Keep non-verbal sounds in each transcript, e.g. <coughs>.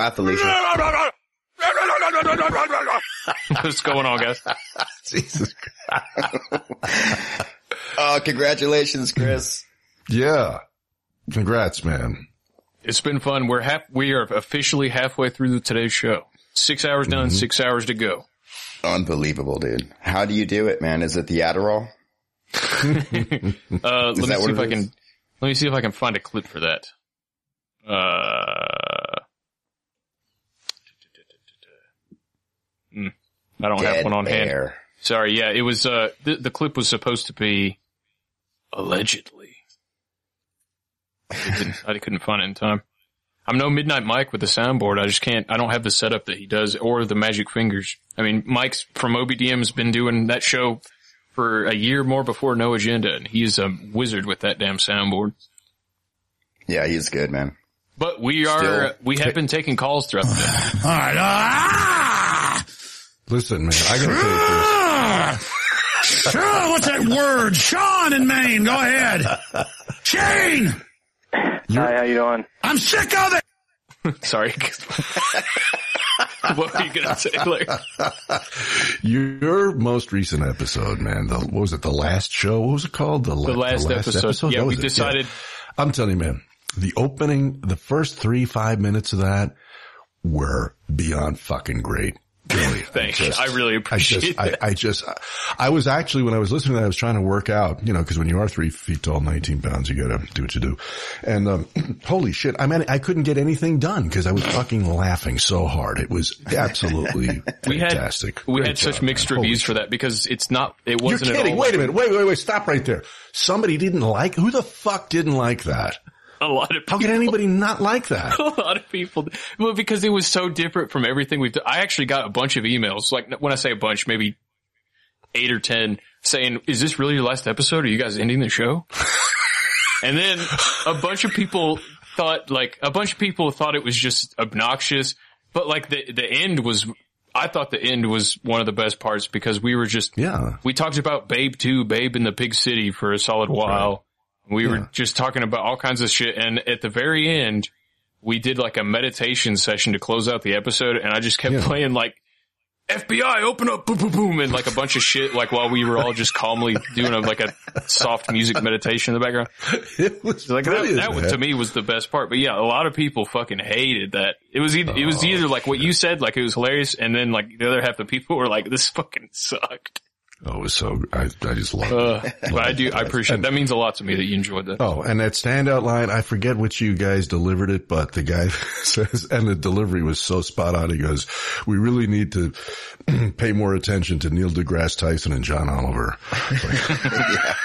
Bye, Felicia. <laughs> What's going on, guys? <laughs> Jesus. Oh, congratulations, Chris. Yeah. Congrats, man. It's been fun. We're half, we are officially halfway through today's show. Six hours done, Mm-hmm. six hours to go. Unbelievable, dude. How do you do it, man? Is it the Adderall? <laughs> Uh, let me see if it I can, let me see if I can find a clip for that. Uh, Hmm. I don't have one on hand. Sorry. Yeah, it was, uh, the, the clip was supposed to be allegedly. I couldn't, I couldn't find it in time. I'm no Midnight Mike with the soundboard. I just can't, I don't have the setup that he does or the magic fingers. I mean, Mike's from OBDM has been doing that show for a year more before No Agenda and he's a wizard with that damn soundboard. Yeah, he's good, man. But we are, Still- we have been taking calls throughout the day. <sighs> <sighs> All right. Ah! Listen, man, I gotta tell you, Chris. Sure, what's that word? Sean in Maine. Go ahead. Shane! Hi, how you doing? I'm sick of it! <laughs> Sorry. what were you going to say, Larry? Your most recent episode, man. The, what was it? The last show? What was it called? The, The last, episode. Yeah, That we was it. decided, I'm telling you, man, the opening, the first three, five minutes of that were beyond fucking great. Really. thanks. I really I appreciate just, it. I, I just, I was actually, when I was listening to that, I was trying to work out, you know, cause when you are three feet tall, 19 pounds, you gotta do what you do. And, um, <clears throat> holy shit. I mean, I couldn't get anything done cause I was fucking laughing so hard. It was absolutely <laughs> we had fantastic. we Great had such mixed man. Holy reviews for that because it's not it You're wasn't kidding. at all Wait a minute. Wait, wait, wait. Stop right there. Somebody didn't like, who the fuck didn't like that? <laughs> a lot of How people, can anybody not like that? <laughs> a lot of people well because it was so different from everything we've done. I actually got a bunch of emails like when I say a bunch maybe 8 or 10 saying is this really your last episode are you guys ending the show? <laughs> and then a bunch of people thought like a bunch of people thought it was just obnoxious but like the the end was I thought the end was one of the best parts because we were just Yeah. we talked about Babe 2, Babe in the Big City for a solid while. We Yeah. were just talking about all kinds of shit. And at the very end, we did like a meditation session to close out the episode. And I just kept Yeah. playing like FBI, open up, boom, boom, boom, and like a bunch of shit, like while we were all just calmly doing a, like a soft music meditation in the background. <laughs> It was Like that, that man. to me was the best part. But yeah, a lot of people fucking hated that. It was either, it was oh, either like what you said, like it was hilarious. And then like the other half of the people were like, this fucking sucked. Oh, it was so, I, I just love it. Uh, but I do, I appreciate, that means a lot to me that you enjoyed that. Oh, and that standout line, I forget which you guys delivered it, but the guy <laughs> says, and the delivery was so spot on. He goes, we really need to <clears throat> pay more attention to Neil deGrasse Tyson and John Oliver. Like,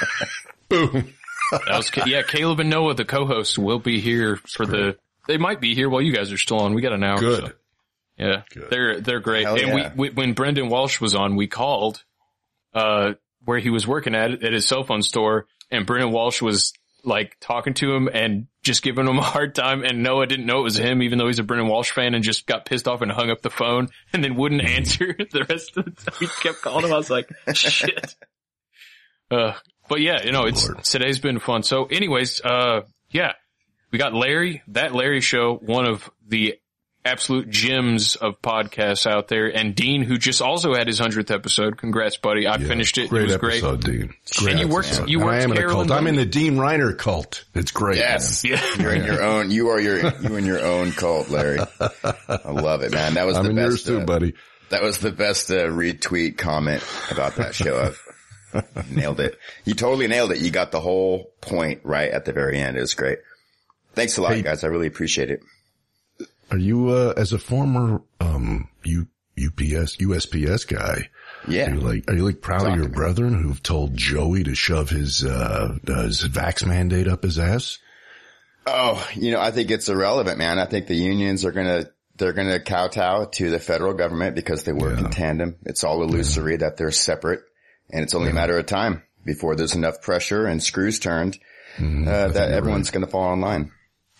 <laughs> Boom. That was, yeah, Caleb and Noah, the co-hosts, will be here for the, they might be here while you guys are still on. We got an hour. Good. so, yeah. They're, they're great. Hell and yeah. we, we, when Brendan Walsh was on, we called, uh, where he was working at, at his cell phone store and Brendan Walsh was like talking to him and just giving him a hard time and Noah didn't know it was him even though he's a Brendan Walsh fan and just got pissed off and hung up the phone and then wouldn't <laughs> answer <laughs> the rest of the time. He kept calling him. I was like, shit. <laughs> Uh, but yeah, you know, it's, Lord. today's been fun. So anyways, uh, yeah, we got Larry, that Larry show, one of the absolute gems of podcasts out there, and Dean, who just also had his hundredth episode. Congrats, buddy! I Yeah, finished it. Great it was episode, Dean. Great And you worked- episode. you And worked I am in a Carolyn cult. I'm in the Dean Reiner cult. It's great. Yes. great. Yeah, <laughs> You're in your own, you are your, you in your own cult, Larry. I love it, man. That was man. I'm the in best. yours too, uh, buddy. That was the best uh, retweet comment about that show. I've <laughs> nailed it. You totally nailed it. You got the whole point right at the very end. It was great. Thanks a lot, Hey. guys. I really appreciate it. Are you, uh, as a former, um, U, UPS, USPS guy, Yeah. Are you like, are you like proud Talk of your to brethren who've told Joey to shove his, uh, uh, his vax mandate up his ass? Oh, you know, I think it's irrelevant, man. I think the unions are gonna, they're gonna kowtow to the federal government because they work Yeah. in tandem. It's all illusory that they're separate and it's only a matter of time before there's enough pressure and screws turned, Mm-hmm. uh, that everyone's gonna fall in line.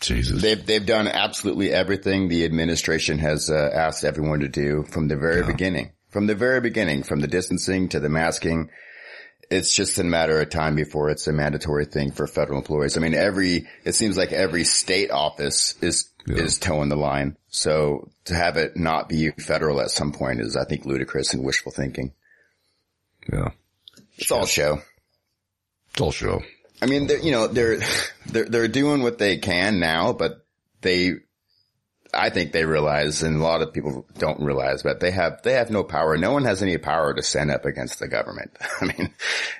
Jesus. They've they've done absolutely everything the administration has uh, asked everyone to do from the very beginning. From the very beginning, from the distancing to the masking, it's just a matter of time before it's a mandatory thing for federal employees. I mean, every it seems like every state office is Yeah. is towing the line. So to have it not be federal at some point is, I think, ludicrous and wishful thinking. Yeah. It's all show. It's all show. I mean, you know, they're, <laughs> they're, they're doing what they can now, but they, I think they realize, and a lot of people don't realize, but they have, they have no power. No one has any power to stand up against the government. <laughs> I mean,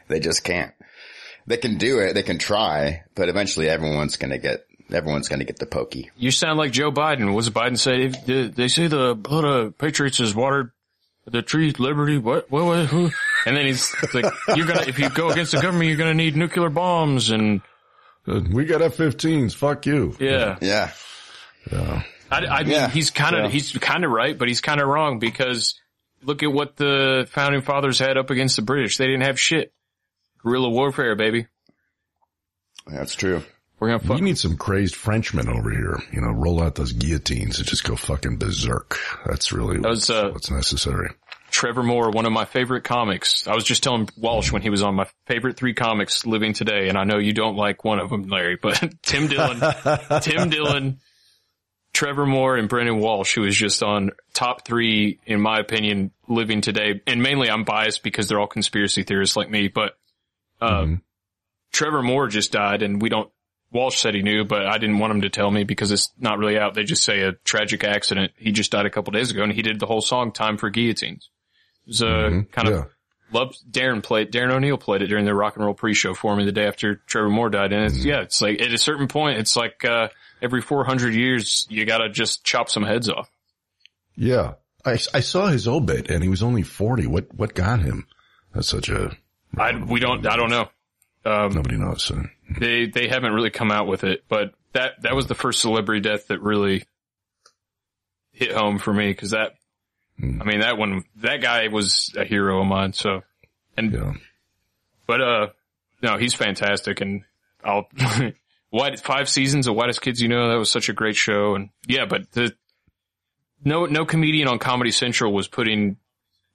they just can't. They can do it. They can try, but eventually everyone's going to get, everyone's going to get the pokey. You sound like Joe Biden. What's Biden say? They say the oh, blood of patriots is watered, the tree, liberty, what, what, what, who? And then he's like, you're gonna, if you go against the government, you're gonna need nuclear bombs and, we got F-15s. Fuck you. yeah. Yeah. Yeah. I, I mean, Yeah. he's kind of, Yeah. he's kind of right, but he's kind of wrong because look at what the founding fathers had up against the British. They didn't have shit. Guerrilla warfare, baby. That's true. We're gonna fuck. You need some crazed Frenchmen over here. You know, roll out those guillotines and just go fucking berserk. That's really was, uh, what's necessary. Trevor Moore, one of my favorite comics. I was just telling Walsh when he was on my favorite three comics living today, and I know you don't like one of them, Larry, but <laughs> Tim Dillon, Tim <laughs> Dillon, Trevor Moore, and Brendan Walsh, who is just on top three, in my opinion, living today. And mainly I'm biased because they're all conspiracy theorists like me, but, uh, Mhm. Trevor Moore just died and we don't, Walsh said he knew, but I didn't want him to tell me because it's not really out. They just say a tragic accident. He just died a couple days ago and he did the whole song Time for Guillotines. It was a Mhm. kind of Yeah. loved Darren played Darren O'Neill played it during the rock and roll pre-show for me the day after Trevor Moore died. And it's, yeah, it's like at a certain point, it's like, uh, every 400 years, you gotta just chop some heads off. Yeah. I, I saw his obit and he was only 40. What, what got him? That's such a, I, we don't, I don't know. Um, nobody knows. So. they, they haven't really come out with it, but that, that was the first celebrity death that really hit home for me. Cause that, Hmm. I mean, that one, that guy was a hero of mine. So, and Yeah. But uh, no, he's fantastic, and I'll <laughs> White five seasons of Whitest Kids You Know. That was such a great show, and yeah, but the no no comedian on Comedy Central was putting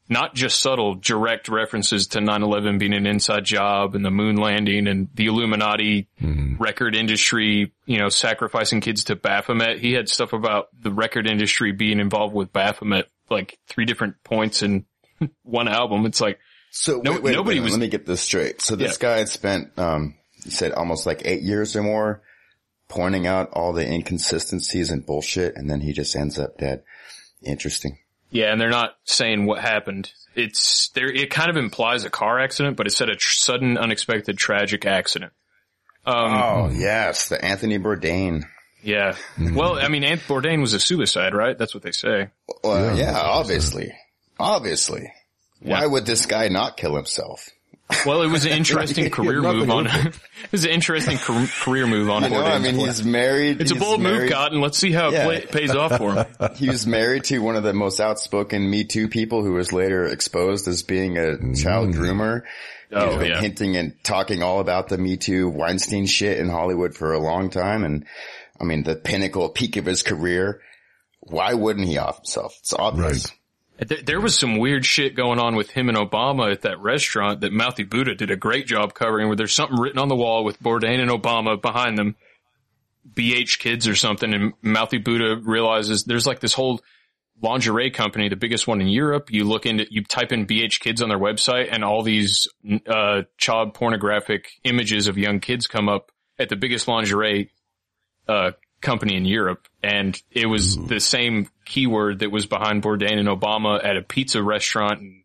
not just subtle, direct references to 9/11 being an inside job and the moon landing and the Illuminati Mhm. record industry, you know, sacrificing kids to Baphomet. He had stuff about the record industry being involved with Baphomet, like three different points in <laughs> one album. It's like. So No- wait, wait, nobody wait, was- Let me get this straight. So this Yeah. guy had spent, um, he said almost like eight years or more pointing out all the inconsistencies and bullshit, and then he just ends up dead. Interesting. Yeah, and they're not saying what happened. It's there. It kind of implies a car accident, but it said a tr- sudden, unexpected, tragic accident. Um, Oh yes, the Anthony Bourdain. Yeah. Well, I mean, Anth Bourdain was a suicide, right? That's what they say. Well, Yeah. yeah, obviously, obviously. Why would this guy not kill himself? Well, it was an <laughs> interesting career <laughs> move on. <laughs> it was an interesting car- career move on. You know, I mean, he's married. it's a he's bold move, married- Cotton. Let's see how Yeah. it play, pays off for him. He was married to one of the most outspoken Me Too people who was later exposed as being a mm. child groomer. Oh, He's been yeah. hinting and talking all about the Me Too Weinstein shit in Hollywood for a long time. And I mean, the pinnacle peak of his career. Why wouldn't he off himself? It's obvious. Right. There, was some weird shit going on with him and Obama at that restaurant that Mouthy Buddha did a great job covering where there's something written on the wall with Bourdain and Obama behind them. BH Kids or something and Mouthy Buddha realizes there's like this whole lingerie company, the biggest one in Europe. You look into, you type in BH Kids on their website and all these, uh, child pornographic images of young kids come up at the biggest lingerie, uh, company in Europe. And it was the same keyword that was behind Bourdain and Obama at a pizza restaurant in,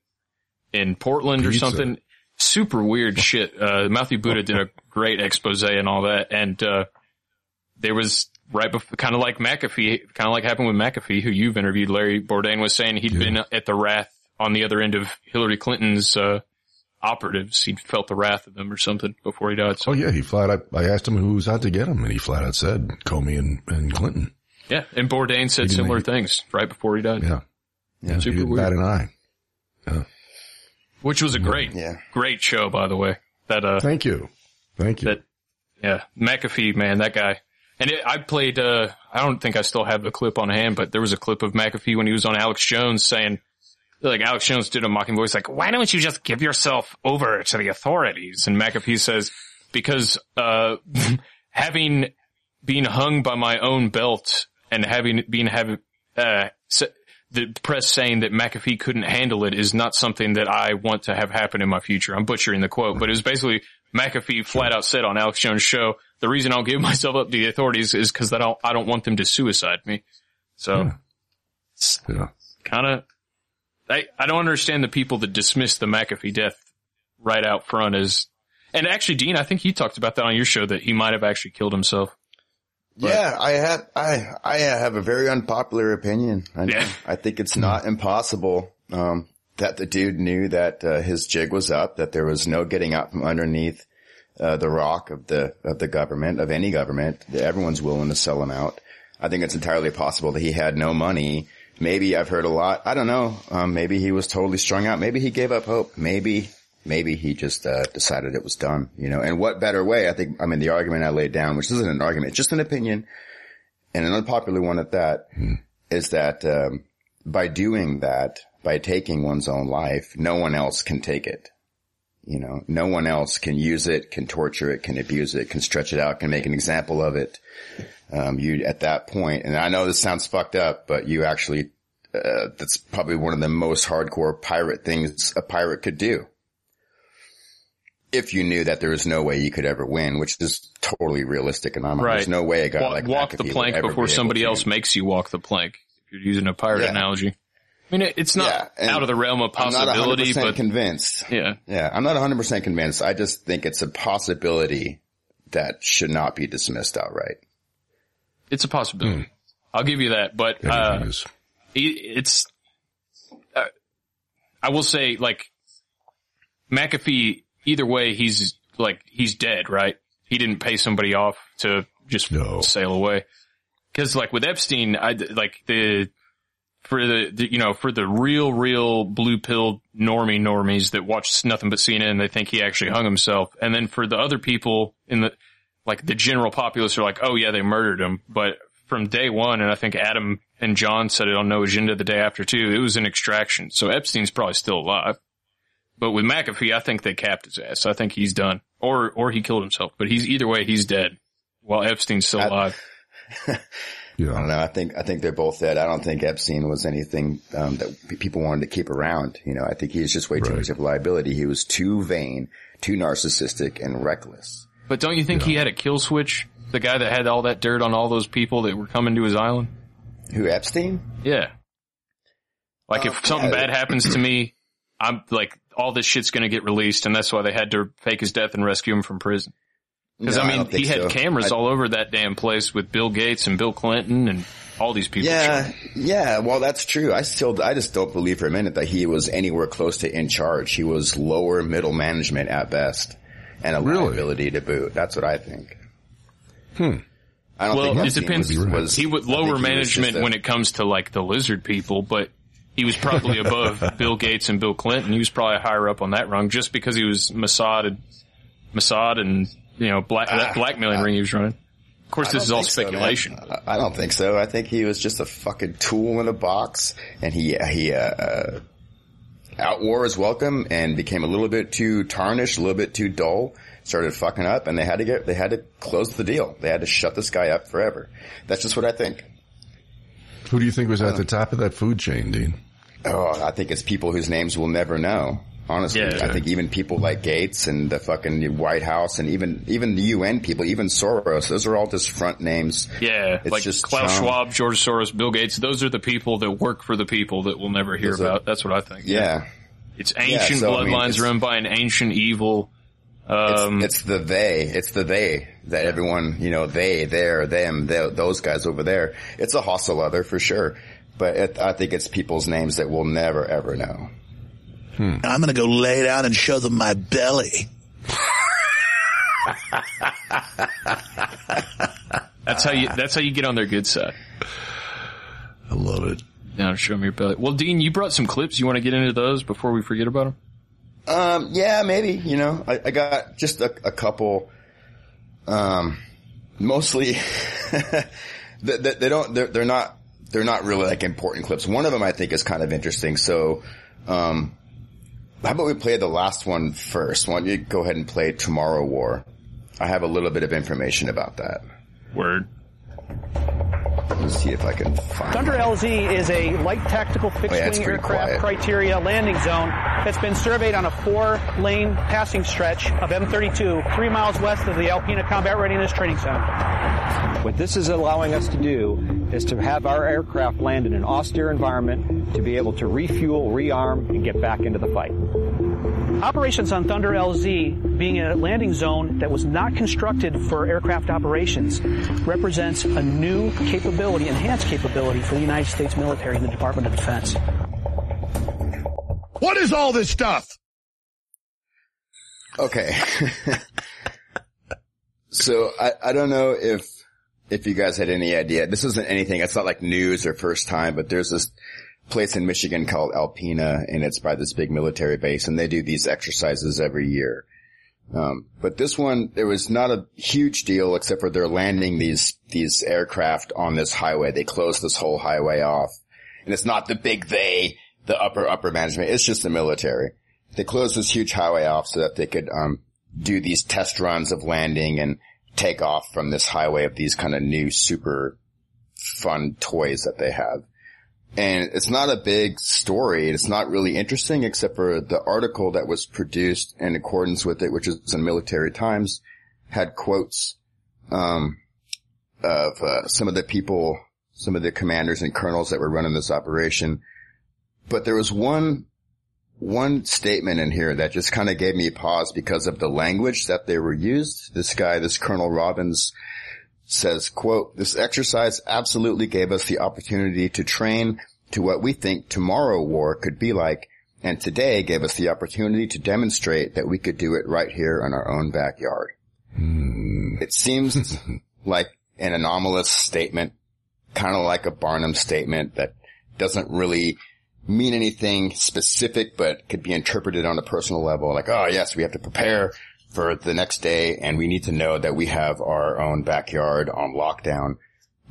in Portland or something. Super weird shit. Uh, Mouthy Buddha did a great expose and all that. And, uh, there was right before, kind of like McAfee, kind of like happened with McAfee, who you've interviewed, Larry Bourdain was saying he'd been at the wrath on the other end of Hillary Clinton's, uh, operatives. He felt the wrath of them or something before he died. So Oh yeah, he flat out, I asked him who was out to get him and he flat out said Comey and, and Clinton. yeah. And Bourdain said similar make things right before he died, Yeah. Yeah. Super he didn't weird. bat an eye. Yeah. which was a great, Yeah. great show, by the way. That, uh, Thank you. Thank you. that, yeah, McAfee, man, that guy. And it, I played, uh, I don't think I still have the clip on hand, but there was a clip of McAfee when he was on Alex Jones saying, like Alex Jones did a mocking voice like, why don't you just give yourself over to the authorities? And McAfee says, because, uh, <laughs> having been hung by my own belt and having being having uh, the press saying that McAfee couldn't handle it is not something that I want to have happen in my future. I'm butchering the quote, but it was basically McAfee flat out said on Alex Jones' show, the reason I'll give <laughs> myself up to the authorities is because I don't I don't want them to suicide me. So. Yeah. kind of, I I don't understand the people that dismiss the McAfee death right out front as. And actually, Dean, I think you talked about that on your show that he might have actually killed himself. Yeah, I have, I, I have a very unpopular opinion. I. Yeah. <laughs> I think it's not impossible, um, that the dude knew that, uh, his jig was up, that there was no getting out from underneath, uh, the rock of the, of the government, of any government, that everyone's willing to sell him out. I think it's entirely possible that he had no money. Maybe I've heard a lot. I don't know. Um, maybe he was totally strung out. Maybe he gave up hope. Maybe, maybe he just, uh, decided it was done, you know, and what better way? I think, I mean, the argument I laid down, which isn't an argument, it's just an opinion and an unpopular one at that, is that, um, by doing that, by taking one's own life, no one else can take it. You know, no one else can use it, can torture it, can abuse it, can stretch it out, can make an example of it. Um, you at that point, and I know this sounds fucked up, but you actually, uh, that's probably one of the most hardcore pirate things a pirate could do. If you knew that there was no way you could ever win, which is totally realistic, and I'm Right. there's no way a guy Walk, like walk McAfee the plank before be somebody to. else makes you walk the plank. If you're using a pirate Yeah. analogy, I mean, it's not Yeah, out of the realm of I'm not possibility, 100% but convinced. yeah, Yeah, I'm not 100% convinced. I just think it's a possibility that should not be dismissed outright. It's a possibility. I'll give you that, but uh, it- it's. Uh, I will say, like McAfee. Either way, he's like he's dead, right? He didn't pay somebody off to just No. sail away. Because like with Epstein, I like the for the, the you know for the real real blue pill normie normies that watch nothing but CNN, and they think he actually hung himself, and then for the other people in the like the general populace are like, oh yeah, they murdered him, but from day one, and I think Adam and John said it on No Agenda the day after too, it was an extraction. So Epstein's probably still alive. But with McAfee, I think they capped his ass. I think he's done. Or, or he killed himself. But he's, either way, he's dead. While Epstein's still I- alive. <laughs> I don't Yeah. know. I think I think they're both dead. I don't think Epstein was anything um, that people wanted to keep around. You know, I think he was just way too Right. much of a liability. He was too vain, too narcissistic, and reckless. But don't you think he had a kill switch? The guy that had all that dirt on all those people that were coming to his island? Who Epstein? Yeah. Like Uh, if something yeah. bad happens to me, I'm like, all this shit's gonna get released and that's why they had to fake his death and rescue him from prison. Cause No, I mean, don't he had so. cameras I- all over that damn place with Bill Gates and Bill Clinton and all these people. Yeah, yeah. Well, that's true. I still, I just don't believe for a minute that he was anywhere close to in charge. He was lower middle management at best, and a Really? liability to boot. That's what I think. Hmm. I don't Well, think it depends. Was, was he would lower was management a- when it comes to like the lizard people, but he was probably above <laughs> Bill Gates and Bill Clinton. He was probably higher up on that rung just because he was Mossad and Mossad and you know black that blackmailing ring he was running. Of course, this is all think so, speculation. I- I don't think so. I think he was just a fucking tool in a box, and he he uh, outwore his welcome and became a little bit too tarnished, a little bit too dull. Started fucking up, and they had to get they had to close the deal. They had to shut this guy up forever. That's just what I think. Who do you think was at the top of that food chain, Dean? Oh, I think it's people whose names we'll never know. Honestly, Yeah. I think even people like Gates and the fucking White House and even even the UN people, even Soros, those are all just front names. Yeah, It's like just Klaus Trump. Schwab, George Soros, Bill Gates. Those are the people that work for the people that we'll never hear about. That's what I think. Yeah, It's ancient so, I mean, bloodlines it's- run by an ancient evil. It's, Um, it's the they. It's the they that everyone, you know, they, there, them, they, those guys over there. It's a hostile other for sure. But it, I think it's people's names that we'll never ever know. I'm going to go lay down and show them my belly. that's how you. That's how you get on their good side. I love it. Now show me your belly. Well, Dean, you brought some clips. You want to get into those before we forget about them? Um, yeah, maybe, you know, I, I got just a, a couple, um, mostly, <laughs> they, they, they don't, they're, they're not, they're not really like important clips. One of them I think is kind of interesting. So, um, how about we play the last one first? Why don't you go ahead and play Tomorrow War? I have a little bit of information about that. Word. Let's see if I can find Thunder that. LZ is a light tactical Oh, yeah, it's fixed-wing pretty aircraft quiet. criteria landing zone that's been surveyed on a four-lane passing stretch of M32, three miles west of the Alpena Combat Readiness Training Center. What this is allowing us to do is to have our aircraft land in an austere environment to be able to refuel, rearm, and get back into the fight. Operations on Thunder LZ, being a landing zone that was not constructed for aircraft operations, represents a new capability, enhanced capability for the United States military and the Department of Defense. What is all this stuff? Okay. so I, I don't know if, if you guys had any idea. This isn't anything. It's not like news or first time, but there's this place in Michigan called Alpena and it's by this big military base and they do these exercises every year. Um, but this one, there was not a huge deal except for they're landing these, these aircraft on this highway. They close this whole highway off and it's not the big they, the upper, upper management. It's just the military. They closed this huge highway off so that they could, um, do these test runs of landing and take off from this highway of these kind of new super fun toys that they have. And it's not a big story. It's not really interesting except for the article that was produced in accordance with it, which is in Military Times, had quotes, um, of, uh, some of the people, some of the commanders and colonels that were running this operation. But there was one, one statement in here that just kind of gave me pause because of the language that they were used. This guy, this Colonel Robbins says, quote, this exercise absolutely gave us the opportunity to train to what we think tomorrow war could be like. And today gave us the opportunity to demonstrate that we could do it right here in our own backyard. Hmm. It seems <laughs> like an anomalous statement, kind of like a Barnum statement that doesn't really mean anything specific, but could be interpreted on a personal level. Like, oh yes, we have to prepare for the next day and we need to know that we have our own backyard on lockdown.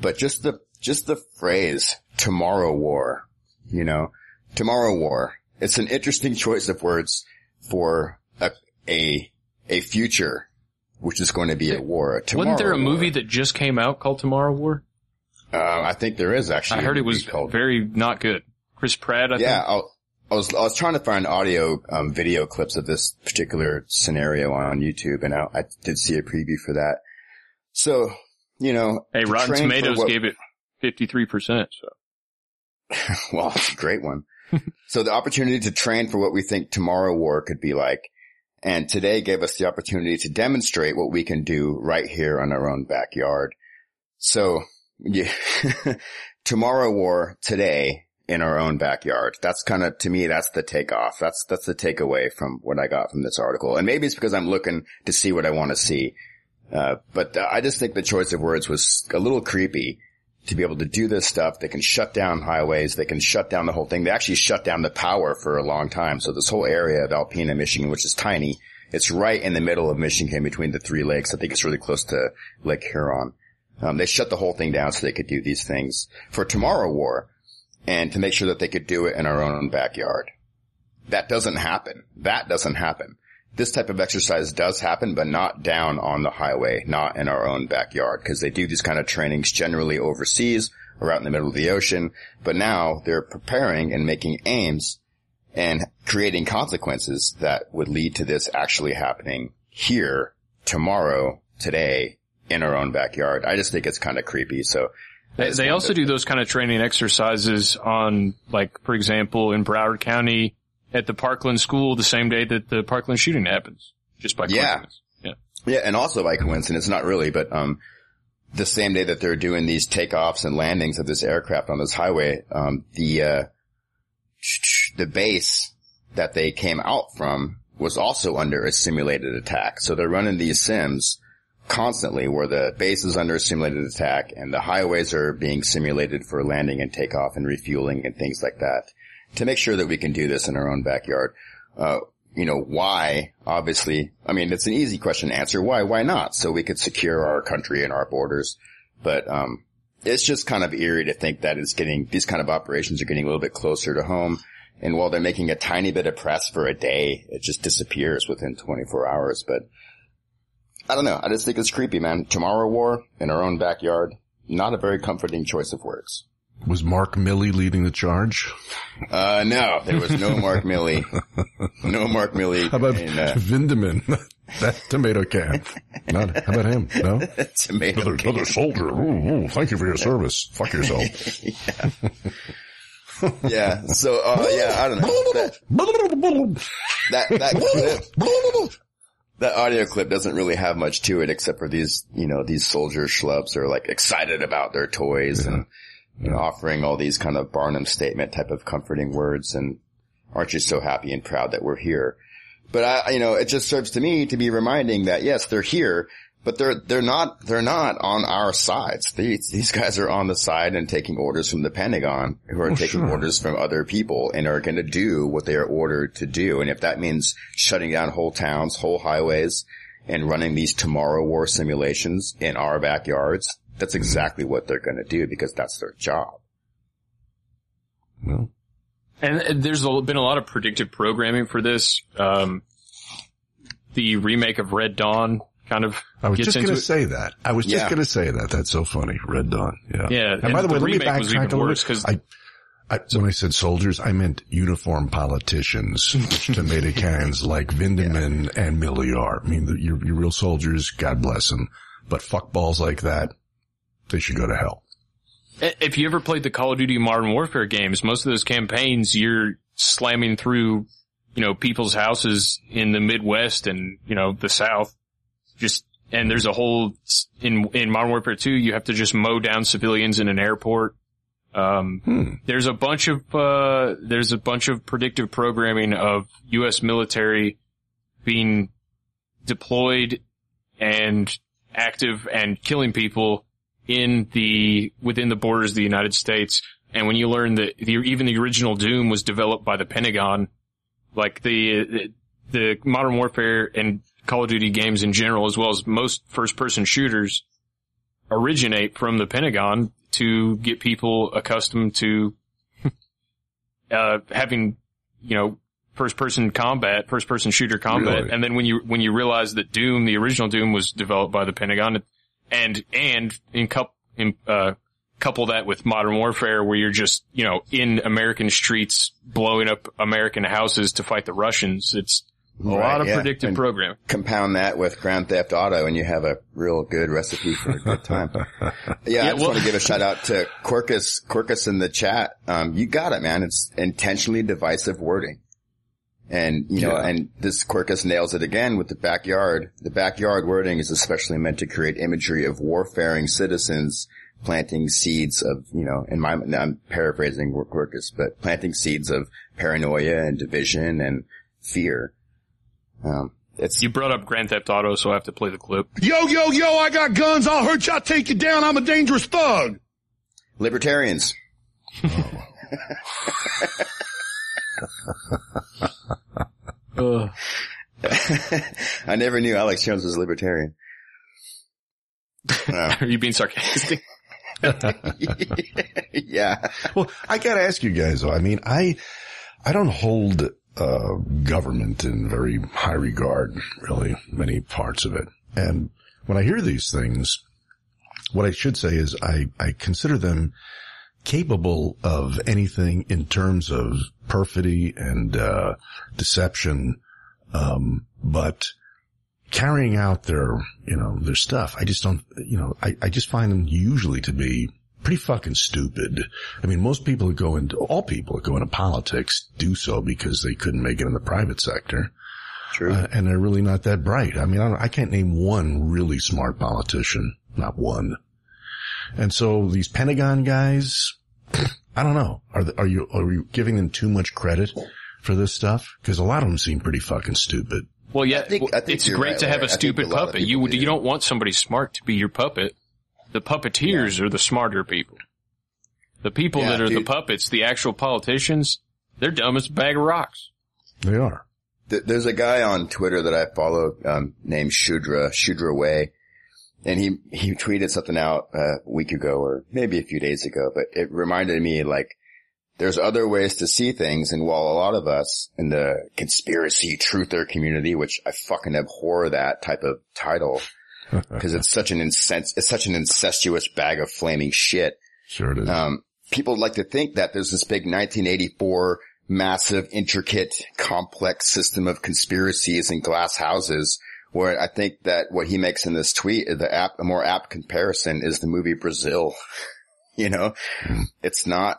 But just the, just the phrase tomorrow war, you know, tomorrow war. It's an interesting choice of words for a, a, a future, which is going to be a war. A Wasn't there a tomorrow movie that just came out called Tomorrow War? Uh, I think there is actually. I heard it was called very not good. Chris Pratt, I Yeah, think. I, was I was trying to find audio um, video clips of this particular scenario on YouTube, and I, I did see a preview for that. So you know, Hey, Rotten Tomatoes what- gave it 53%, so. <laughs> well, <laughs> great one. <laughs> so the opportunity to train for what we think tomorrow war could be like, and today gave us the opportunity to demonstrate what we can do right here on our own backyard. So yeah, tomorrow war today in our own backyard. That's kind of, to me, that's the takeoff. That's, that's the takeaway from what I got from this article. And maybe it's because I'm looking to see what I want to see. Uh, but uh, I just think the choice of words was a little creepy to be able to do this stuff. They can shut down highways. They can shut down the whole thing. They actually shut down the power for a long time. So this whole area of Alpena, Michigan, which is tiny, it's right in the middle of Michigan between the three lakes. I think it's really close to Lake Huron. Um, they shut the whole thing down so they could do these things for tomorrow war and to make sure that they could do it in our own backyard. That doesn't happen. That doesn't happen. This type of exercise does happen, but not down on the highway, not in our own backyard, because they do these kind of trainings generally overseas or out in the middle of the ocean. But now they're preparing and making aims and creating consequences that would lead to this actually happening here, tomorrow, today, in our own backyard. I just think it's kind of creepy. So They, they also do those kind of training exercises on, like, for example, in Broward County at the Parkland school the same day that the Parkland shooting happens. Just by Yeah. coincidence. Yeah. Yeah, and also by coincidence, not really, but um, the same day that they're doing these takeoffs and landings of this aircraft on this highway, um, the uh, the base that they came out from was also under a simulated attack. So they're running these sims constantly where the base is under a simulated attack and the highways are being simulated for landing and takeoff and refueling and things like that to make sure that we can do this in our own backyard. Uh, you know, why? Obviously, I mean, it's an easy question to answer. Why? Why not? So we could secure our country and our borders. But, um, it's just kind of eerie to think that it's getting, these kind of operations are getting a little bit closer to home. And while they're making a tiny bit of press for a day, it just disappears within 24 hours. But I don't know. I just think it's creepy, man. Tomorrow war in our own backyard. not a very comforting choice of words. Was Mark Milley leading the charge? Uh, no, there was no Mark Milley. No Mark Milley. How about in, uh, Vindman? <laughs> that tomato can. Not, how about him? No? <laughs> tomato Another, can. another soldier. Ooh, ooh, thank you for your service. Fuck yourself. Yeah. <laughs> yeah. So, uh, yeah, I don't know. That, that, that clip, that audio clip doesn't really have much to it except for these, you know, these soldier schlubs are like excited about their toys and, you know, offering all these kind of Barnum statement type of comforting words and aren't you so happy and proud that we're here? But I, you know, it just serves to me to be reminding that yes, they're here, but they're, they're not, they're not on our sides. These, these guys are on the side and taking orders from the Pentagon who are taking sure. orders from other people and are going to do what they are ordered to do. And if that means shutting down whole towns, whole highways and running these tomorrow war simulations in our backyards, that's exactly what they're going to do because that's their job. Well, And there's a- been a lot of predictive programming for this. Um, the remake of Red Dawn kind of I was just going to say that. I was just Yeah. going to say that. That's so funny. Red Dawn. Yeah. Yeah, And, and by the, the way, let me backtrack a little worse, bit. 'cause- I, I, when I said soldiers, I meant uniformed politicians, <laughs> tomato cans like Vindman and Milley are. I mean, the, your, your real soldiers, God bless them. But fuckballs like that, they should go to hell. If you ever played the Call of Duty Modern Warfare games, most of those campaigns, you're slamming through, you know, people's houses in the Midwest and, you know, the South. Just, and there's a whole, in, in Modern Warfare 2, you have to just mow down civilians in an airport. Um, Hmm. there's a bunch of, uh, there's a bunch of predictive programming of U.S. military being deployed and active and killing people in the, within the borders of the United States. And when you learn that the, even the original Doom was developed by the Pentagon, like the, the modern warfare and Call of Duty games in general, as well as most first person shooters originate from the Pentagon to get people accustomed to, <laughs> uh, having, you know, first person combat, first person shooter combat. Really? And then when you, when you realize that Doom, the original Doom was developed by the Pentagon and, and in cup, in, uh, couple that with modern warfare where you're just, you know, in American streets blowing up American houses to fight the Russians. It's a Right, lot of yeah. predictive And- programming. compound that with Grand Theft Auto and you have a real good recipe for a good time. <laughs> Yeah, I just well- want to give a shout out to Quirkess, Quirkess in the chat. Um, you got it, man. It's intentionally divisive wording. And, you know, Yeah. and this Quirkess nails it again with the backyard. The backyard wording is especially meant to create imagery of warfaring citizens planting seeds of, you know, in my, I'm paraphrasing Quirkess, but planting seeds of paranoia and division and fear. Um, it's, You brought up Grand Theft Auto, so I have to play the clip. Yo, yo, yo, I got guns. I'll hurt you. I'll take you down. I'm a dangerous thug. libertarians. <laughs> I never knew Alex Jones was a libertarian. <laughs> Are you being sarcastic? <laughs> yeah. Well, I gotta ask you guys though. I mean, I, I don't hold, uh, government in very high regard, really, many parts of it. And when I hear these things, what I should say is I, I consider them capable of anything in terms of perfidy and, uh, deception. Um, but carrying out their, you know, their stuff, I just don't, you know, I, I just find them usually to be pretty fucking stupid. I mean, most people that go into, all people that go into politics do so because they couldn't make it in the private sector. True. Uh, and they're really not that bright. I mean, I, don't, I can't name one really smart politician. Not one. And so these Pentagon guys, I don't know. Are, the, are you, are you giving them too much credit for this stuff? Cause a lot of them seem pretty fucking stupid. Well, yeah, think- well, I think it's great right, to have Larry. a I think stupid a puppet. You do. you don't want somebody smart to be your puppet. The puppeteers are the smarter people. The people Yeah, that are the puppets, the actual politicians, they're dumb as a bag of rocks. They are. There's a guy on Twitter that I follow, um, named Shudra, Shudra Way. And he, he tweeted something out uh, a week ago or maybe a few days ago, but it reminded me like, there's other ways to see things. And while a lot of us in the conspiracy truther community, which I fucking abhor that type of title, because it's such an incens- it's such an incestuous bag of flaming shit. Sure it is. Um, people like to think that there's this big 1984 massive, intricate, complex system of conspiracies and glass houses where I think that what he makes in this tweet, the app, a more apt comparison is the movie Brazil. <laughs> you know, it's not,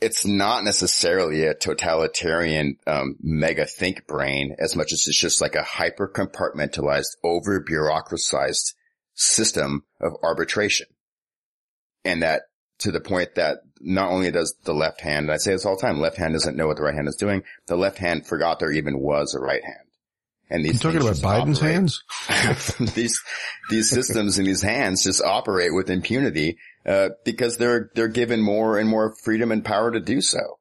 it's not necessarily a totalitarian, um, mega think brain as much as it's just like a hyper compartmentalized, over bureaucratized system of arbitration. And that to the point that not only does the left hand, I say this all the time, left hand doesn't know what the right hand is doing. The left hand forgot there even was a right hand. And You these talking about Biden's operate. hands? <laughs> these these systems in these hands just operate with impunity uh, because they're they're given more and more freedom and power to do so.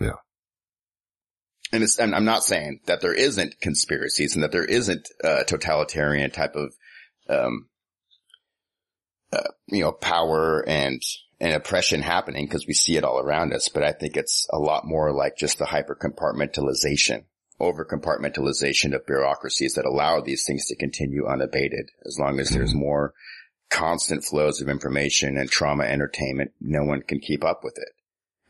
Yeah. And it's and I'm not saying that there isn't conspiracies and that there isn't a totalitarian type of um uh, you know power and and oppression happening because we see it all around us. But I think it's a lot more like just the hyper compartmentalization over compartmentalization of bureaucracies that allow these things to continue unabated as long as there's mm-hmm. more constant flows of information and trauma entertainment. No one can keep up with it.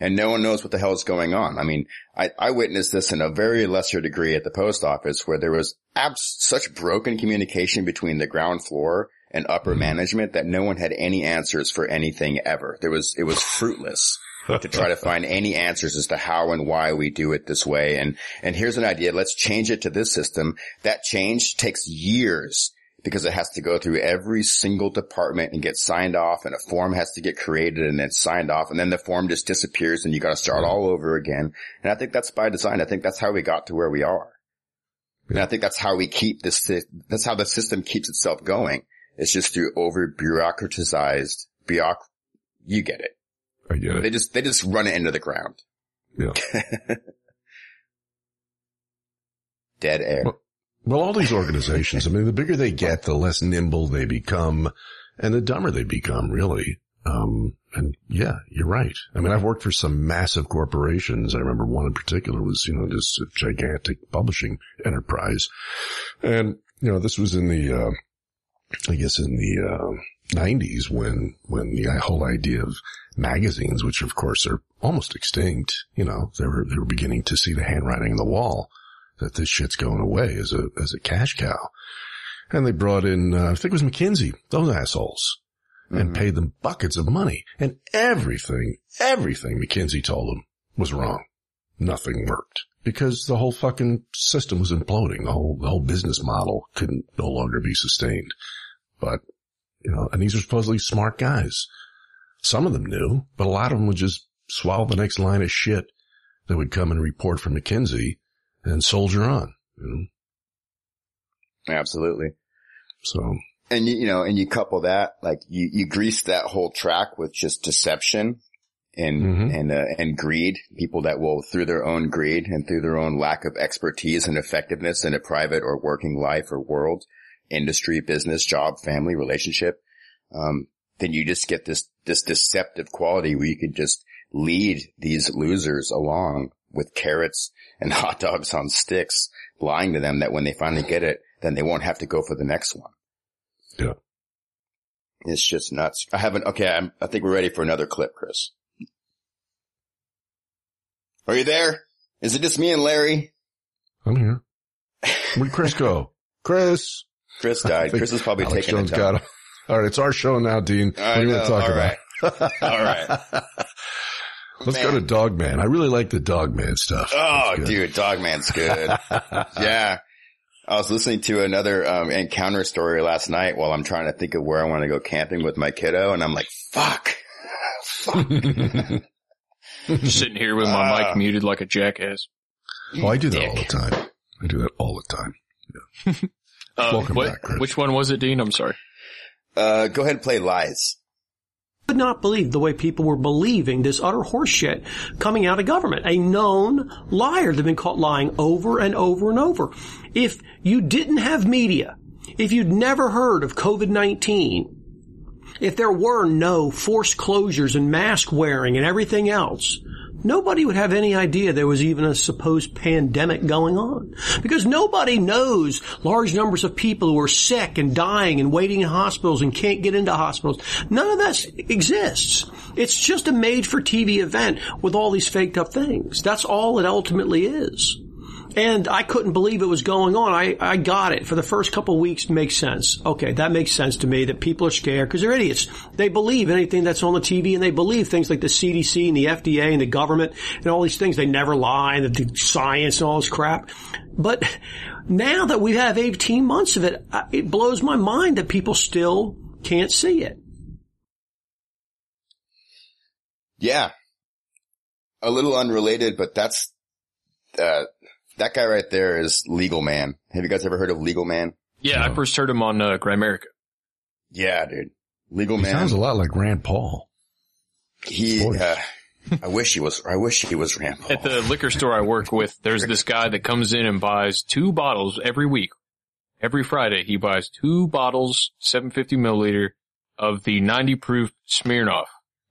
And no one knows what the hell is going on. I mean, I, I witnessed this in a very lesser degree at the post office where there was abs- such broken communication between the ground floor and upper mm-hmm. management that no one had any answers for anything ever. There was, it was fruitless <laughs> to try to find any answers as to how and why we do it this way. And, and here's an idea. Let's change it to this system. That change takes years because it has to go through every single department and get signed off and a form has to get created and then signed off and then the form just disappears and you got to start all over again. And I think that's by design. I think that's how we got to where we are. And I think that's how we keep this, that's how the system keeps itself going. It's just through over bureaucratized, bureauc, you get it. I get They just, they just run it into the ground. Yeah. <laughs> Dead air. Well- Well, all these organizations, I mean, the bigger they get, the less nimble they become and the dumber they become, really. Um, and yeah, you're right. I mean, I've worked for some massive corporations. I remember one in particular was, you know, just a gigantic publishing enterprise. And, you know, this was in the, uh, I guess in the, uh, 90s when, when the whole idea of magazines, which of course are almost extinct, you know, they were, they were beginning to see the handwriting on the wall that this shit's going away as a, as a cash cow. And they brought in, uh, I think it was McKinsey, those assholes, and paid them buckets of money. And everything, everything McKinsey told them was wrong. Nothing worked because the whole fucking system was imploding. The whole, the whole business model couldn't no longer be sustained. But, you know, and these are supposedly smart guys. Some of them knew, but a lot of them would just swallow the next line of shit that would come and report from McKinsey and soldier on. You know? Absolutely. So And you, you know, and you couple that, like you, you grease that whole track with just deception and, Mhm. and, uh, and greed. People that will, through their own greed and through their own lack of expertise and effectiveness in a private or working life or world, industry, business, job, family, relationship, um, then you just get this, this deceptive quality where you can just lead these losers along with carrots and <laughs> hot dogs on sticks, lying to them that when they finally get it, then they won't have to go for the next one. Yeah. It's just nuts. I haven't, okay, I'm, I think we're ready for another clip, Chris. Are you there? Is it just me and Larry? I'm here. Where'd Chris go? <laughs> Chris. Chris died. <laughs> Chris is probably Alex taking Jones a got him. All right. It's our show now, Dean. What I do you want to talk all about? right. <laughs> All right. <laughs> Let's go to Dogman. I really like the Dogman stuff. Oh, That's good. dude, Dogman's good. <laughs> yeah. I was listening to another um, encounter story last night while I'm trying to think of where I want to go camping with my kiddo, and I'm like, fuck. Just sitting here with my Ah. mic muted like a jackass. Oh, I do that all the time. I do that all the time. Uh, Welcome what- back, Chris. Which one was it, Dean? I'm sorry. Uh, go ahead and play lies. could not believe the way people were believing this utter horseshit coming out of government. A known liar. They've been caught lying over and over and over. If you didn't have media, if you'd never heard of COVID-19, if there were no forced closures and mask wearing and everything else, nobody would have any idea there was even a supposed pandemic going on. Because nobody knows large numbers of people who are sick and dying and waiting in hospitals and can't get into hospitals. None of that exists. It's just a made for TV event with all these faked up things. That's all it ultimately is. And I couldn't believe it was going on. I, I got it. For the first couple weeks makes sense. Okay, that makes sense to me that people are scared because they're idiots. They believe anything that's on the TV and they believe things like the CDC and the FDA and the government and all these things. They never lie and the science and all this crap. But now that we have 18 months of it, it blows my mind that people still can't see it. Yeah. A little unrelated, but that's, uh, that guy right there is Legal Man. Have you guys ever heard of Legal Man? Yeah, I first heard him on uh, Grimerica. Yeah, dude. Legal He Man. sounds a lot like Rand Paul. he, uh, I wish he was, I wish he was Rand Paul. At the liquor store I work with, there's this guy that comes in and buys two bottles every week. Every Friday, he buys two bottles, 750 milliliter of the 90 proof Smirnoff.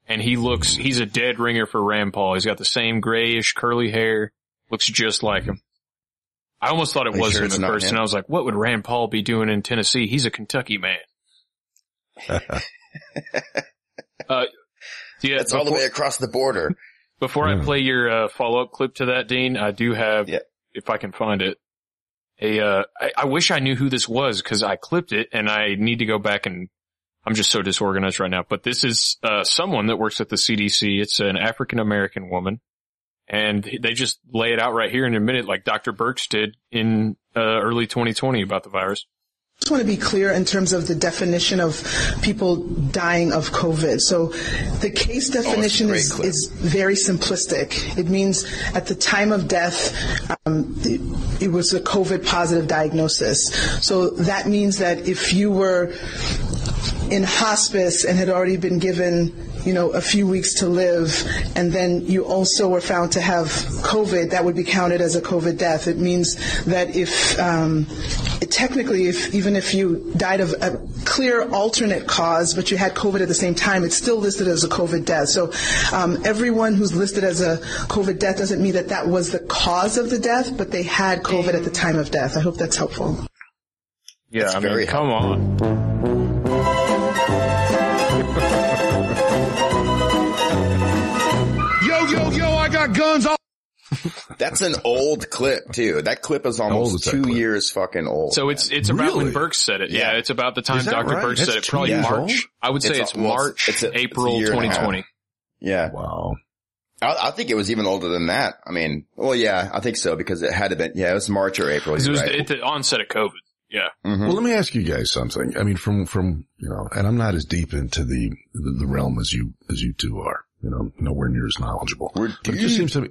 And he looks, he's a dead ringer for Rand Paul. He's got the same grayish curly hair, looks just like him. I almost thought it Are was sure him it's at first, him? and I was like, what would Rand Paul be doing in Tennessee? He's a Kentucky man. <laughs> uh, yeah, It's all the way across the border. before I play your uh, follow up clip to that, Dean, I do have, Yeah. if I can find it, a. Uh, I, I wish I knew who this was because I clipped it and I need to go back and I'm just so disorganized right now. But this is uh, someone that works at the CDC. It's an African American woman, and they just lay it out right here in a minute, like Dr. Birx did in uh, early 2020 about the virus. I just want to be clear in terms of the definition of people dying of COVID. So the case definition great is, is very simplistic. It means at the time of death, um, it, it was a COVID positive diagnosis. So that means that if you were in hospice and had already been given you know, a few weeks to live, and then you also were found to have COVID, that would be counted as a COVID death. It means that if, um, technically, if even if you died of a clear alternate cause, but you had COVID at the same time, it's still listed as a COVID death. So um, everyone who's listed as a COVID death doesn't mean that that was the cause of the death, but they had COVID at the time of death. I hope that's helpful. Yeah, That's I mean, very come on. Yo, I got guns all <laughs> That's an old clip too. That clip is almost two clip? years fucking old. So it's it's about when Really? Birx said it. Yeah, Yeah. it's about the time Dr. right? Birx That's said it. Probably years March. old? I would say It's it's, a- March, it's a- April year and a half. 2020. yeah. Wow. I, I think it was even older than that. I mean, well, yeah, I think so because it had to been, yeah, it was March or April. It was right. at the onset of COVID. Yeah. Mhm. Well, let me ask you guys something. I mean, from, from, you know, and I'm not as deep into the, the, the realm as you, as you two are, you know, nowhere near as knowledgeable. We're But it just deep. seems to be,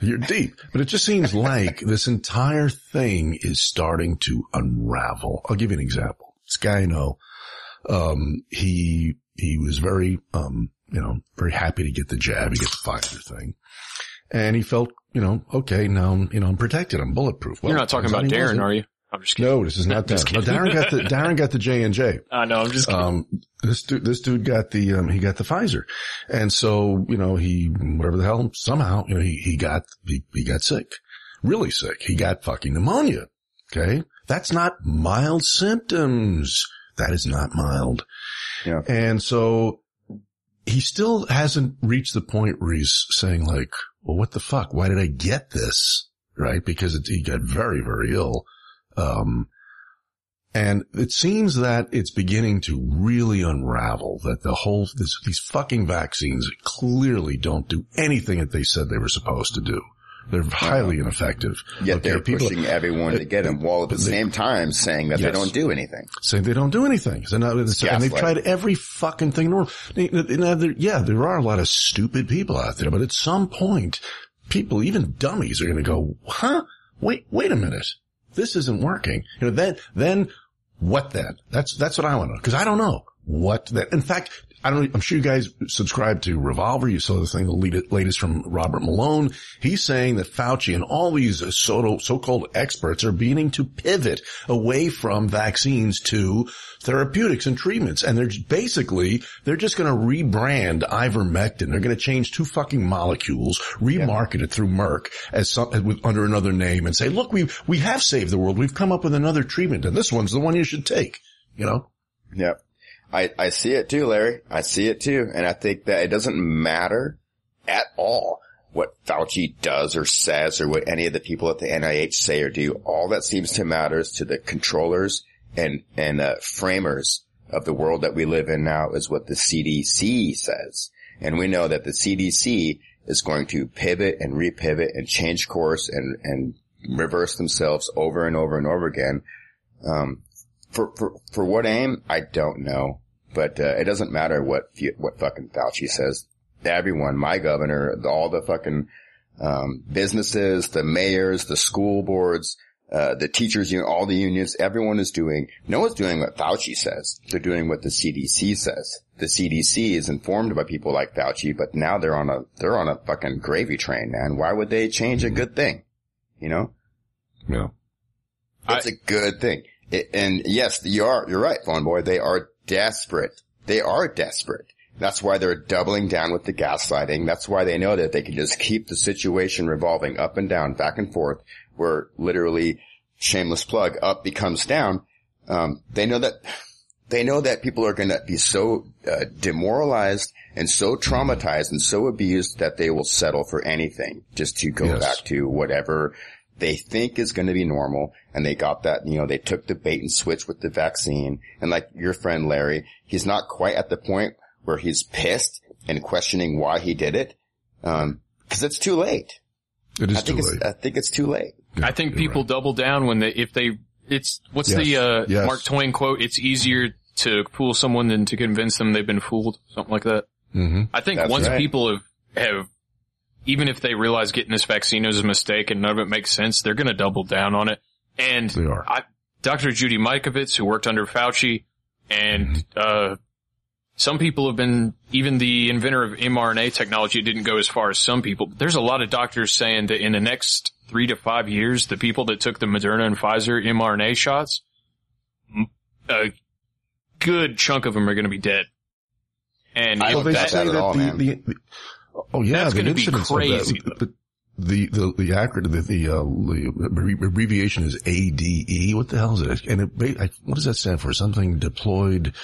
you're deep, but it just seems like <laughs> this entire thing is starting to unravel. I'll give you an example. This guy I know, um, he, he was very, um, you know, very happy to get the jab, he get the Pfizer thing. And he felt, you know, okay, now, you know, I'm protected, I'm bulletproof. Well, You're not talking about Darren, wasn't. are you? I'm just kidding. No, this is not <laughs> Just Darren. No. Darren got the, <laughs> Darren got the J and J. I know. I'm just kidding. Um, this dude, this dude got the, um, he got the Pfizer. And so, you know, he, whatever the hell, somehow, you know, he, he got, he, he got sick. Really sick. He got fucking pneumonia. Okay. That's not mild symptoms. That is not mild. Yeah. And so he still hasn't reached the point where he's saying like, well, what the fuck? Why did I get this? Right? Because it, he got very, very ill. Um, and it seems that it's beginning to really unravel that the whole, this, these fucking vaccines clearly don't do anything that they said they were supposed to do. They're highly ineffective. Yet Okay, they're people- pushing everyone to get them while at the same time saying that they don't do anything. saying they don't do anything. So now, and they've tried every fucking thing in the world. They- they- yeah, there are a lot of stupid people out there, but at some point, people, even dummies, are going to go, huh? Wait, wait a minute. This isn't working. You know, then, then what then? That's, that's what I want to know. Cause I don't know what that, in fact, I don't know, I'm sure you guys subscribe to Revolver. You saw the thing, the latest from Robert Malone. He's saying that Fauci and all these so, so-called experts are beginning to pivot away from vaccines to therapeutics and treatments. And they're basically, they're just going to rebrand ivermectin. They're going to change two fucking molecules, remarket it through Merck as some, with, under another name and say, look, we, we have saved the world. We've come up with another treatment and this one's the one you should take, you know? Yep. I, I see it too, Larry. I see it too. And I think that it doesn't matter at all what Fauci does or says or what any of the people at the NIH say or do. All that seems to matter is to the controllers and, and, uh, framers of the world that we live in now is what the CDC says. And we know that the CDC is going to pivot and repivot and change course and, and reverse themselves over and over and over again. Um, for, for, for what aim? I don't know. But, uh, it doesn't matter what, what fucking Fauci says. Everyone, my governor, all the fucking, um, businesses, the mayors, the school boards, uh, the teachers union, all the unions, everyone is doing, no one's doing what Fauci says. They're doing what the CDC says. The CDC is informed by people like Fauci, but now they're on a, they're on a fucking gravy train, man. Why would they change a good thing? You know? Yeah. It's I, a good thing. It, and yes, you are, you're right, phone boy. They are desperate. They are desperate. That's why they're doubling down with the gaslighting. That's why they know that they can just keep the situation revolving up and down, back and forth, where literally shameless plug up becomes down. Um, they know that, they know that people are going to be so uh, demoralized and so traumatized and so abused that they will settle for anything just to go yes. back to whatever they think is going to be normal. And they got that, you know, they took the bait and switch with the vaccine. And like your friend Larry, he's not quite at the point where he's pissed and questioning why he did it. Um, cause it's too late. It is I think too late. I think it's too late. Yeah, I think people right. double down when they, if they, it's, what's yes. the, uh, yes. Mark Twain quote? It's easier to fool someone than to convince them they've been fooled. Something like that. Mm-hmm. I think That's once right. people have, have even if they realize getting this vaccine is a mistake and none of it makes sense, they're going to double down on it. And they are. I, Dr. Judy Mikovits, who worked under Fauci, and mm-hmm. uh, some people have been, even the inventor of mRNA technology didn't go as far as some people. There's a lot of doctors saying that in the next three to five years, the people that took the Moderna and Pfizer mRNA shots, a good chunk of them are going to be dead. And I don't that, that at all, the, the, Oh yeah, that's going to be crazy. That, the the the acronym the the, uh, the abbreviation is ADE. What the hell is it? And it, what does that stand for? Something deployed.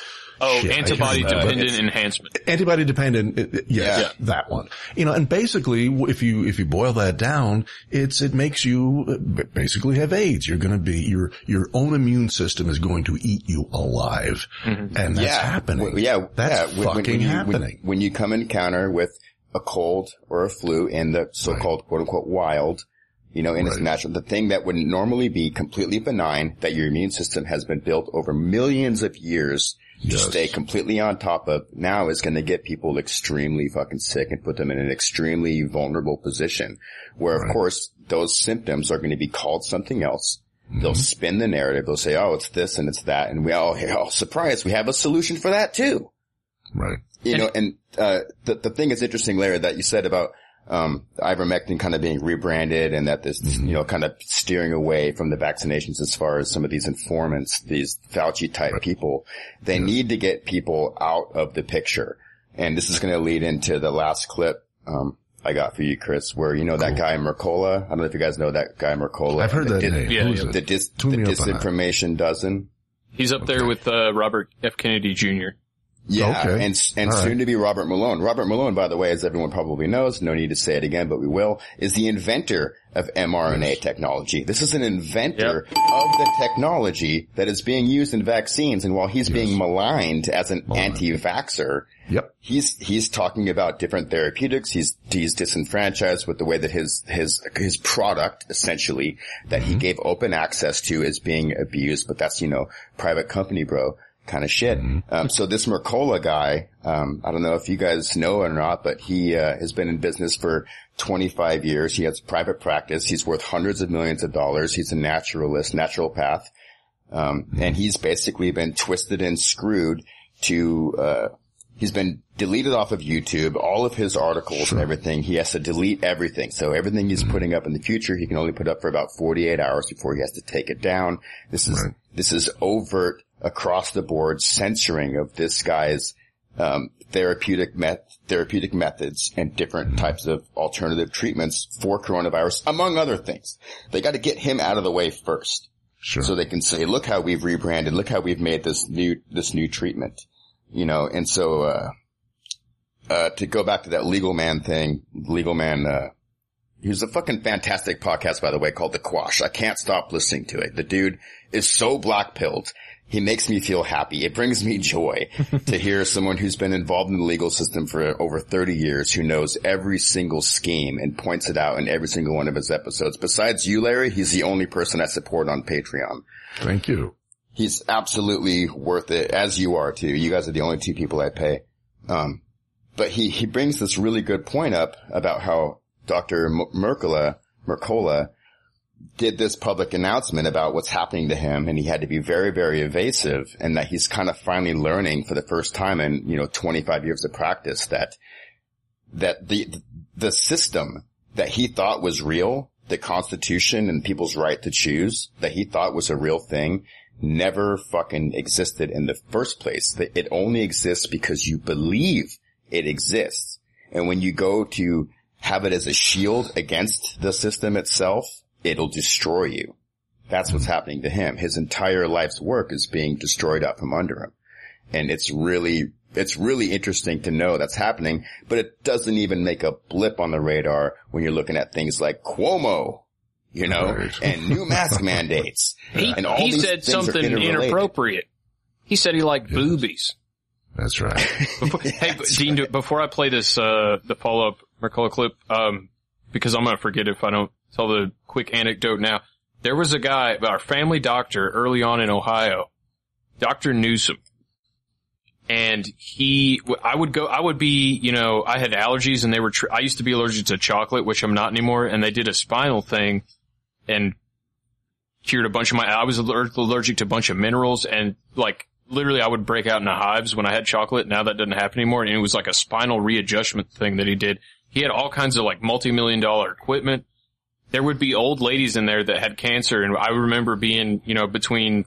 Oh, Shit, antibody dependent enhancement. Antibody dependent, yes, yeah. that one. You know, and basically, if you if you boil that down, it's it makes you uh, basically have AIDS. You're going to be your your own immune system is going to eat you alive, mm-hmm. and that's yeah. happening. Well, yeah, that's yeah. fucking when, when you, happening. When, when you come encounter with a cold or a flu in the so-called right. quote unquote wild, you know, in right. its natural, the thing that would normally be completely benign that your immune system has been built over millions of years yes. to stay completely on top of now is going to get people extremely fucking sick and put them in an extremely vulnerable position where right. of course those symptoms are going to be called something else. Mm-hmm. They'll spin the narrative. They'll say, oh, it's this and it's that. And we all, <laughs> oh, surprise, we have a solution for that too. Right. You and know, and, uh, the, the thing is interesting, Larry, that you said about, um, ivermectin kind of being rebranded and that this, mm-hmm. you know, kind of steering away from the vaccinations as far as some of these informants, these Fauci type right. people. They yeah. need to get people out of the picture. And this is going to lead into the last clip, um, I got for you, Chris, where you know that guy Mercola. I don't know if you guys know that guy Mercola. I've heard that dis- name. Yeah, yeah. The, dis- the disinformation dozen. He's up okay. there with uh, Robert F. Kennedy Jr. Yeah, okay. and and All soon right. to be Robert Malone. Robert Malone, by the way, as everyone probably knows, no need to say it again, but we will, is the inventor of mRNA yes. technology. This is an inventor yep. of the technology that is being used in vaccines. And while he's yes. being maligned as an maligned. anti-vaxxer, yep. he's, he's talking about different therapeutics. He's, he's disenfranchised with the way that his, his, his product essentially that mm-hmm. he gave open access to is being abused. But that's, you know, private company, bro kind of shit. Mm-hmm. Um, so this Mercola guy, um, I don't know if you guys know or not, but he uh, has been in business for 25 years. He has private practice. He's worth hundreds of millions of dollars. He's a naturalist, naturopath, um, mm-hmm. and he's basically been twisted and screwed to uh, He's been deleted off of YouTube, all of his articles sure. and everything. He has to delete everything. So everything he's mm-hmm. putting up in the future, he can only put up for about 48 hours before he has to take it down. This is, right. this is overt across the board censoring of this guy's, um, therapeutic met, therapeutic methods and different mm-hmm. types of alternative treatments for coronavirus, among other things. They got to get him out of the way first. Sure. So they can say, look how we've rebranded, look how we've made this new, this new treatment you know, and so, uh, uh, to go back to that legal man thing, legal man, uh, he's a fucking fantastic podcast, by the way, called The Quash. I can't stop listening to it. The dude is so black pilled. He makes me feel happy. It brings me joy <laughs> to hear someone who's been involved in the legal system for over 30 years who knows every single scheme and points it out in every single one of his episodes. Besides you, Larry, he's the only person I support on Patreon. Thank you he's absolutely worth it, as you are too. You guys are the only two people I pay. Um, but he, he brings this really good point up about how Dr. Mercola, Mercola did this public announcement about what's happening to him and he had to be very, very evasive and that he's kind of finally learning for the first time in, you know, 25 years of practice that, that the, the system that he thought was real, the constitution and people's right to choose that he thought was a real thing never fucking existed in the first place. That it only exists because you believe it exists. And when you go to have it as a shield against the system itself, it'll destroy you. That's what's happening to him. His entire life's work is being destroyed out from under him. And it's really, it's really interesting to know that's happening, but it doesn't even make a blip on the radar when you're looking at things like Cuomo you know, right. and new mask <laughs> mandates. He, and all he said something inappropriate. He said he liked yes. boobies. That's right. <laughs> Before, hey, <laughs> Dean, before I play this, uh, the follow-up Mercola clip, um, because I'm going to forget if I don't tell the quick anecdote now. There was a guy, our family doctor early on in Ohio, Dr. Newsom. And he, I would go, I would be, you know, I had allergies and they were, I used to be allergic to chocolate, which I'm not anymore. And they did a spinal thing and cured a bunch of my, I was allergic to a bunch of minerals and like literally I would break out into hives when I had chocolate. Now that doesn't happen anymore. And it was like a spinal readjustment thing that he did. He had all kinds of like multi-million dollar equipment. There would be old ladies in there that had cancer. And I remember being, you know, between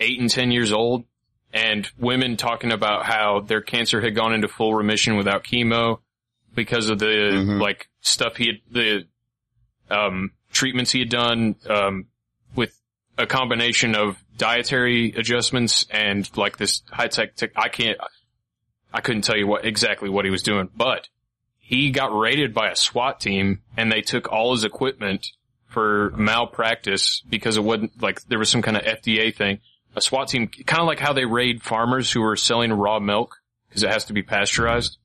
eight and 10 years old and women talking about how their cancer had gone into full remission without chemo because of the mm-hmm. like stuff he had, the, um, treatments he had done, um, with a combination of dietary adjustments and like this high tech, tech I can't, I couldn't tell you what exactly what he was doing, but he got raided by a SWAT team and they took all his equipment for malpractice because it wasn't like there was some kind of FDA thing. A SWAT team, kind of like how they raid farmers who are selling raw milk because it has to be pasteurized.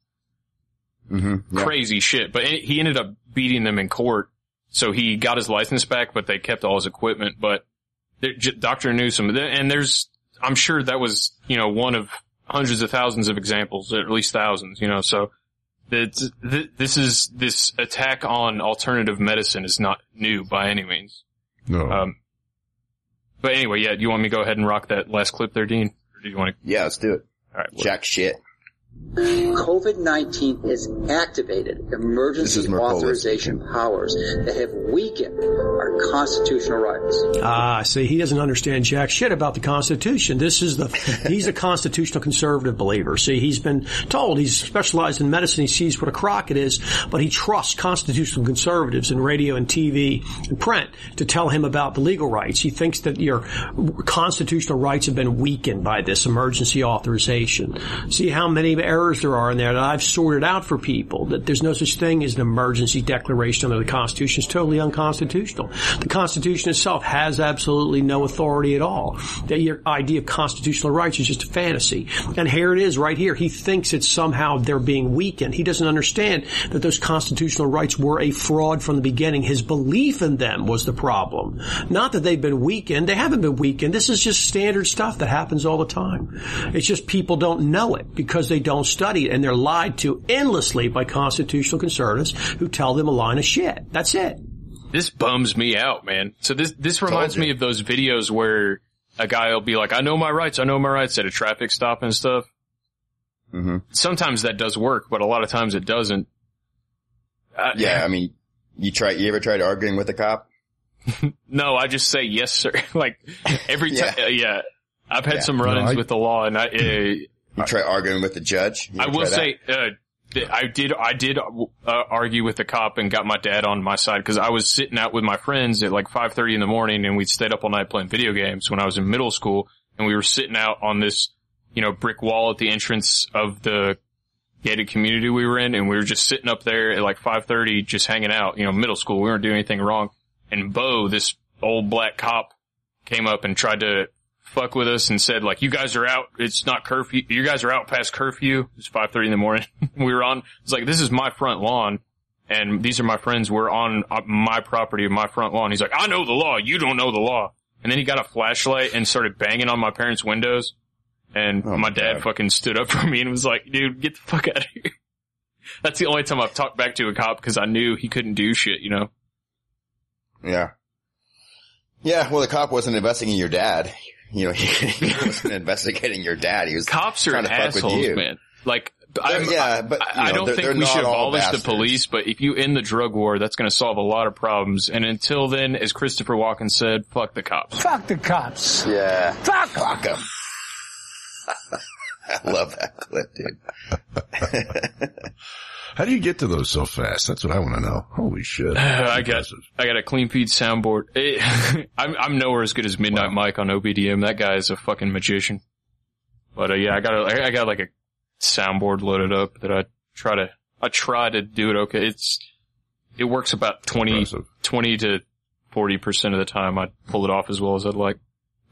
Mm-hmm, yeah. Crazy shit. But he ended up beating them in court so he got his license back, but they kept all his equipment. But Dr. Newsom, and there's, I'm sure that was, you know, one of hundreds of thousands of examples, at least thousands, you know, so this is, this attack on alternative medicine is not new by any means. No. Um, but anyway, yeah, do you want me to go ahead and rock that last clip there, Dean? Or do you want to? Yeah, let's do it. All right. Jack shit. COVID-19 has activated emergency authorization powers that have weakened our constitutional rights. Ah, see, he doesn't understand jack shit about the Constitution. This is the, he's a constitutional conservative believer. See, he's been told he's specialized in medicine. He sees what a crock it is, but he trusts constitutional conservatives in radio and TV and print to tell him about the legal rights. He thinks that your constitutional rights have been weakened by this emergency authorization. See how many errors there are in there that I've sorted out for people, that there's no such thing as an emergency declaration under the Constitution. It's totally unconstitutional. The Constitution itself has absolutely no authority at all. That your idea of constitutional rights is just a fantasy. And here it is right here. He thinks it's somehow they're being weakened. He doesn't understand that those constitutional rights were a fraud from the beginning. His belief in them was the problem. Not that they've been weakened. They haven't been weakened. This is just standard stuff that happens all the time. It's just people don't know it because they don't don't study it and they're lied to endlessly by constitutional conservatives who tell them a line of shit. That's it. This bums me out, man. So this, this reminds me of those videos where a guy will be like, I know my rights, I know my rights at a traffic stop and stuff. Mm-hmm. Sometimes that does work, but a lot of times it doesn't. Uh, Yeah, I mean, you try, you ever tried arguing with a cop? <laughs> No, I just say yes, sir. <laughs> like every time. <laughs> Yeah. Yeah. yeah. I've had Yeah. some run-ins No, I- with the law, and I. Uh, <clears throat> You try arguing with the judge? You I will say, uh, th- I did, I did uh, argue with the cop and got my dad on my side because I was sitting out with my friends at like 5:30 in the morning, and we'd stayed up all night playing video games when I was in middle school, and we were sitting out on this, you know, brick wall at the entrance of the gated community we were in, and we were just sitting up there at like 5:30, just hanging out. You know, middle school, we weren't doing anything wrong, and Bo, this old black cop, came up and tried to fuck with us and said like, you guys are out. It's not curfew. You guys are out past curfew. It's 5.30 in the morning. <laughs> we were on, it's like, this is my front lawn and these are my friends. We're on uh, my property, my front lawn. He's like, I know the law. You don't know the law. And then he got a flashlight and started banging on my parents' windows. And Oh my my dad God. fucking stood up <laughs> for me and was like, dude, get the fuck out of here. <laughs> That's the only time I've talked back to a cop because I knew he couldn't do shit, you know? Yeah. Yeah, well, the cop wasn't investigating your dad. You know, he, he wasn't investigating your dad. He was Cops are trying to fuck with assholes, you. man. Like, I'm, yeah, but, I, I know, don't they're- think they're we should not all abolish the police, but if you end the drug war, that's going to solve a lot of problems. And until then, as Christopher Walken said, fuck the cops. Fuck the cops. Yeah. Fuck, fuck them. <laughs> I love that clip, dude. <laughs> How do you get to those so fast? That's what I want to know. Holy shit. <sighs> I got I got a clean feed soundboard. <laughs> It, I'm I'm nowhere as good as Midnight Mike on OBDM. That guy is a fucking magician. But uh, yeah, I got a, I got like a soundboard loaded up that I try to I try to do it okay. It's it works about 20, 20 to forty percent of the time. I pull it off as well as I'd like.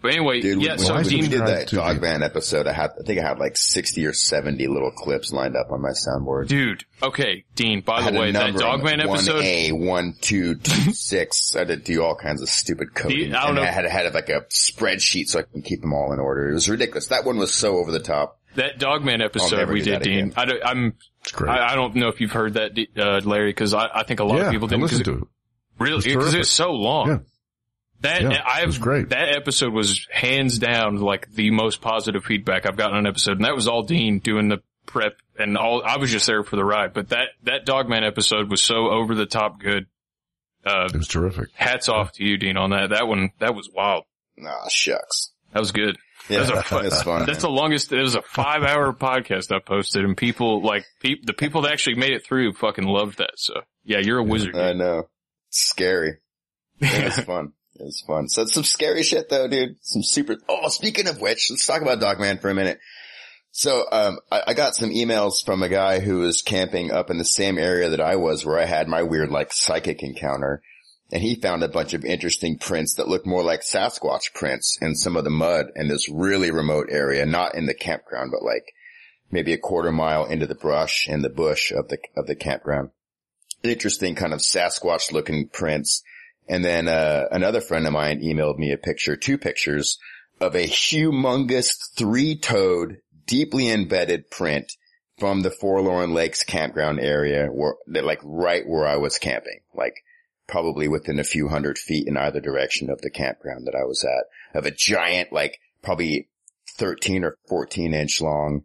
But anyway, Dude, yeah. when, So when we Dean, did that to Dog be- episode, I had, I think I had like 60 or 70 little clips lined up on my soundboard. dude. Okay, Dean. By I the way, that number Dogman of episode. 1A, 1, 2, 2, 6. <laughs> I did do all kinds of stupid coding. I don't and know- I had, had like a spreadsheet so I can keep them all in order. It was ridiculous. That one was so over the top. That Dogman episode we did, Dean. I don't, I'm, It's great. I, I don't know if you've heard that, uh, Larry, because I, I think a lot yeah, of people I didn't. 'cause listened it- to it. Really, was because terrific. it's so long. Yeah. That Yeah, I it was great. That episode was hands down like the most positive feedback I've gotten on an episode, and that was all Dean doing the prep and all. I was just there for the ride, but that that Dogman episode was so over the top good. Uh, It was terrific. hats off to you, Dean, on that. That one, that was wild. Nah, shucks. That was good. Yeah, That was a fun- <laughs> it's fun. That's the longest. It was a five hour <laughs> podcast I posted, and people like peop, the people that actually made it through fucking loved that. So yeah, you're a wizard. <laughs> I know. It's scary. It was fun. It was fun. So it's some scary shit though, dude. Some super, oh, speaking of which, let's talk about Dogman for a minute. So, um, I, I got some emails from a guy who was camping up in the same area that I was where I had my weird like psychic encounter. And he found a bunch of interesting prints that looked more like Sasquatch prints in some of the mud in this really remote area, not in the campground, but like maybe a quarter mile into the brush and the bush of the, of the campground. Interesting kind of Sasquatch looking prints. And then, uh, another friend of mine emailed me a picture, two pictures of a humongous three-toed, deeply embedded print from the Forlorn Lakes campground area where, like right where I was camping, like probably within a few hundred feet in either direction of the campground that I was at of a giant, like probably 13 or 14 inch long,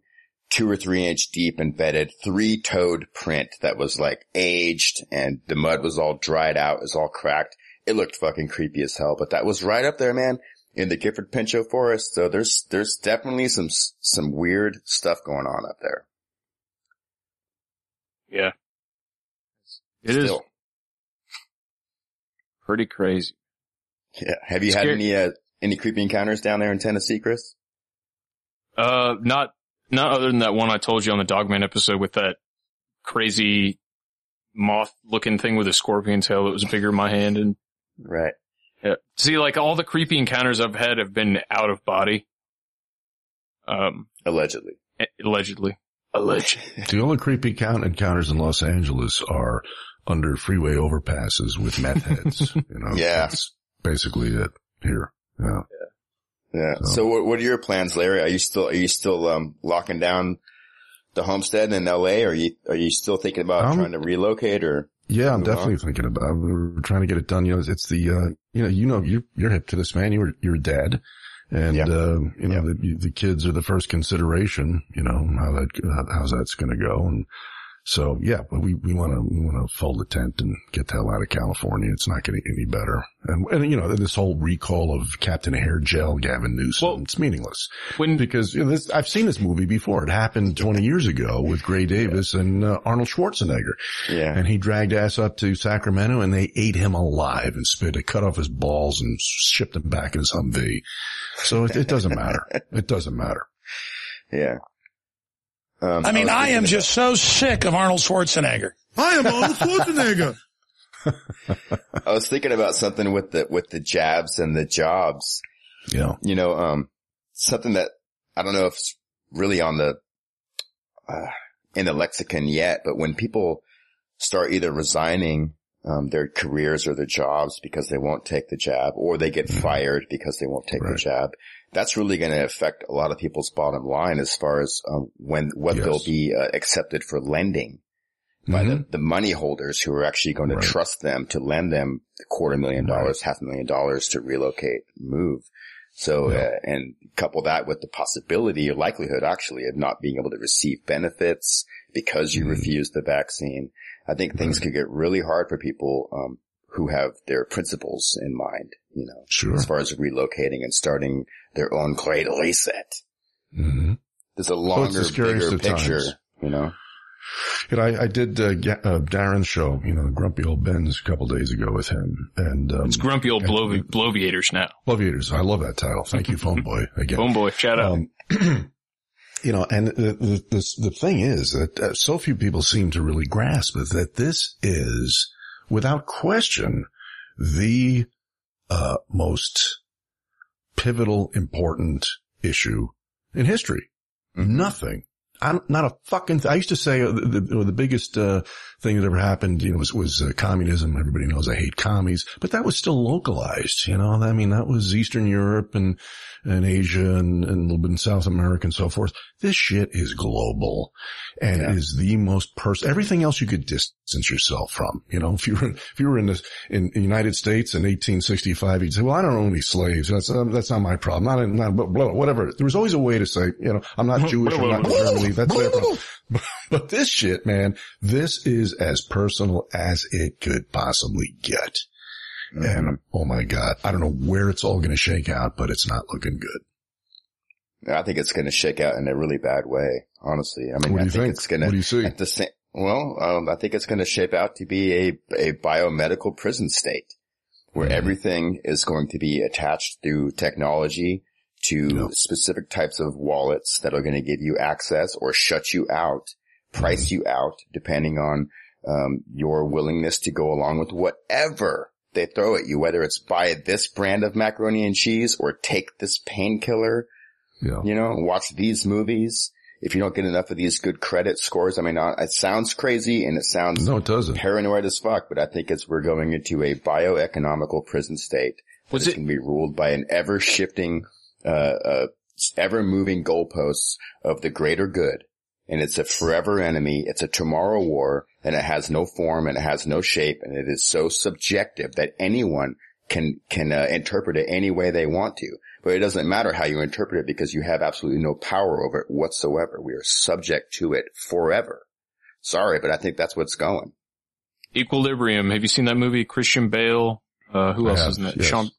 two or three inch deep embedded three toed print that was like aged and the mud was all dried out, it was all cracked. It looked fucking creepy as hell, but that was right up there, man, in the Gifford Pinchot Forest. So there's, there's definitely some, some weird stuff going on up there. Yeah, it is Still. pretty crazy. Yeah. Have you had any, uh, any creepy encounters down there in Tennessee, Chris? Uh, not not other than that one I told you on the Dogman episode with that crazy moth looking thing with a scorpion tail that was bigger in my hand and Right. yeah. See, like all the creepy encounters I've had have been out of body. Um, Allegedly. allegedly. Alleged. The only creepy count encounters in Los Angeles are under freeway overpasses with meth heads. <laughs> You know, Yeah. That's basically it here. Yeah. Yeah. So- So what, what are your plans, Larry? Are you still, are you still, um, locking down the homestead in LA? Or are you, are you still thinking about Um, trying to relocate or? Yeah, I'm definitely thinking about. We're trying to get it done. You know, it's the uh, you know, you know, you you're hip to this, man. You were you're a dad, And, yeah. uh, you know, the, the kids are the first consideration, you know, how that, how's that's going to go. And, so yeah, but we, we want to, we want to fold the tent and get the hell out of California. It's not getting any better. And, and you know, this whole recall of Captain Hair Gel, Gavin Newsom, well, it's meaningless. When, because you know, this, I've seen this movie before. It happened 20 years ago with Gray Davis yeah. and uh, Arnold Schwarzenegger. Yeah. And he dragged ass up to Sacramento and they ate him alive and spit, they cut off his balls and shipped him back in his Humvee. So it, it doesn't matter. <laughs> It doesn't matter. Yeah. Um, I mean, I, I am just so sick of Arnold Schwarzenegger. I am Arnold Schwarzenegger. <laughs> I was thinking about something with the, with the jabs and the jobs. Yeah. You know, um, something that I don't know if it's really on the, uh, in the lexicon yet, but when people start either resigning, um, their careers or their jobs because they won't take the jab or they get mm-hmm. fired because they won't take right. the jab that's really going to affect a lot of people's bottom line as far as um, when what yes. they'll be uh, accepted for lending by mm-hmm. the, the money holders who are actually going to right. trust them to lend them a quarter million dollars, right. half a million dollars to relocate, move. So, yeah. uh, and couple that with the possibility or likelihood actually of not being able to receive benefits because you mm-hmm. refuse the vaccine. I think things could get really hard for people, um, who have their principles in mind, you know, sure. as far as relocating and starting their own great reset. Mm-hmm. There's a longer, well, bigger picture, times. you know. And I, I did uh, uh, Darren's show, you know, Grumpy Old Ben's a couple days ago with him, and um, it's Grumpy Old Blovi- Bloviators now. Bloviators, I love that title. Thank you, Phone Boy. Again, Phone Boy, shout out. Um, <clears throat> you know, and the, the, the, the thing is that uh, so few people seem to really grasp that this is without question, the uh, most pivotal, important issue in history. Mm-hmm. Nothing. I'm not a fucking. Th- I used to say uh, the, the, the biggest uh, thing that ever happened, you know, was was uh, communism. Everybody knows I hate commies, but that was still localized. You know, I mean, that was Eastern Europe and and Asia and, and a little bit in South America and so forth. This shit is global and yeah. is the most person, everything else you could distance yourself from. You know, if you were, if you were in the, in the United States in 1865, you'd say, well, I don't own any slaves. That's, um, that's not my problem. Not, not, blah, blah, whatever. There was always a way to say, you know, I'm not <laughs> Jewish. I'm not Germany. That's their problem. <laughs> <laughs> But this shit, man, this is as personal as it could possibly get. Mm-hmm. And oh my God, I don't know where it's all going to shake out, but it's not looking good. I think it's going to shake out in a really bad way. Honestly, I mean, what do you I think, think, it's going to. What do you see? At the same, well, um, I think it's going to shape out to be a a biomedical prison state where mm-hmm. everything is going to be attached through technology to yep. specific types of wallets that are going to give you access or shut you out, price mm-hmm. you out, depending on um, your willingness to go along with whatever they throw at you, whether it's buy this brand of macaroni and cheese or take this painkiller, yeah. you know, watch these movies. If you don't get enough of these good credit scores, I mean, uh, it sounds crazy and it sounds no, it doesn't. paranoid as fuck, but I think it's we're going into a bioeconomical prison state. Was it going to be ruled by an ever shifting, uh, uh, ever moving goalposts of the greater good and it's a forever enemy. It's a tomorrow war and it has no form and it has no shape and it is so subjective that anyone can, can uh, interpret it any way they want to. But it doesn't matter how you interpret it because you have absolutely no power over it whatsoever. We are subject to it forever. Sorry, but I think that's what's going. Equilibrium. Have you seen that movie? Christian Bale. Uh, who else is in it? Yes. Sean.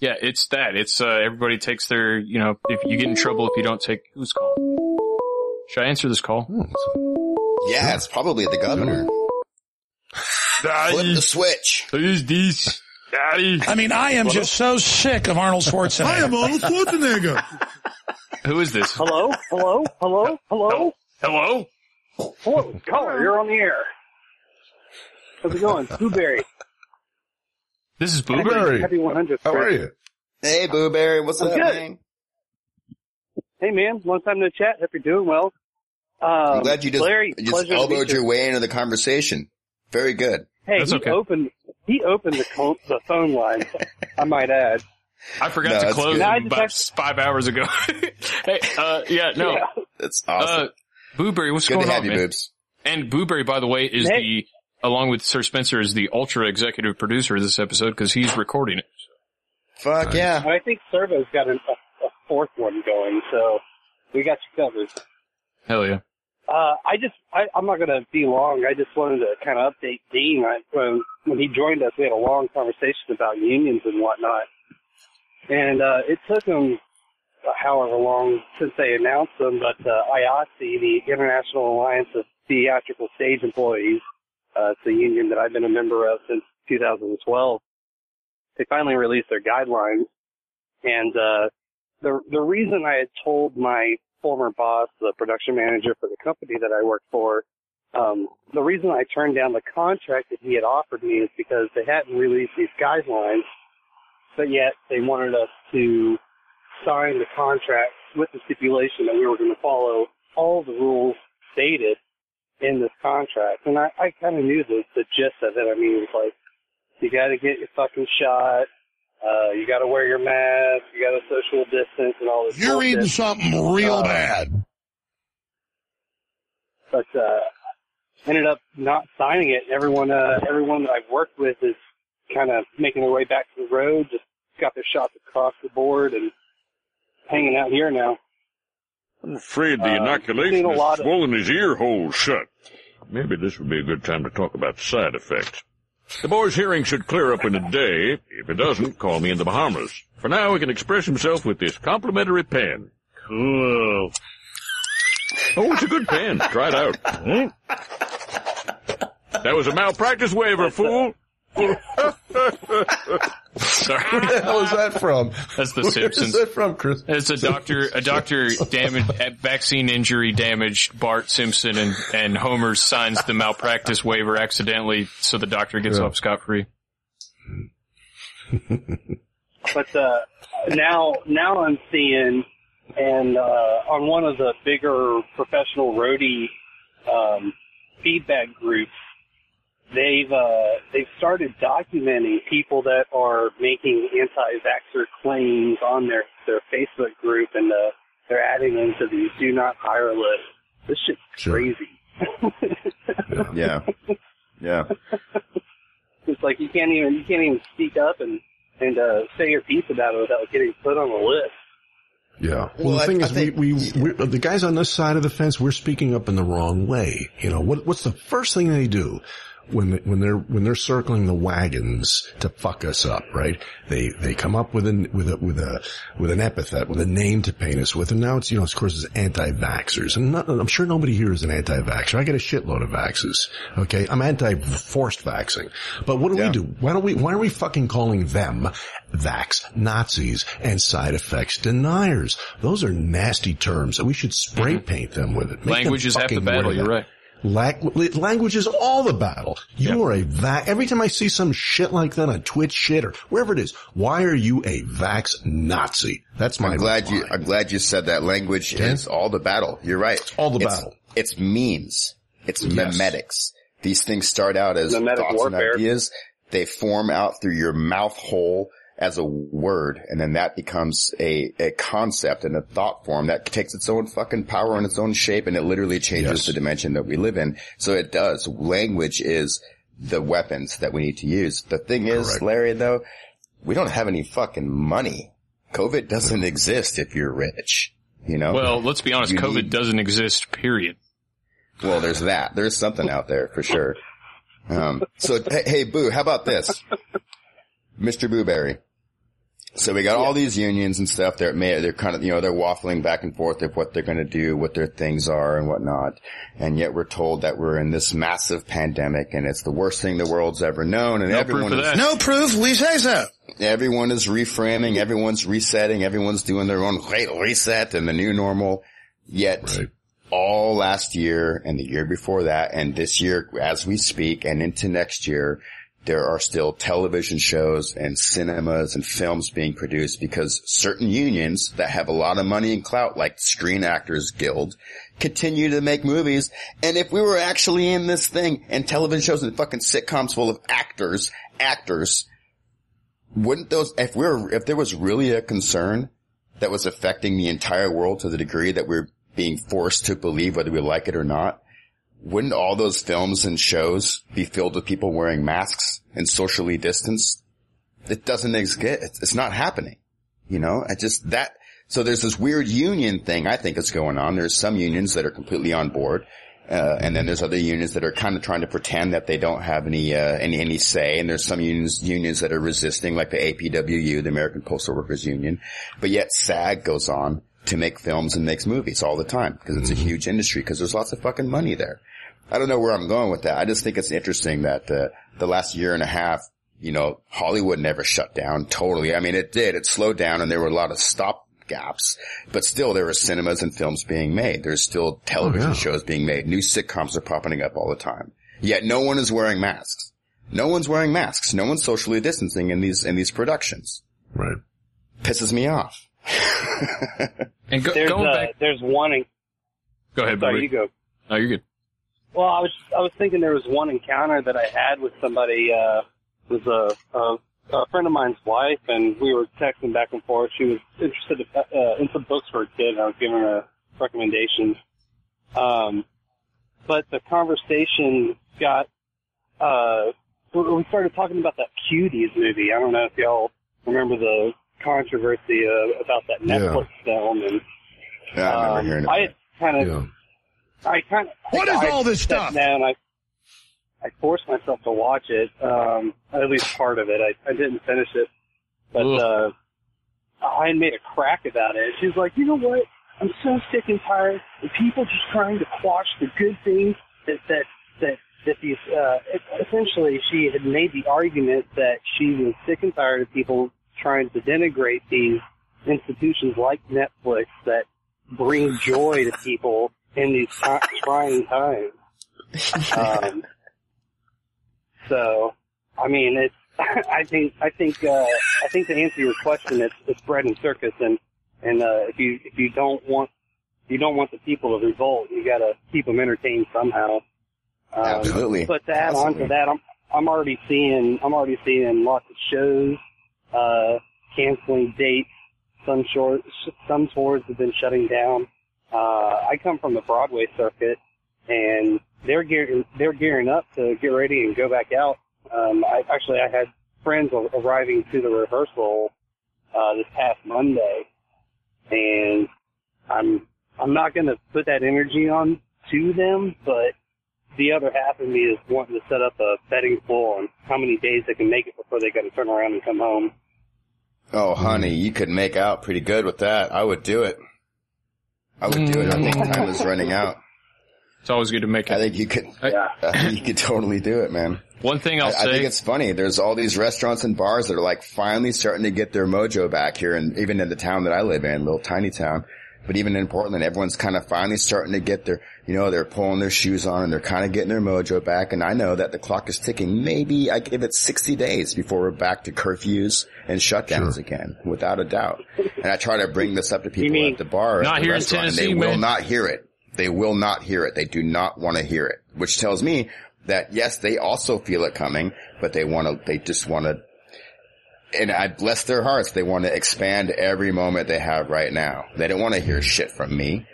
Yeah, it's that. It's, uh, everybody takes their, you know, if you get in trouble if you don't take, who's called? Should I answer this call? Yeah, it's probably the governor. Flip the switch. Who's this? Daddy. I mean, I am just so sick of Arnold Schwarzenegger. I am Arnold Schwarzenegger. Who is this? Hello? Hello? Hello? Hello? Hello? Hello, caller, you're on the air. How's it going? <laughs> Blueberry. This is Blueberry. Happy 100th. How are you? Hey, Blueberry. What's I'm up, good. man? Hey, man. Long time no chat. Hope you're doing well. Um, I'm glad you just, Larry, you just elbowed your way into the conversation. Very good. Hey, That's he okay. opened he opened the co- the phone line. I might add. I forgot No, to close good. No, I it about have- five hours ago. <laughs> hey, uh, yeah, no. Yeah. That's awesome. Uh, Boo-Bury, what's good going to have on, you, man? boobs. And Boo-Bury, by the way, is Hey. the, along with Sir Spencer, is the ultra executive producer of this episode because he's recording it. Fuck yeah. I think Sirvo's got an, a, a fourth one going, so we got you covered. Hell yeah. Uh, I just, I, I'm not going to be long. I just wanted to kind of update Dean. I, when, when he joined us, we had a long conversation about unions and whatnot. And, uh, it took him however long since they announced them, but, uh, IATSE, the International Alliance of Theatrical Stage Employees, uh, it's a union that I've been a member of since 2012. They finally released their guidelines. And, uh, the, the reason I had told my former boss, the production manager for the company that I worked for, um, the reason I turned down the contract that he had offered me is because they hadn't released these guidelines, but yet they wanted us to sign the contract with the stipulation that we were going to follow all the rules stated in this contract. And I, I kind of knew the, the gist of it. I mean, it was like, you got to get your fucking shot. Uh, you got to wear your mask. You got to social distance and all this. You're bullshit. reading something real Uh, bad. But uh, ended up not signing it. Everyone, uh, everyone that I've worked with is kind of making their way back to the road. Just got their shots across the board and hanging out here now. I'm afraid the Uh, inoculation seen a has lot of- swollen his ear holes shut. Maybe this would be a good time to talk about side effects. The boy's hearing should clear up in a day. If it doesn't, call me in the Bahamas. For now, he can express himself with this complimentary pen. Cool. Oh, it's a good pen. Try it out. Hmm? That was a malpractice waiver, fool. Sorry. Where the hell is that from? That's The Where Simpsons. is that from, Chris? It's a doctor, a doctor <laughs> damaged, vaccine injury damaged Bart Simpson and, and Homer signs the malpractice waiver accidentally so the doctor gets Yeah. off scot-free. But uh, now, now I'm seeing, and uh, on one of the bigger professional roadie um, feedback groups, they've uh, they've started documenting people that are making anti-vaxxer claims on their their Facebook group, and uh, they're adding them to the do not hire list. This shit's Sure. crazy. Yeah. Yeah. <laughs> It's like you can't even you can't even speak up and and uh, say your piece about it without getting put on the list. Yeah. Well, Well, the I- thing I is, think- we, we, we're, the guys on this side of the fence, we're speaking up in the wrong way. You know, what, what's the first thing they do when, they, when they're, when they're circling the wagons to fuck us up, right? They, they come up with an, with a, with a, with an epithet, with a name to paint us with. And now it's, you know, of course it's anti-vaxxers. And not, I'm sure nobody here is an anti-vaxxer. I get a shitload of vaxes. Okay. I'm anti-forced vaxing. But what do Yeah. we do? Why don't we, why are we fucking calling them vax Nazis and side effects deniers? Those are nasty terms and we should spray mm-hmm. paint them with it. Make Language is half the battle, you're right. Lag- language is all the battle. You are a vax. Every time I see some shit like that on Twitch shit or wherever it is, why are you a vax Nazi? That's my I'm glad you. I'm glad you said that language is all the battle. You're right. all the It's- battle. It's memes. It's Yes. memetics. These things start out as Memetic thoughts warfare. and ideas. They form out through your mouth hole as a word, and then that becomes a, a concept and a thought form that takes its own fucking power and its own shape, and it literally changes Yes. the dimension that we live in. So it does. Language is the weapons that we need to use. The thing is, Correct. Larry, though, we don't have any fucking money. COVID doesn't <laughs> exist if you're rich. You know? Well, let's be honest, You COVID need- doesn't exist, period. Well, there's that. There's something out there for sure. Um, so hey, hey, Boo, how about this? Mr. Boo-Bury. So we got all these unions and stuff. They're may they're kind of you know they're waffling back and forth of what they're going to do, what their things are, and whatnot. And yet we're told that we're in this massive pandemic, and it's the worst thing the world's ever known. And No everyone proof is that. No proof. We say so. everyone is reframing, everyone's resetting, everyone's doing their own great reset and the new normal. Yet Right. all last year and the year before that and this year as we speak and into next year, there are still television shows and cinemas and films being produced because certain unions that have a lot of money and clout like Screen Actors Guild continue to make movies. And if we were actually in this thing and television shows and fucking sitcoms full of actors, actors, wouldn't those, if we're, if there was really a concern that was affecting the entire world to the degree that we're being forced to believe whether we like it or not, wouldn't all those films and shows be filled with people wearing masks and socially distanced? It doesn't exist. It's- not happening. You know, I just, that, So there's this weird union thing I think is going on. There's some unions that are completely on board. Uh, and then there's other unions that are kind of trying to pretend that they don't have any, uh, any, any say. And there's some unions, unions that are resisting, like the APWU, the American Postal Workers Union. But yet SAG goes on to make films and makes movies all the time because it's a huge industry because there's lots of fucking money there. I don't know where I'm going with that. I just think it's interesting that, uh, the last year and a half, you know, Hollywood never shut down totally. I mean, it did. It slowed down and there were a lot of stop gaps, but still there were cinemas and films being made. There's still television Oh, yeah. shows being made. New sitcoms are popping up all the time. Yet no one is wearing masks. No one's wearing masks. No one's socially distancing in these, in these productions. Right. Pisses me off. And go, there's going uh, back, there's one. En- go ahead, sorry, buddy. you go. No, you're good. Well, I was I was thinking there was one encounter that I had with somebody. Uh, it was a, a a friend of mine's wife, and we were texting back and forth. She was interested uh, in some books for a kid, and I was giving her recommendations. Um, but the conversation got uh, we started talking about that Cuties movie. I don't know if y'all remember the controversy uh, about that Yeah. Netflix film, and Yeah, I remember um, hearing it. I had kind of Yeah. I kind of. What is I all this stuff? Down, I I forced myself to watch it, um, at least part of it. I, I didn't finish it, but uh, I made a crack about it. She's like, you know what? I'm so sick and tired of people just trying to quash the good things that that that that these. Uh, essentially, she had made the argument that she was sick and tired of people trying to denigrate these institutions like Netflix that bring joy to people in these trying times. Um, so, I mean, it's. <laughs> I think. I think. Uh, I think to answer your question, it's it's bread and circus, and and uh, if you if you don't want you don't want the people to revolt, you got to keep them entertained somehow. Um, Absolutely. But to add on to that, I'm I'm already seeing I'm already seeing lots of shows uh, canceling dates. Some short some tours have been shutting down. Uh, I come from the Broadway circuit, and they're gearing they're gearing up to get ready and go back out. Um, I actually I had friends arriving to the rehearsal uh, this past Monday, and I'm I'm not going to put that energy on to them, but the other half of me is wanting to set up a betting pool on how many days they can make it before they got to turn around and come home. Oh, honey, you could make out pretty good with that. I would do it. I would do it. I think time is mm. running out. It's always good to make I it. think you could. Yeah. I think you could totally do it, man. One thing I, I'll I say, think it's funny. There's all these restaurants and bars that are like finally starting to get their mojo back here, and even in the town that I live in, little tiny town. But even in Portland, everyone's kind of finally starting to get their, you know, they're pulling their shoes on and they're kind of getting their mojo back. And I know that the clock is ticking. Maybe I give it 60 days before we're back to curfews and shutdowns again, without a doubt. And I try to bring this up to people mean- at the bar, Not at the here in restaurant, and they will man. not hear it. They will not hear it. They do not want to hear it, which tells me that yes, they also feel it coming, but they want to, they just want to, and I bless their hearts. They want to expand every moment they have right now. They don't want to hear shit from me.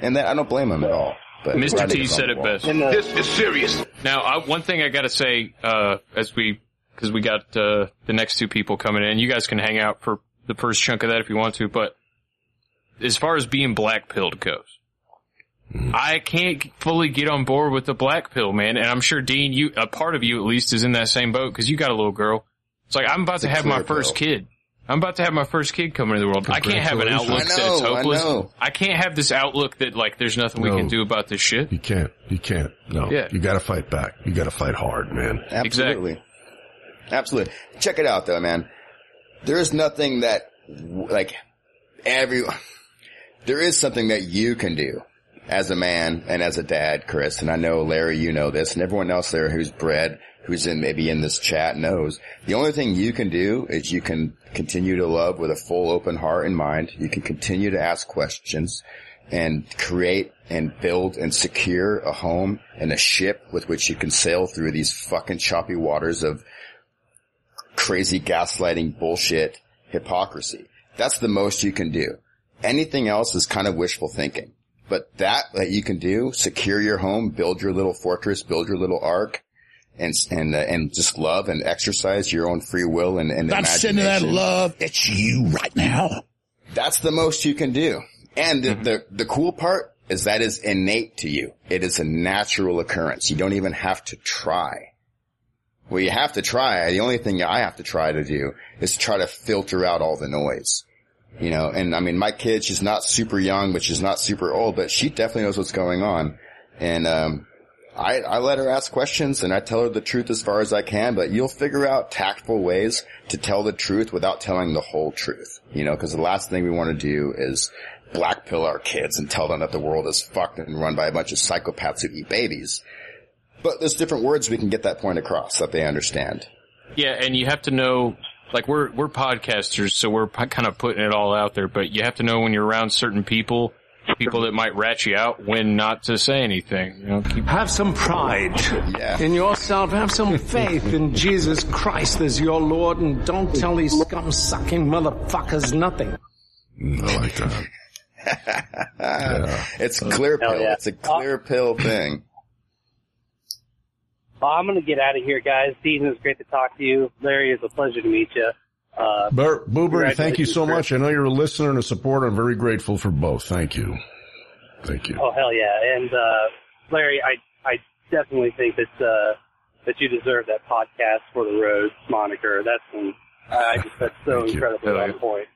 And that, I don't blame them at all. But Mr. T said it on the wall. best. And, uh, This is serious. Now, I, one thing I got to say, uh, as we, because we got uh, the next two people coming in, you guys can hang out for the first chunk of that if you want to. But as far as being black pilled goes, I can't fully get on board with the black pill, man. And I'm sure Dean, you a part of you at least is in that same boat because you got a little girl. It's like I'm about to have my first pill. kid. I'm about to have my first kid come into the world. I can't have an outlook Congratulations. that it's know, I hopeless. I can't have this outlook that like there's nothing we can do about this shit. You can't. You can't. No. Yeah. You gotta fight back. You gotta fight hard, man. Absolutely. Absolutely. Check it out though, man. There is nothing that, like, every, there is something that you can do as a man and as a dad, Chris, and I know Larry, you know this, and everyone else there who's bred, who's in maybe in this chat knows. The only thing you can do is you can continue to love with a full open heart and mind. You can continue to ask questions and create and build and secure a home and a ship with which you can sail through these fucking choppy waters of crazy gaslighting bullshit hypocrisy. That's the most you can do. Anything else is kind of wishful thinking. But that that you can do, secure your home, build your little fortress, build your little ark, and and uh, and just love and exercise your own free will and, and That's into that love. It's you right now. That's the most you can do. And the, the, the cool part is that is innate to you. It is a natural occurrence. You don't even have to try. Well, you have to try. The only thing I have to try to do is try to filter out all the noise. You know, and I mean, my kid, she's not super young, but she's not super old, but she definitely knows what's going on. And, um, I, I let her ask questions and I tell her the truth as far as I can, but you'll figure out tactful ways to tell the truth without telling the whole truth. You know, cause the last thing we want to do is black pill our kids and tell them that the world is fucked and run by a bunch of psychopaths who eat babies. But there's different words we can get that point across that they understand. Yeah, and you have to know, like we're we're podcasters, so we're kind of putting it all out there. But you have to know when you're around certain people, people that might rat you out, when not to say anything. You know, keep have some pride yeah. in yourself. Have some faith in Jesus Christ as your Lord, and don't tell these scum sucking motherfuckers nothing. I like that. yeah. It's clear pill. yeah. It's a clear pill thing. Well, I'm going to get out of here, guys. Dean, it was great to talk to you. Larry, it's a pleasure to meet you. Uh, Bert Boober, thank you so congratulations, much. I know you're a listener and a supporter. I'm very grateful for both. Thank you. Thank you. Oh hell yeah! And uh, Larry, I I definitely think that uh, that you deserve that podcast for the roads moniker. That's some, I just that's so Thank you. incredibly on yeah. point.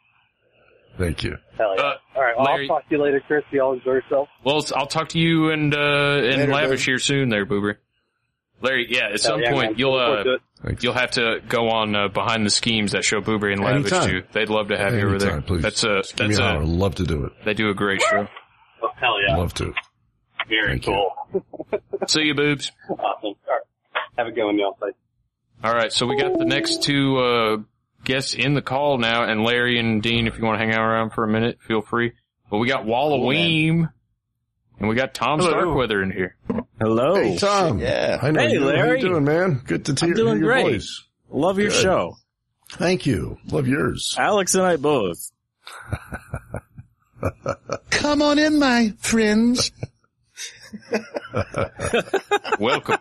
Thank you. Hell yeah! Uh, All right, well, Larry- I'll talk to you later, Chris. You all enjoy yourself. Well, I'll talk to you and uh and Later, Lavish dude. here soon, there, Boober. Larry, yeah, at some yeah, point man. you'll uh to it. Thanks. you'll have to go on uh, behind the schemes that show Boober and Lavish Anytime. do. They'd love to have you over there. Please. That's a Give me that's an hour. a Love to do it. they do a great show. Oh, hell yeah! Love to. Very Thank you. cool. <laughs> See you, boobs. Awesome. All right, have a good one, y'all. Bye. All right, so we got the next two uh guests in the call now, and Larry and Dean, if you want to hang out around for a minute, feel free. But we got Walloweem, and we got Tom Hello. Starkweather in here. Hello. Hey, Tom. Yeah. I know Hey, you. How Larry. you doing, man? Good to see you. I'm hear, doing hear your great. voice. Love your Good. show. Thank you. Love yours. <laughs> Alex and I both. Come on in, my friends. <laughs> Welcome.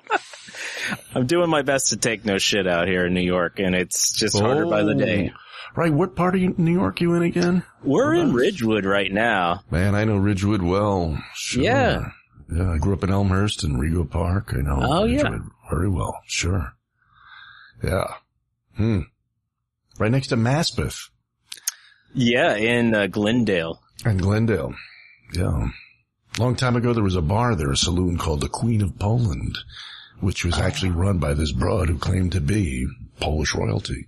I'm doing my best to take no shit out here in New York, and it's just harder by the day. Oh. Right. What part of New York you in again? We're in Ridgewood right now. Man, I know Ridgewood well. Sure. Yeah. Yeah, I grew up in Elmhurst and Rego Park. I know Oh, yeah. Ridgewood very well. Sure. Yeah. Hmm. Right next to Maspeth Yeah, in uh, Glendale. In Glendale. Yeah. Long time ago, there was a bar there, a saloon called the Queen of Poland, which was actually run by this broad who claimed to be Polish royalty.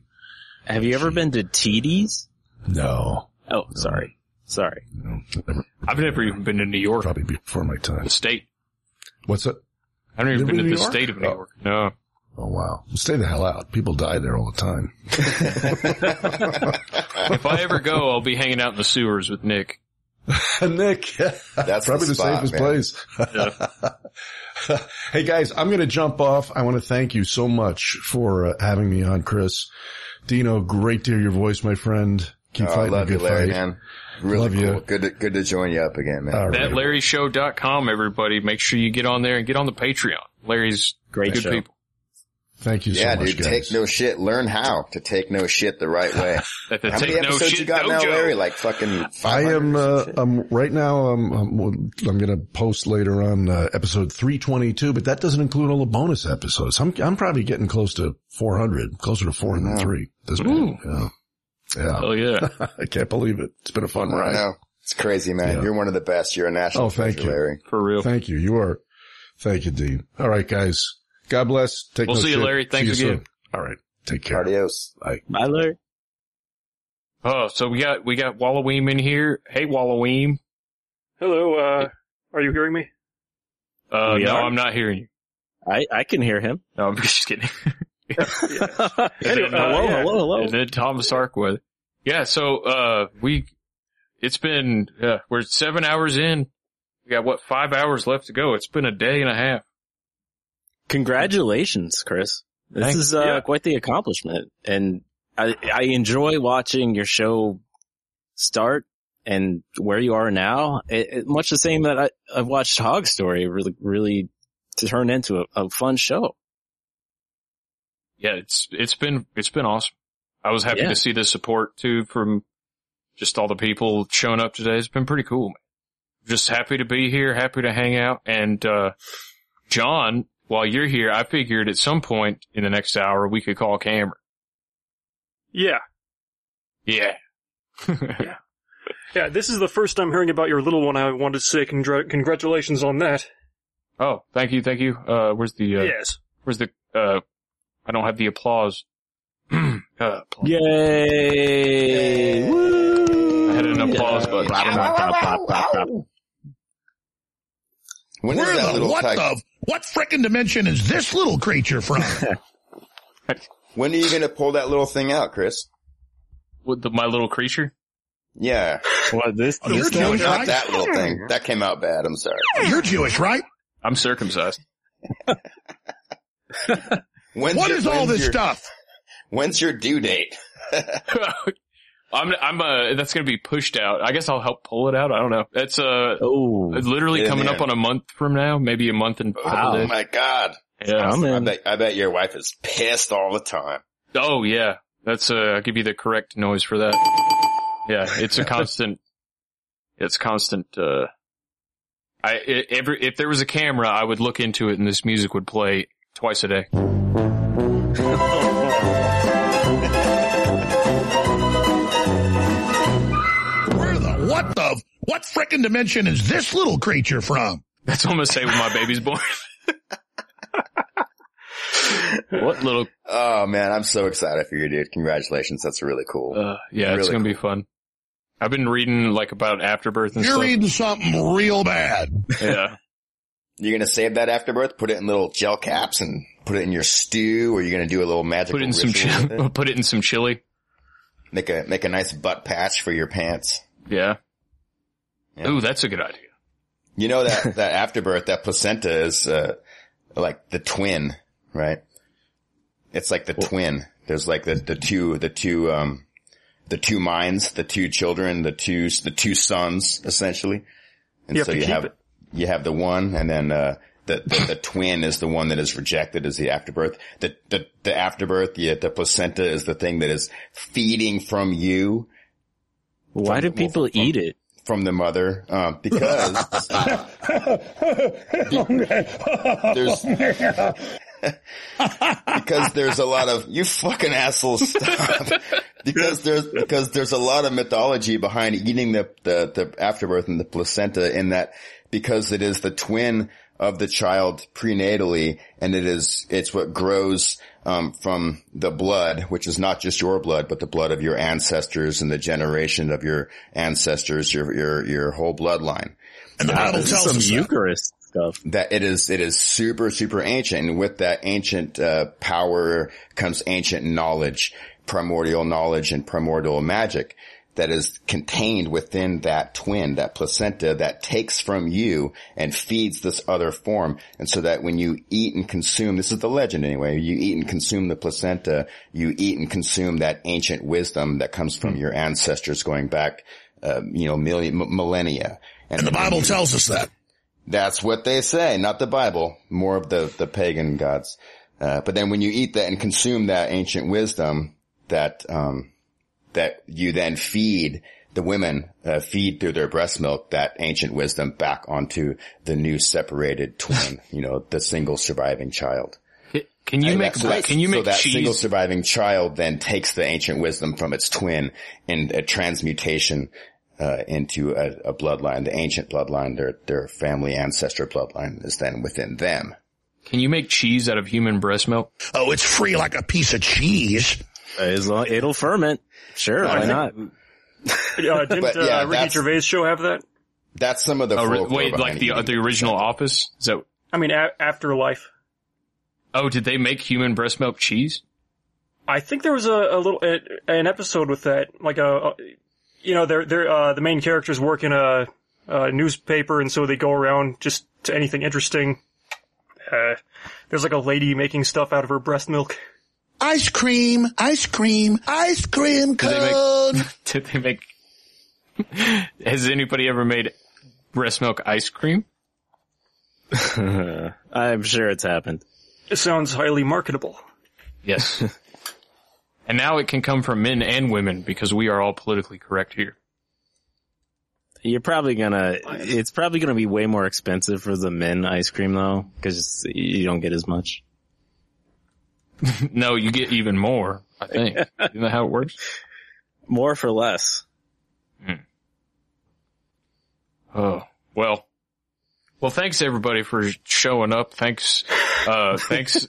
Have you ever been to TD's? No. Oh, sorry. Sorry. no never, I've never even been to New York, probably before my time. the state. What's that? I haven't even been to been the York? state of New Oh. York. No. Oh wow. Stay the hell out. People die there all the time. <laughs> If I ever go, I'll be hanging out in the sewers with Nick. <laughs> Nick. That's probably the, spot, safest man. place. <laughs> hey guys, I'm going to jump off. I want to thank you so much for uh, having me on, Chris. Dino, great to hear your voice, my friend. Keep Oh, I fighting love a you, good Larry, fight. man. Really Love cool. you. Good to, good to join you up again, man. All right. ThatLarryshow.com, everybody. Make sure you get on there and get on the Patreon. Larry's Great good show. people. Thank you so yeah, much, dude, guys. take no shit. Learn how to take no shit the right way. <laughs> At the how many Take No episodes Shit you got now, Dojo. Larry? Like fucking I am, or some uh, shit? um, right now, um, I'm, I'm going to post later on, uh, episode 322, but that doesn't include all the bonus episodes. I'm, I'm probably getting close to 400, closer to 403 at this point. Yeah. Yeah. Oh yeah. <laughs> I can't believe it. It's been a fun I ride. know. It's crazy, man. Yeah. You're one of the best. You're a national Oh, thank treasure, you. Larry. For real. Thank you. You are. Thank you, Dean. All right, guys. God bless. Take care. We'll no see you. Larry. Thanks See you again. soon. All right. Take care. Adios. Bye. Bye, Larry. Oh, so we got, we got Walloweem in here. Hey, Walloweem. Hello, uh, are you hearing me? Uh, We no, are? I'm not hearing you. I, I can hear him. No, I'm <laughs> just kidding. <laughs> Anyway, then, uh, hello, yeah. hello, hello. And then Tom Starkweather. Yeah, so, uh, we, it's been, uh, we're seven hours in. We got what, five hours left to go. It's been a day and a half. Congratulations, Chris. This Thanks. is uh, Yeah. quite the accomplishment, and I, I enjoy watching your show start and where you are now. It, it- much the same that I, I've watched Hog Story really, really to turn into a, a fun show. Yeah, it's, it's been, it's been awesome. I was happy Yeah. to see the support too from just all the people showing up today. It's been pretty cool. Man. Just happy to be here, happy to hang out. And, uh, John, while you're here, I figured at some point in the next hour we could call Cameron. Yeah. Yeah. <laughs> yeah. Yeah, this is the first time hearing about your little one. I wanted to say congr- congratulations on that. Oh, thank you, thank you. Uh, where's the, uh, Yes. where's the, uh, I don't have the applause. <clears throat> uh, applause. Yay! I had an applause button. When is that little what tag- the, what frickin' dimension is this little creature from? <laughs> When are you gonna pull that little thing out, Chris? With the, my little creature? Yeah. What, this? Oh, you're Jewish, not right? that little thing. That came out bad. I'm sorry. Oh, you're Jewish, right? I'm circumcised. <laughs> When's What your- is all this your- stuff? <laughs> When's your due date? I'm, I'm, uh, that's gonna be pushed out. I guess I'll help pull it out. I don't know. It's, uh, Oh, literally Yeah, coming man. up on a month from now, maybe a month and a couple Oh days. my god. Yeah. I'm I in. bet, I bet your wife is pissed all the time. Oh yeah. That's, uh, I'll give you the correct noise for that. Yeah. It's a <laughs> constant, it's constant, uh, I, i every, if there was a camera, I would look into it and this music would play twice a day. What the, frickin' dimension is this little creature from? That's what I'm gonna say when my baby's born. what little, Oh man, I'm so excited for you, dude. Congratulations. That's really cool. uh, yeah, it's gonna be fun. I've been reading like about afterbirth and stuff. You're stuff. reading something real bad. Yeah. You're gonna save that afterbirth, put it in little gel caps and put it in your stew, or you're gonna do a little magic. Put it in some ritual with chili. <laughs> it? Put it in some chili. Make a, make a nice butt patch for your pants. Yeah. Yeah. Ooh, that's a good idea. You know that, <laughs> that afterbirth, that placenta is, uh, like the twin, right? It's like the twin. There's like the, the two, the two, um, the two minds, the two children, the two, the two sons, essentially. And You so you have, it. you have the one and then, uh, the, the, the twin is the one that is rejected as the afterbirth. The, the, the afterbirth, the, the placenta is the thing that is feeding from you, Why do people eat it? From the mother, um, because <laughs> there's because there's a lot of you fucking assholes stop. <laughs> Because there's because there's a lot of mythology behind eating the, the the afterbirth and the placenta in that because it is the twin of the child prenatally and it is it's what grows um, from the blood which is not just your blood but the blood of your ancestors and the generation of your ancestors your your your whole bloodline And the Wow, Bible this is tells some us that. Eucharist stuff. that it is it is super super ancient and with that ancient uh, power comes ancient knowledge primordial knowledge and primordial magic that is contained within that twin that placenta that takes from you and feeds this other form and so that when you eat and consume this is the legend anyway you eat and consume the placenta you eat and consume that ancient wisdom that comes from your ancestors going back uh, you know million m- millennia And the Bible tells us that. that's what they say, not the Bible, more of the, the pagan gods. Uh, but then when you eat that and consume that ancient wisdom that, um, that you then feed the women, uh, feed through their breast milk that ancient wisdom back onto the new separated <laughs> twin, you know, the single surviving child. Can you And make, that- so that- can you so make that single surviving child then takes the ancient wisdom from its twin in a transmutation uh, into a, a bloodline, the ancient bloodline, their their family ancestor bloodline is then within them. Can you make cheese out of human breast milk? Oh, it's free like a piece of cheese. As long, it'll ferment. Sure, why not? Uh, didn't <laughs> But, uh, yeah, Ricky that's- Gervais show have that? That's some of the Oh, re- folklore wait, like the eating the original Office? Is that? I mean, a- Afterlife. Oh, did they make human breast milk cheese? I think there was a, a little a, an episode with that, like a, a you know, they're they're uh, the main characters work in a, a newspaper, and so they go around just to anything interesting. Uh, there's like a lady making stuff out of her breast milk. Ice cream, ice cream, ice cream Did they make- <laughs> Did they make? <laughs> Has anybody ever made breast milk ice cream? <laughs> I'm sure it's happened. It sounds highly marketable. Yes. and now it can come from men and women because we are all politically correct here. You're probably gonna, it's probably gonna be way more expensive for the men ice cream though, cause you don't get as much. <laughs> no, you get even more, I think. <laughs> Isn't that how it works? More for less. Oh, well. Well, thanks everybody for showing up. Thanks, uh, <laughs> thanks,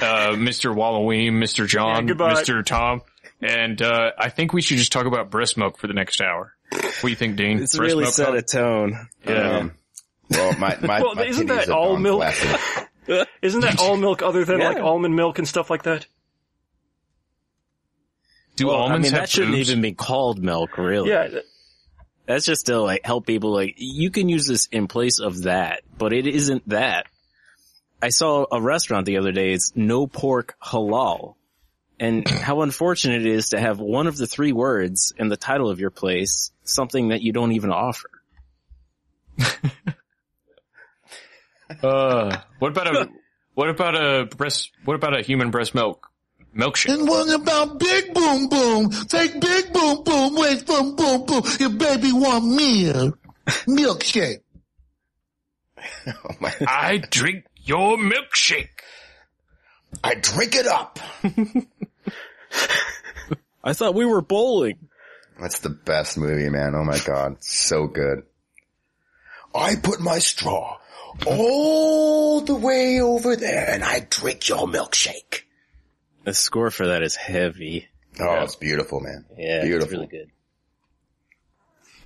uh, Mr. Walloween, Mr. John, Yeah. Mr. Tom. And, uh, I think we should just talk about breast milk for the next hour. What do you think, Dean? It's breast really milk set talk? a tone. Yeah. Um, well, my, my, well, my isn't titties that all gone milk? Flaccid. isn't that all milk other than like almond milk and stuff like that? Do Well, I mean, have that shouldn't even be called milk, really. Yeah. That's just to like help people like, you can use this in place of that, but it isn't that. I saw a restaurant the other day, it's no pork halal. And <coughs> how unfortunate it is to have one of the three words in the title of your place, something that you don't even offer. <laughs> Uh, what about a, what about a breast, what about a human breast milk milkshake? And what about Big Boom Boom? Take Big Boom Boom, wait from Boom Boom. Your baby want milk. Milkshake. <laughs> Oh my! I drink your milkshake. I drink it up. I thought we were bowling. That's the best movie, man. Oh my god. So good. I put my straw all the way over there and I drink your milkshake. The score for that is heavy. Oh, it's beautiful, man. Yeah, beautiful. it's really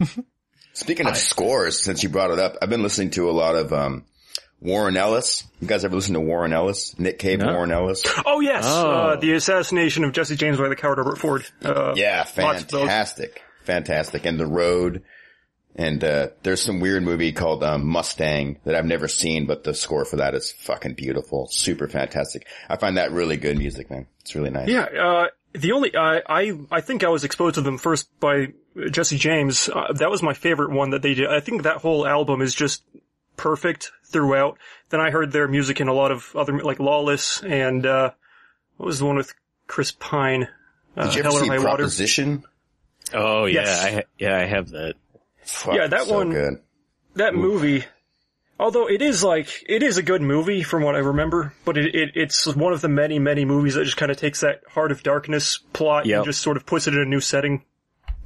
good. <laughs> Speaking of scores, since you brought it up, I've been listening to a lot of, um, Warren Ellis. You guys ever listen to Warren Ellis? Nick Cave, No. Warren Ellis? Oh yes, Oh. Uh, the assassination of Jesse James by the coward Robert Ford. Uh, Yeah, lots fantastic. Fantastic. And The Road. And, uh, there's some weird movie called, um, Mustang that I've never seen, but the score for that is fucking beautiful. Super fantastic. I find that really good music, man. It's really nice. Yeah, uh, the only, I, I, I think I was exposed to them first by Jesse James. Uh, that was my favorite one that they did. I think that whole album is just perfect throughout. Then I heard their music in a lot of other, like Lawless and, uh, what was the one with Chris Pine? Uh, Did you ever Hell see High Water. Proposition? Oh yeah, Yes. I ha- yeah, I have that. Fuck, Yeah, that so one- good. that movie, although it is like, it is a good movie from what I remember, but it, it it's one of the many, many movies that just kind of takes that Heart of Darkness plot Yep. and just sort of puts it in a new setting.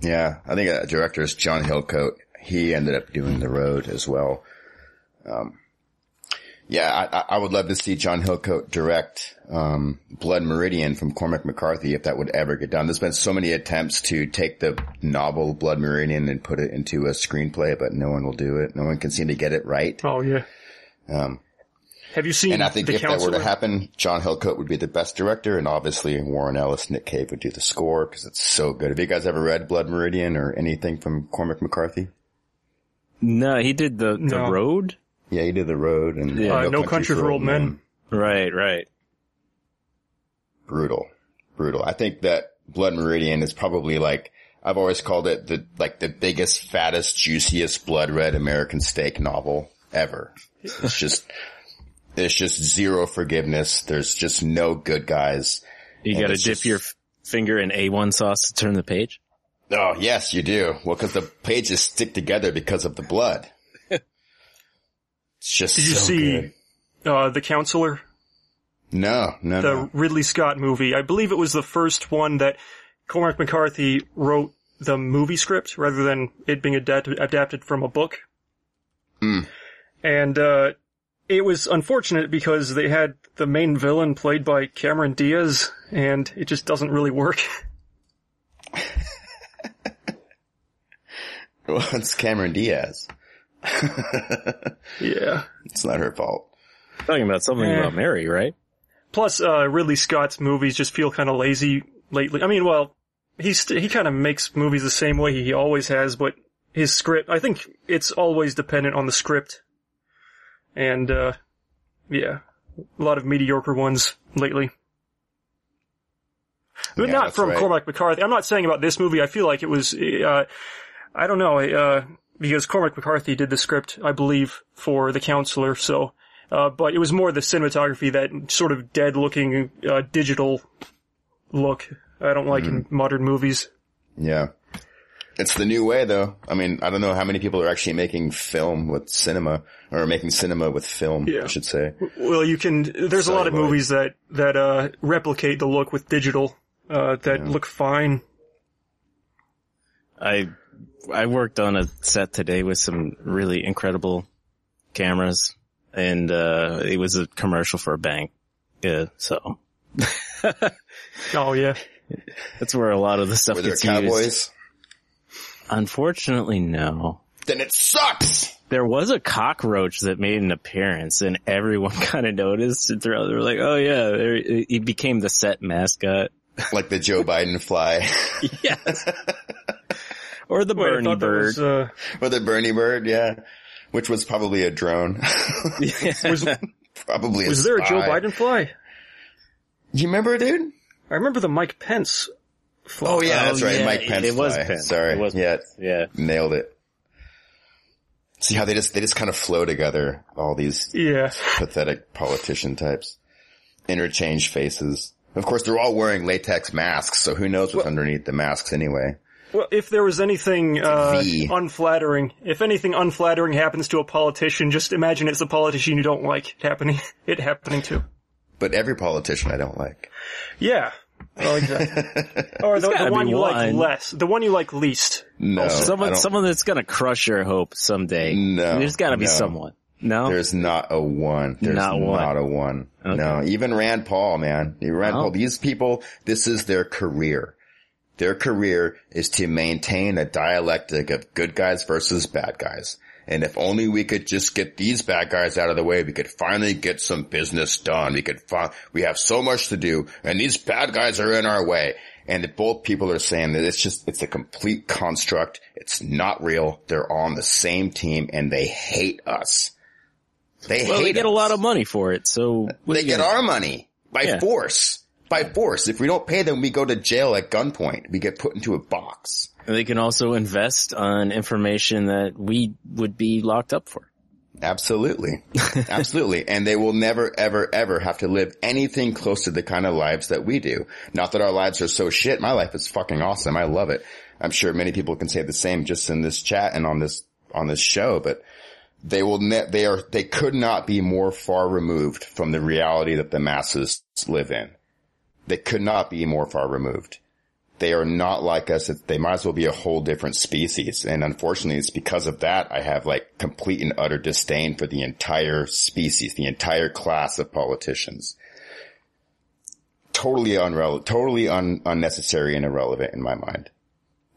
Yeah, I think uh, director is John Hillcoat. He ended up doing The Road as well. Um, yeah, I, I- I would love to see John Hillcoat direct um, Blood Meridian from Cormac McCarthy if that would ever get done. There's been so many attempts to take the novel Blood Meridian and put it into a screenplay, but no one will do it. No one can seem to get it right. Oh yeah. Um, Have you seen and I think the if that were to happen, John Hillcoat would be the best director, and obviously Warren Ellis, Nick Cave would do the score because it's so good. Have you guys ever read Blood Meridian or anything from Cormac McCarthy? No, he did the the No. road. Yeah, he did The Road and Yeah. Uh, No Country for Old Men. Right, right. Brutal, brutal. I think that Blood Meridian is probably like I've always called it the like the biggest, fattest, juiciest blood red American steak novel ever. It's just <laughs> it's just zero forgiveness. There's just no good guys. You got to dip just- your finger in A1 sauce to turn the page. Oh, yes, you do. Well, cause the pages stick together because of the blood. It's just Did you so see uh, the Counselor, No, no, the no. Ridley Scott movie? I believe it was the first one that Cormac McCarthy wrote the movie script rather than it being adapted adapted from a book. Mm. And uh, it was unfortunate because they had the main villain played by Cameron Diaz, and it just doesn't really work. <laughs> <laughs> Well, it's Cameron Diaz. <laughs> yeah. It's not her fault. Talking about something Eh. about Mary, right? Plus, uh, Ridley Scott's movies just feel kind of lazy lately. I mean, well, he's st- he kind of makes movies the same way he always has, but his script, I think it's always dependent on the script. And, uh, yeah, a lot of mediocre ones lately. But Yeah, not from right. Cormac McCarthy. I'm not saying about this movie. I feel like it was, uh, I don't know, uh, because Cormac McCarthy did the script, I believe, for The Counselor, so, uh, but it was more the cinematography, that sort of dead looking, uh, digital look I don't like in modern movies. Yeah. It's the new way though. I mean, I don't know how many people are actually making film with cinema or making cinema with film, Yeah. I should say. Well, you can. There's a lot of movies that that uh, replicate the look with digital uh, that look fine. I I worked on a set today with some really incredible cameras, and uh, it was a commercial for a bank. Yeah, so Oh yeah, <laughs> that's where a lot of the stuff Were there gets cowboys? used. Unfortunately, no. Then it sucks. There was a cockroach that made an appearance, and everyone <laughs> kind of noticed it. Throughout, they were like, "Oh yeah," there- he became the set mascot. Like the Joe Biden fly. <laughs> yes. Or the Wait, Bernie bird. was, uh, or the Bernie bird, yeah. Which was probably a drone. <laughs> <laughs> was probably a was there a Joe. Biden fly? You remember, dude? I remember the Mike Pence. Fly. Oh yeah, that's right. yeah, Mike Pence. it was fly. Pence. Sorry. It was yeah. Yeah. Nailed it. See how they just, they just kind of flow together. All these Yeah. pathetic politician types. Interchange faces. Of course, they're all wearing latex masks, so who knows what's underneath the masks anyway. Well, if there was anything uh, unflattering, if anything unflattering happens to a politician, just imagine it's a politician you don't like happening. <laughs> It happening to. But every politician I don't like. Yeah. Well, exactly. <laughs> or the, the one be you like one. less. The one you like least. No. I someone, someone that's gonna crush your hope someday. No, there's got to be no. someone. No, There's not a one. There's Not one. not a one. Okay. No, even Rand Paul, man. Rand Oh. Paul, these people, this is their career. Their career is to maintain a dialectic of good guys versus bad guys. And if only we could just get these bad guys out of the way, we could finally get some business done. We could fi- we have so much to do and these bad guys are in our way. And both people are saying that it's just, it's a complete construct. It's not real. They're on the same team and they hate us. They hate- well, hate they get a lot of money for it. So They get our money by Yeah. force. By force. If we don't pay them, we go to jail at gunpoint. We get put into a box. And They can also invest on information that we would be locked up for. Absolutely. <laughs> Absolutely. And they will never, ever, ever have to live anything close to the kind of lives that we do. Not that our lives are so shit. My life is fucking awesome. I love it. I'm sure many people can say the same just in this chat and on this, on this show, but they will ne- they are, they could not be more far removed from the reality that the masses live in. They could not be more far removed. They are not like us. They might as well be a whole different species. And unfortunately, it's because of that I have like complete and utter disdain for the entire species, the entire class of politicians. Totally unrelevant, totally un- unnecessary and irrelevant in my mind.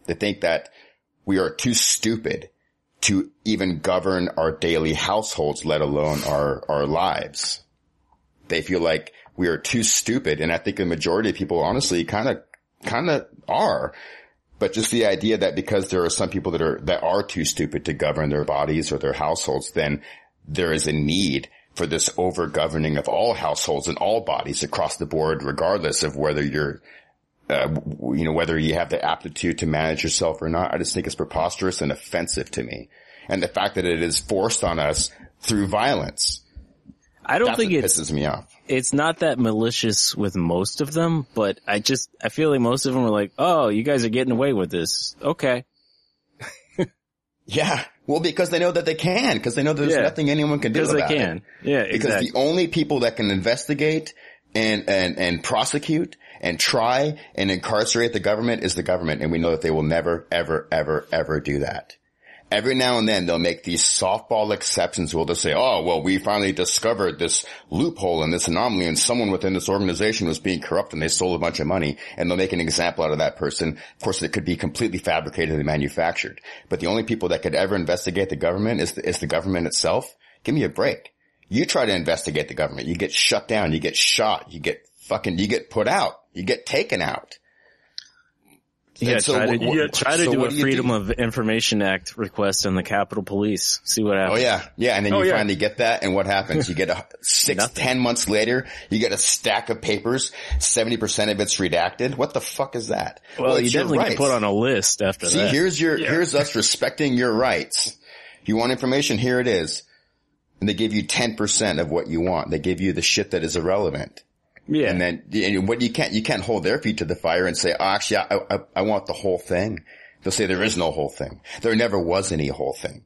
They think that we are too stupid to even govern our daily households, let alone our, our lives. They feel like we are too stupid. And I think the majority of people honestly kind of, kind of are. But just the idea that because there are some people that are, that are too stupid to govern their bodies or their households, then there is a need for this over governing of all households and all bodies across the board, regardless of whether you're, uh, you know, whether you have the aptitude to manage yourself or not. I just think it's preposterous and offensive to me. And the fact that it is forced on us through violence. I don't think it pisses me off. It's not that malicious with most of them, but I just I feel like most of them are like, "Oh, you guys are getting away with this." Okay. <laughs> Yeah. Well, because they know that they can, because they know there's Yeah. nothing anyone can do Because they can. it. Yeah, Because exactly. the only people that can investigate and, and, and prosecute and try and incarcerate the government is the government. And we know that they will never, ever, ever, ever do that. Every now and then they'll make these softball exceptions where they'll say, oh, well, we finally discovered this loophole and this anomaly and someone within this organization was being corrupt and they stole a bunch of money and they'll make an example out of that person. Of course, it could be completely fabricated and manufactured. But the only people that could ever investigate the government is the, is the government itself. Give me a break. You try to investigate the government. You get shut down. You get shot. You get fucking, you get put out. You get taken out. Yeah, And so try to, what- what- try to so do a do Freedom do? of Information Act request on the Capitol Police. See what oh, happens. Oh yeah, yeah, and then Oh, you yeah. finally get that, and what happens? You get a <laughs> six, ten months later, you get a stack of papers. Seventy percent of it's redacted. What the fuck is that? Well, you it's your definitely get put on a list after See, that. here's your here's us respecting your rights. You want information? Here it is. And they give you ten percent of what you want. They give you the shit that is irrelevant. Yeah. And then and what you can't you can't hold their feet to the fire and say, oh, actually, I, I I want the whole thing. They'll say there is no whole thing. There never was any whole thing.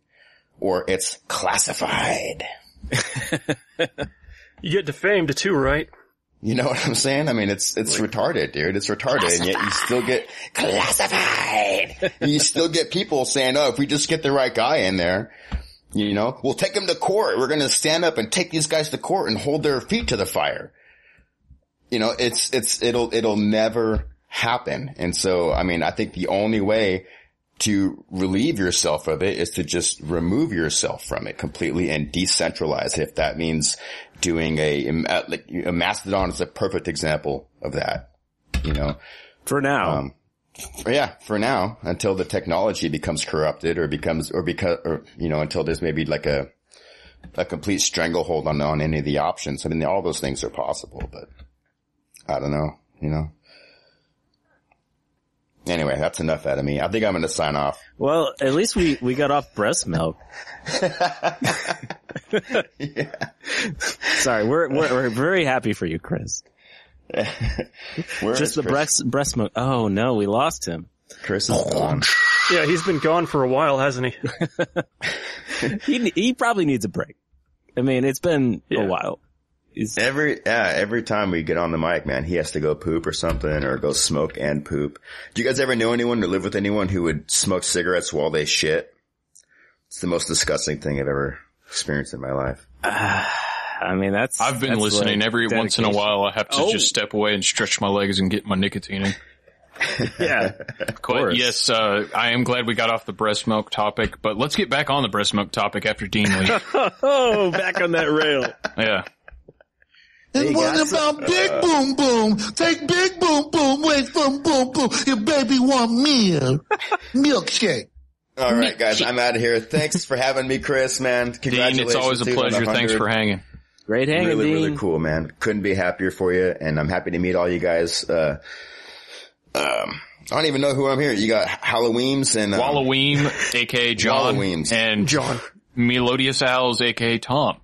Or it's classified. <laughs> You get defamed too, right? You know what I'm saying? I mean, it's, it's retarded, dude. It's retarded. And yet you still get classified. and you still get people saying, oh, if we just get the right guy in there, you know, we'll take him to court. We're going to stand up and take these guys to court and hold their feet to the fire. You know, it's, it's, it'll, it'll never happen. And so, I mean, I think the only way to relieve yourself of it is to just remove yourself from it completely and decentralize it. If that means doing a, like a Mastodon is a perfect example of that, you know, for now. Um, yeah, for now, until the technology becomes corrupted or becomes, or because, or, you know, until there's maybe like a, a complete stranglehold on, on any of the options. I mean, all those things are possible, but I don't know, you know. Anyway, that's enough out of me. I think I'm going to sign off. Well, at least we, we got off breast milk. yeah. <laughs> <laughs> Sorry, we're, we're, we're very happy for you, Chris. <laughs> Where Just is the Chris? breast, breast milk. Oh no, we lost him. Chris is gone. Yeah, he's been gone for a while, hasn't he? he, he probably needs a break. I mean, it's been a while. Every yeah, every time we get on the mic, man, he has to go poop or something, or go smoke and poop. Do you guys ever know anyone or live with anyone who would smoke cigarettes while they shit? It's the most disgusting thing I've ever experienced in my life. <sighs> I mean, that's. I've been that's listening like every once in a while. I have to Oh. just step away and stretch my legs and get my nicotine in. <laughs> yeah, <laughs> But course. yes, uh, I am glad we got off the breast milk topic, but let's get back on the breast milk topic after Dean <laughs> leaves. oh, back on that rail. yeah. And what got some- about Big Boom Boom? Take Big Boom Boom away from Boom Boom. Your baby want milk. Milkshake. All right, guys, I'm out of here. Thanks for having me, Chris, man. Dean, Congratulations. it's always a pleasure. Thanks for hanging. Great hanging, really, Dean. really cool, man. Couldn't be happier for you, and I'm happy to meet all you guys. Uh, um, I don't even know who I'm here. You got Halloweens and um, Walloweem, aka John, Walloweems. and John. Melodious Owls, aka Tom.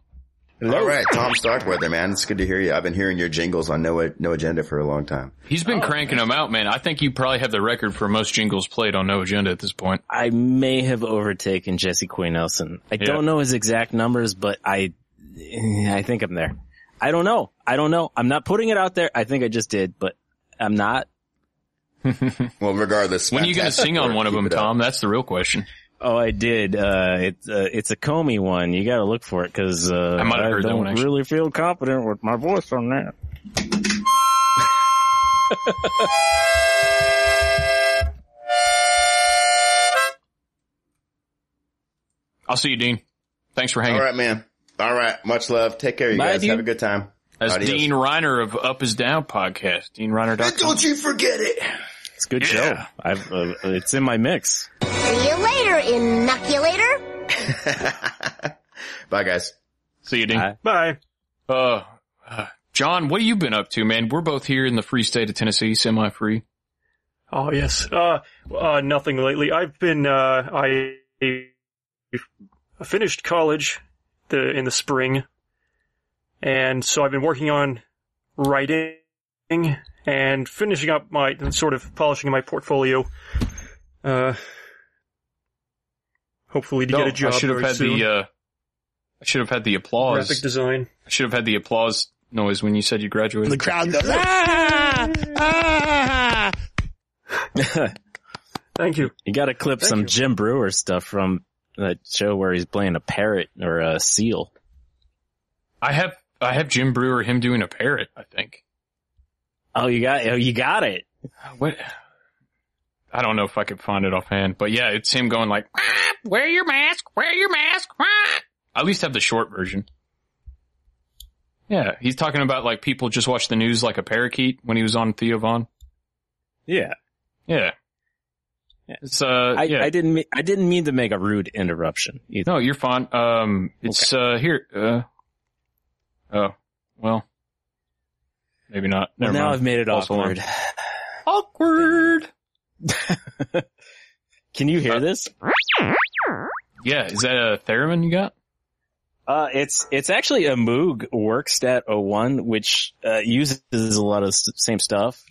All right, Tom Starkweather, man. It's good to hear you. I've been hearing your jingles on No No Agenda for a long time. He's been oh, cranking them out, man. I think you probably have the record for most jingles played on No Agenda at this point. I may have overtaken Jesse Queen Nelson. I Yeah. don't know his exact numbers, but I, I think I'm there. I don't know. I don't know. I'm not putting it out there. I think I just did, but I'm not. <laughs> Well, regardless, When are you going to sing on one of them, it up. Tom? That's the real question. Oh, I did. Uh, it's, uh, it's a Comey one. You gotta look for it cause, uh, I might have heard that don't one, really feel confident with my voice on that. <laughs> I'll see you, Dean. Thanks for hanging. All right, man. All right. Much love. Take care, you Bye, guys. dude. Have a good time. That's Adios. Dean Reiner of Up Is Down podcast. DeanReiner.com. Don't you forget it. It's a good Yeah. show. I've, uh, it's in my mix. See you later, inoculator. <laughs> Bye, guys. See you, Dean. Bye. Bye. Uh, uh, John, what have you been up to, man? We're both here in the free state of Tennessee, semi-free. Oh yes. Uh, uh, nothing lately. I've been, uh, I finished college the, in the spring. And so I've been working on writing and finishing up my, sort of polishing my portfolio. Uh, hopefully to get a job I should have had soon. the, uh, I should have had the applause. graphic design. I should have had the applause noise when you said you graduated. The crowd goes, ah! Ah! <laughs> Thank you. You gotta clip Thank some you. Jim Breuer stuff from that show where he's playing a parrot or a seal. I have, I have Jim Breuer, him doing a parrot, I think. Oh, you got, oh, you got it. What? I don't know if I could find it offhand, but yeah, it's him going like, "Ah, wear your mask, wear your mask. ah." I at least have the short version. Yeah, he's talking about like people just watch the news like a parakeet when he was on Theo Von. Yeah. Yeah. It's, uh, I, yeah. I didn't, mean, I didn't mean to make a rude interruption. either. No, you're fine. Um, it's, uh, here, uh, oh, well, maybe not. Well, now mind. I've made it False awkward. alarm. <laughs> Awkward. <laughs> Can you hear this? Yeah, is that a theremin you got? Uh, it's, it's actually a Moog Werkstatt 01, which, uh, uses a lot of s- same stuff.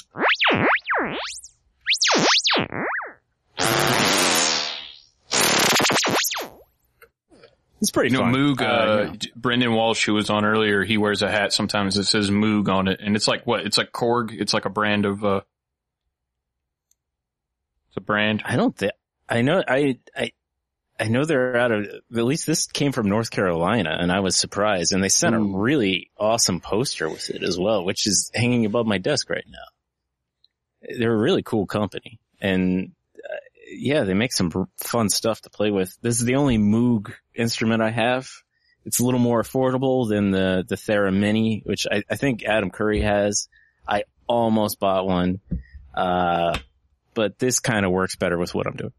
It's pretty You know, fun. Moog, Uh, uh, you. Brendan Walsh, who was on earlier, he wears a hat sometimes that says Moog on it. And it's like, what? It's like Korg. It's like a brand of, uh, it's a brand. I don't think, I know, I, I, I know they're out of, at least this came from North Carolina and I was surprised and they sent a really awesome poster with it as well, which is hanging above my desk right now. They're a really cool company and uh, yeah, they make some fun stuff to play with. This is the only Moog instrument I have. It's a little more affordable than the, the Theremini, which I, I think Adam Curry has. I almost bought one. Uh, but this kind of works better with what I'm doing.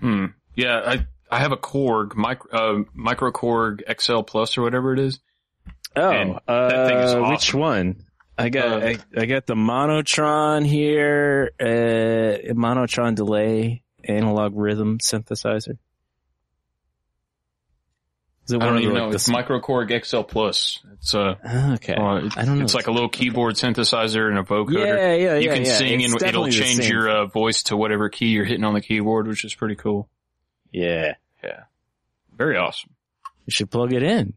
Hmm. Yeah, I, I have a Korg, micro, uh, micro Korg XL Plus or whatever it is. Oh, And that thing is uh, awesome. which one? I got Uh, I, I got the Monotron here, uh, Monotron delay analog rhythm synthesizer. Is it I don't of the, even like, know. the It's Micro Korg XL Plus. It's uh, okay. uh, I don't know. It's like a little keyboard synthesizer and a vocoder. Yeah, yeah, yeah. You can yeah. sing It's and it'll change your uh, voice to whatever key you're hitting on the keyboard, which is pretty cool. Yeah, yeah, very awesome. You should plug it in,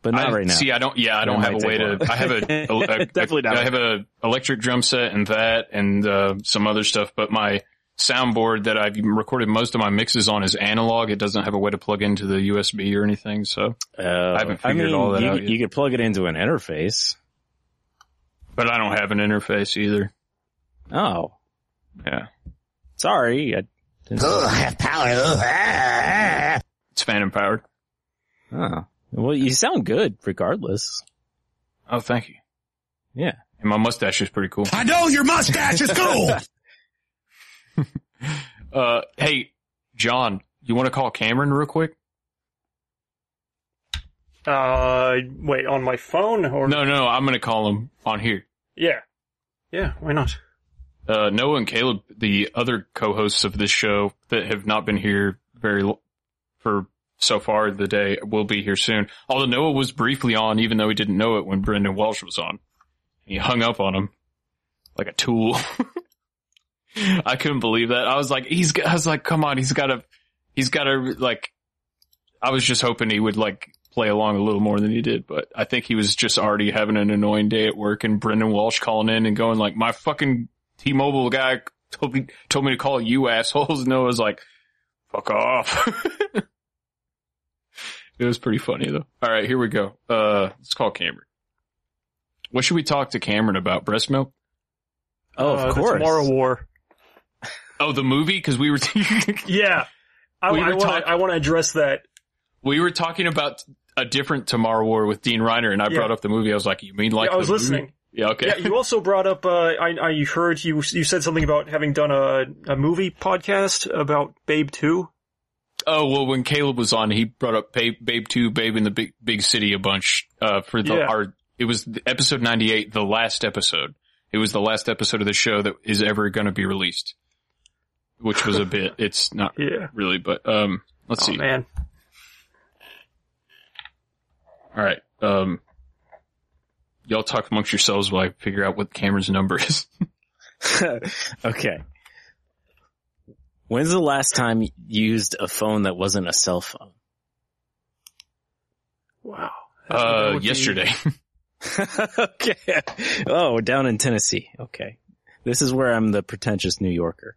but not I, right now. See, I don't. Yeah, I don't have a way to. a I have a, <laughs> a, a- Definitely not. I have a electric drum set and that and uh, some other stuff, but my soundboard that I've recorded most of my mixes on is analog. It doesn't have a way to plug into the USB or anything, so I haven't oh. I figured mean, all that you, out yet. you could plug it into an interface. but I don't have an interface either. Oh, Yeah, sorry. I didn't Oh, I have power. it's fan empowered. Oh, well, you sound good regardless. Oh, thank you. Yeah. And my mustache is pretty cool. I know your mustache is cool. <laughs> <laughs> Uh, hey, John, you want to call Cameron real quick? Uh, wait, on my phone or No, no, I'm gonna call him on here. Yeah, yeah. Why not? Uh, Noah and Caleb, the other co-hosts of this show that have not been here very l- for so far the day, will be here soon. Although Noah was briefly on, even though he didn't know it when Brendan Walsh was on. He hung up on him like a tool. <laughs> <laughs> I couldn't believe that. I was like, he's, g- I was like, come on, he's gotta, he's gotta, like, I was just hoping he would like play along a little more than he did, but I think he was just already having an annoying day at work and Brendan Walsh calling in and going like, my fucking T-Mobile guy told me, told me to call you assholes. And I was like, fuck off. <laughs> it was pretty funny though. All right, here we go. Uh, let's call Cameron. What should we talk to Cameron about? Breast milk? Oh, Uh, of the course. Tomorrow War. Oh, the movie? Cause we were, <laughs> Yeah, I, We I want to. I want to address that. we were talking about a different Tomorrow War with Dean Reiner and I Yeah. brought up the movie. I was like, you mean like Yeah, I was the movie? listening. Yeah, okay. Yeah, you also brought up. Uh, I, I heard you. You said something about having done a a movie podcast about Babe Two. Oh well, when Caleb was on, he brought up Babe, Babe Two, Babe in the Big Big City a bunch. Uh, for the Yeah. our it was episode ninety eight, the last episode. It was the last episode of the show that is ever going to be released, which was a <laughs> bit. It's not Yeah. really, but um, let's Oh see. man. All right, um, y'all talk amongst yourselves while I figure out what Cameron's number is. <laughs> okay. When's the last time you used a phone that wasn't a cell phone? Wow. Uh, yesterday. <laughs> okay. Oh, down in Tennessee. Okay. This is where I'm the pretentious New Yorker.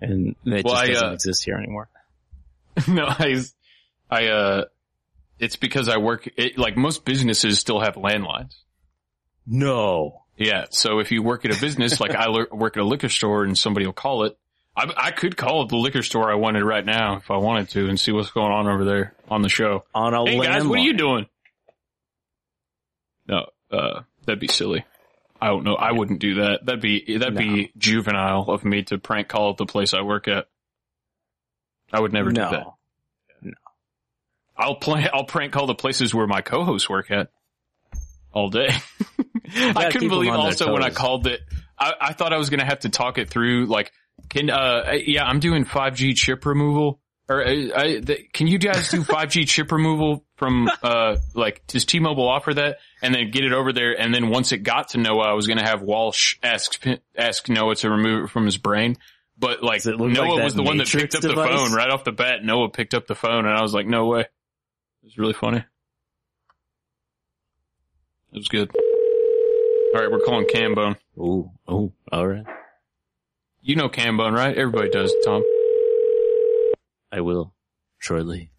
And it Well, just I, doesn't uh, exist here anymore. <laughs> no, I, I, uh, it's because I work, it, like most businesses still have landlines. No. Yeah. So if you work at a business, like I work at a liquor store and somebody will call it, I, I could call the liquor store I wanted right now if I wanted to and see what's going on over there on the show. On a Hey guys, what are you doing? No, uh, that'd be silly. I don't know. I wouldn't do that. That'd be, that'd be juvenile of me to prank call the place I work at. I would never No. do that. No. I'll play, I'll prank call the places where my co-hosts work at all day. <laughs> I couldn't believe also when I called it, I, I thought I was going to have to talk it through. Like, can, uh, yeah, I'm doing 5G chip removal. Or, uh, I, the, can you guys do 5G <laughs> chip removal from, uh, like, does T-Mobile offer that? And then get it over there. And then once it got to Noah, I was going to have Walsh ask, ask Noah to remove it from his brain. But like Does it look Noah like was the one that Matrix picked up device? the phone right off the bat. Noah picked up the phone, and I was like, "No way!" It was really funny. It was good. All right, we're calling Cambone. Oh oh, all right. You know Cambone, right? Everybody does, Tom. I will shortly.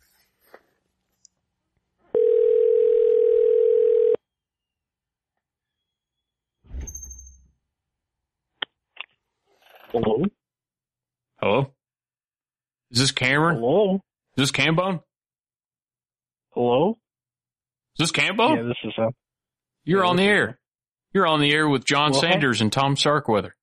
Hello? Hello? Is this Cameron? Hello? Is this Cambone? Hello? Is this Cambone? Yeah, this is uh You're on the air. You're on the air with John Well. Sanders and Tom Starkweather.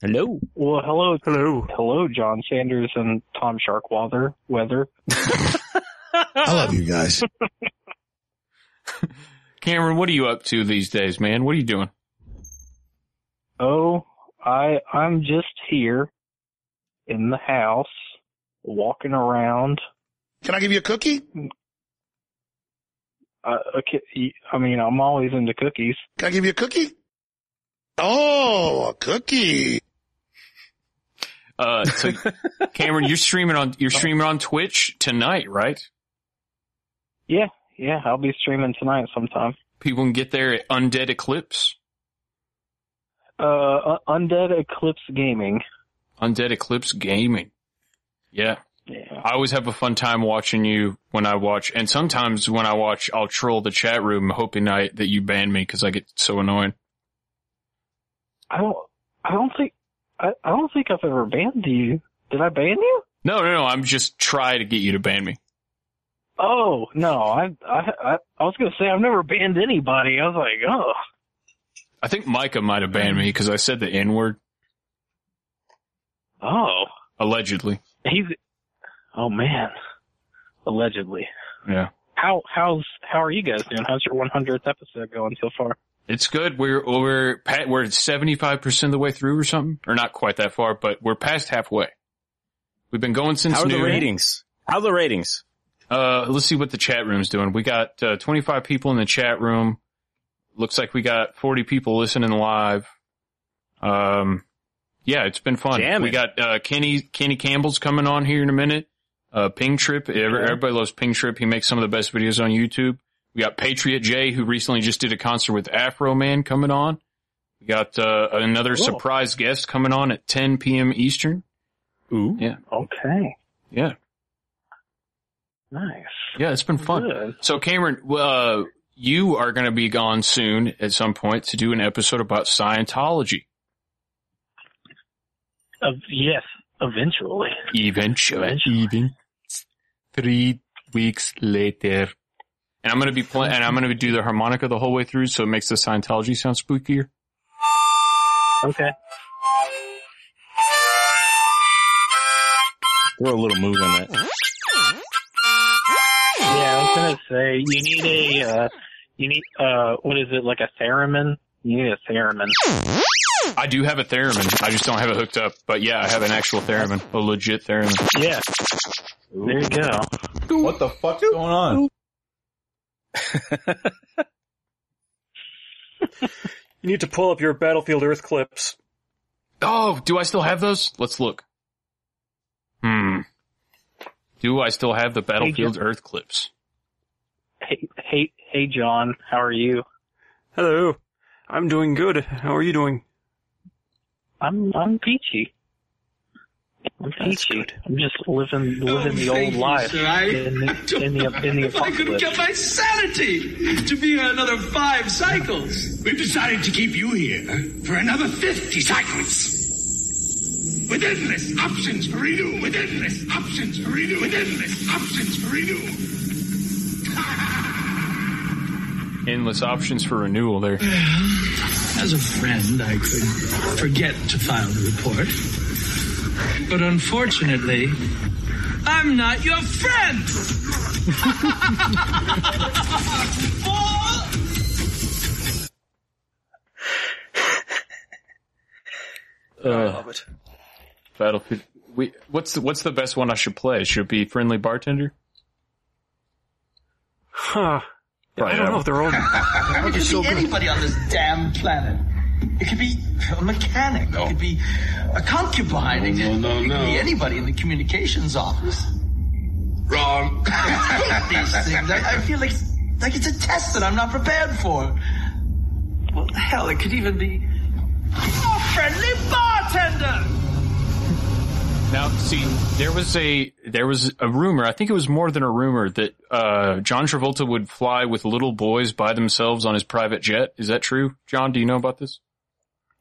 Hello. Well, hello. Hello. Hello, John Sanders and Tom Sharkweather. Weather. <laughs> I love you guys. <laughs> Cameron, what are you up to these days, man? What are you doing? Oh, I I'm just here in the house, walking around. Can I give you a cookie? Uh, okay, I mean, I'm always into cookies. Can I give you a cookie? Oh, a cookie. Uh, so <laughs> Cameron, you're streaming on you're streaming on Twitch tonight, right? Yeah, yeah, I'll be streaming tonight sometime. People can get there at Undead Eclypse. Uh, Undead Eclypse Gaming. Undead Eclypse Gaming. Yeah. Yeah. I always have a fun time watching you when I watch, and sometimes when I watch, I'll troll the chat room hoping I, that you ban me because I get so annoying. I don't, I don't think, I, I don't think I've ever banned you. Did I ban you? No, no, no. I'm just trying to get you to ban me. Oh no, I, I, I, I was gonna say I've never banned anybody. I was like, oh, I think Micah might have banned me because I said the N word. oh, Allegedly. he's, oh man, allegedly. Yeah. How, how's, how are you guys doing? How's your 100th episode going so far? It's good. We're we're we're seventy five percent of the way through or something, or not quite that far, but we're past halfway. We've been going since How are the ratings? How are the ratings? Uh, let's see what the chat room's doing. We got uh, twenty five people in the chat room. Looks like we got forty people listening live. Um, yeah, it's been fun. Jamming. We got uh, Kenny Kenny Campbell's coming on here in a minute. Uh, Ping Trip. Every- Everybody loves Ping Trip. He makes some of the best videos on YouTube. We got Patriot J, who recently just did a concert with Afroman coming on. We got uh, another Cool. surprise guest coming on at 10 p.m. Eastern. Ooh. Yeah. Okay, Yeah. nice. Yeah, it's been fun. Good. So Cameron, uh, you are going to be gone soon at some point to do an episode about Scientology. Uh, yes, eventually. Eventually. Even three weeks later. And I'm going to be playing, and I'm going to do the harmonica the whole way through so it makes the Scientology sound spookier. Okay. Throw a little move on that. Yeah, I was gonna say you need a, uh, you need, uh, what is it, like a theremin? You need a theremin. I do have a theremin. I just don't have it hooked up. But yeah, I have an actual theremin, a legit theremin. Yeah. There you go. What the fuck's going on? <laughs> You need to pull up your Battlefield Earth clips. Oh, do I still have those? Let's look. Hmm. Do I still have the Battlefield Earth clips? Hey, hey, hey, John, how are you? Hello. I'm doing good. How are you doing? I'm, I'm peachy. I'm peachy. I'm just living, oh, living the Oh, thank old you, life sir. I- in the, <laughs> in the, in the If I could apocalypse. get my sanity to be another five cycles. We've decided to keep you here for another 50 cycles. With endless options for renew. With endless options for renew. With endless options for renew. <laughs> Endless options for renewal there. As a friend, I could forget to file the report. But unfortunately, I'm not your friend. <laughs> Uh, I love it. Battlefield. We, what's the, what's the best one I should play? Should it be Friendly Bartender? Huh. Probably I don't know if they're all. There be could so be anybody on this damn planet It could be a mechanic. It could be a concubine. it, no, no, it no. could be anybody in the communications office. Wrong. I <laughs> hate these things. I, I feel like like it's a test that I'm not prepared for. Well, hell, it could even be a friendly bartender. Now, see, there was a there was a rumor. I think it was more than a rumor that uh, John Travolta would fly with little boys by themselves on his private jet. Is that true, John? Do you know about this?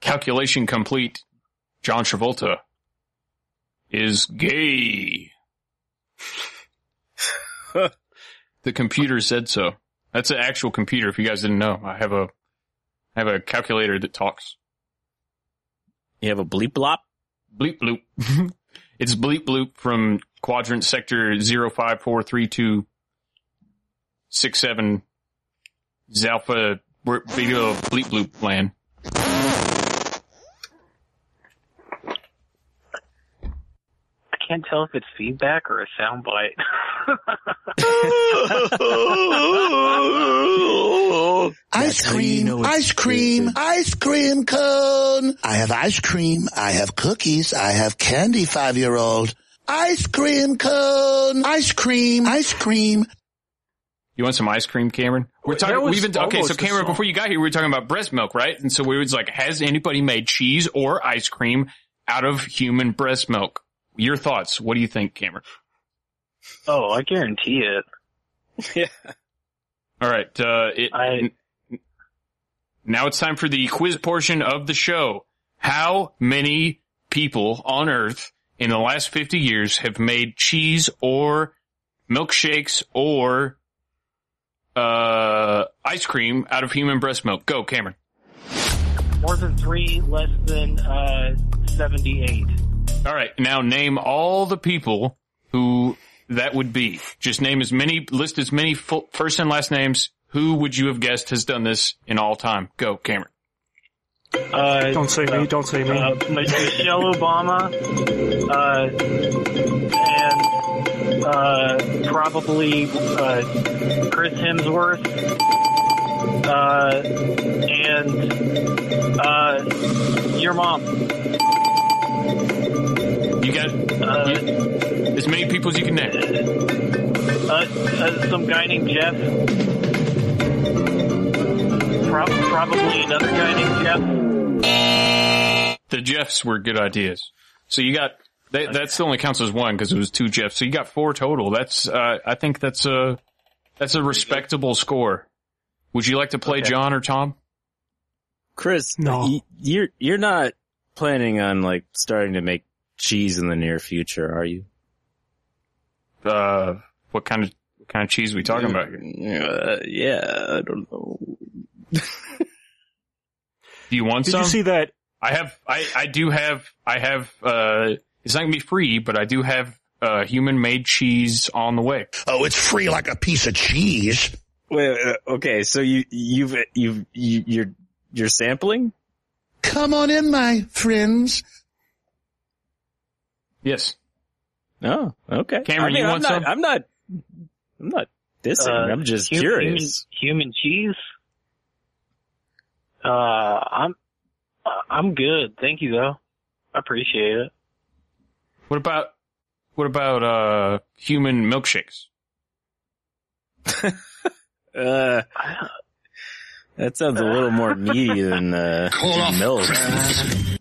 Calculation complete. John Travolta is gay. <laughs> the computer said so. That's an actual computer. If you guys didn't know, I have a I have a calculator that talks. You have a bleep blop? Bleep bloop. <laughs> it's bleep bloop from quadrant sector 0543267 Zalpha Beta bleep bloop land. Can't tell if it's feedback or a soundbite. <laughs> Ice cream, ice cream, ice cream cone. I have ice cream. I have cookies. I have candy, five year old. Ice cream cone, ice cream, ice cream. You want some ice cream, Cameron? We're talking. We've been okay. So Cameron, before you got here, we were talking about breast milk, right? And so we was like, has anybody made cheese or ice cream out of human breast milk? Your thoughts? What do you think, Cameron? oh, I guarantee it. <laughs> Yeah. All right. Uh, it, n- now it's time for the quiz portion of the show. How many people on Earth in the last 50 years have made cheese or milkshakes or uh, ice cream out of human breast milk? Go, Cameron. More than three, less than uh, 78. All right. Now name all the people who that would be. Just name as many, list as many full, first and last names. Who would you have guessed has done this in all time? Go, Cameron. Uh, Don't say me. Don't say me. uh, Michelle Obama, uh, and uh, probably uh, Chris Hemsworth, uh, and uh, your mom. You got you- as many people as you can name. Uh, uh, some guy named Jeff. Pro- probably another guy named Jeff. The Jeffs were good ideas. So you got that, that still only counts as one because it was two Jeffs. So you got four total. That's uh, I think that's a that's a respectable score. Would you like to play John or Tom? Chris, No. y- you're you're not planning on like starting to make cheese in the near future, are you? Uh, what kind of what kind of cheese we talking about here? Uh, yeah, I don't know. <laughs> Do you want Did some? you see that? I have, I, I do have, I have, uh, it's not gonna be free, but I do have, uh, human made cheese on the way. Oh, it's free like a piece of cheese. Wait, uh, okay, so you you've you've you, you're you're sampling? Come on in, my friends. Yes. Oh, okay. Cameron, I mean, you I'm want not, some? I'm not. I'm not dissing. Uh, I'm just hu- curious. Human, human cheese. Uh, I'm, I'm good. Thank you though. I appreciate it. What about, what about, uh, human milkshakes? <laughs> Uh, that sounds a little more meaty than uh, Call off milk. Christmas.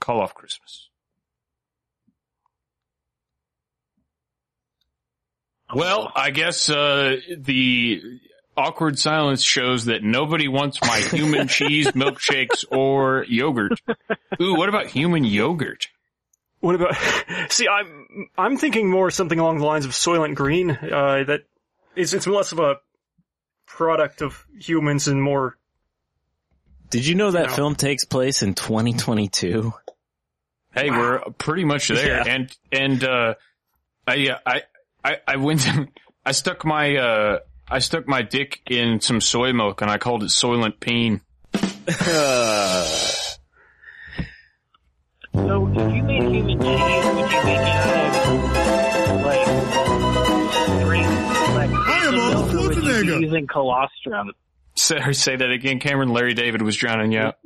Call off Christmas. Well, I guess, uh, the awkward silence shows that nobody wants my human <laughs> cheese milkshakes or yogurt. Ooh, what about human yogurt? What about? <laughs> See, I'm I'm thinking more something along the lines of Soylent Green. Uh, that it's it's less of a product of humans and more Did you know that film takes place in 2022? Hey, wow. we're pretty much there. Yeah. And, and, uh, I, I, I, I went, I stuck my, uh, I stuck my dick in some soy milk and I called it Soylent Peen. Uh. So, if you made human cheese, would you make it out of, like, straight, like, I am milk, or would you be using colostrum? Say, say that again, Cameron. Larry David was drowning you out.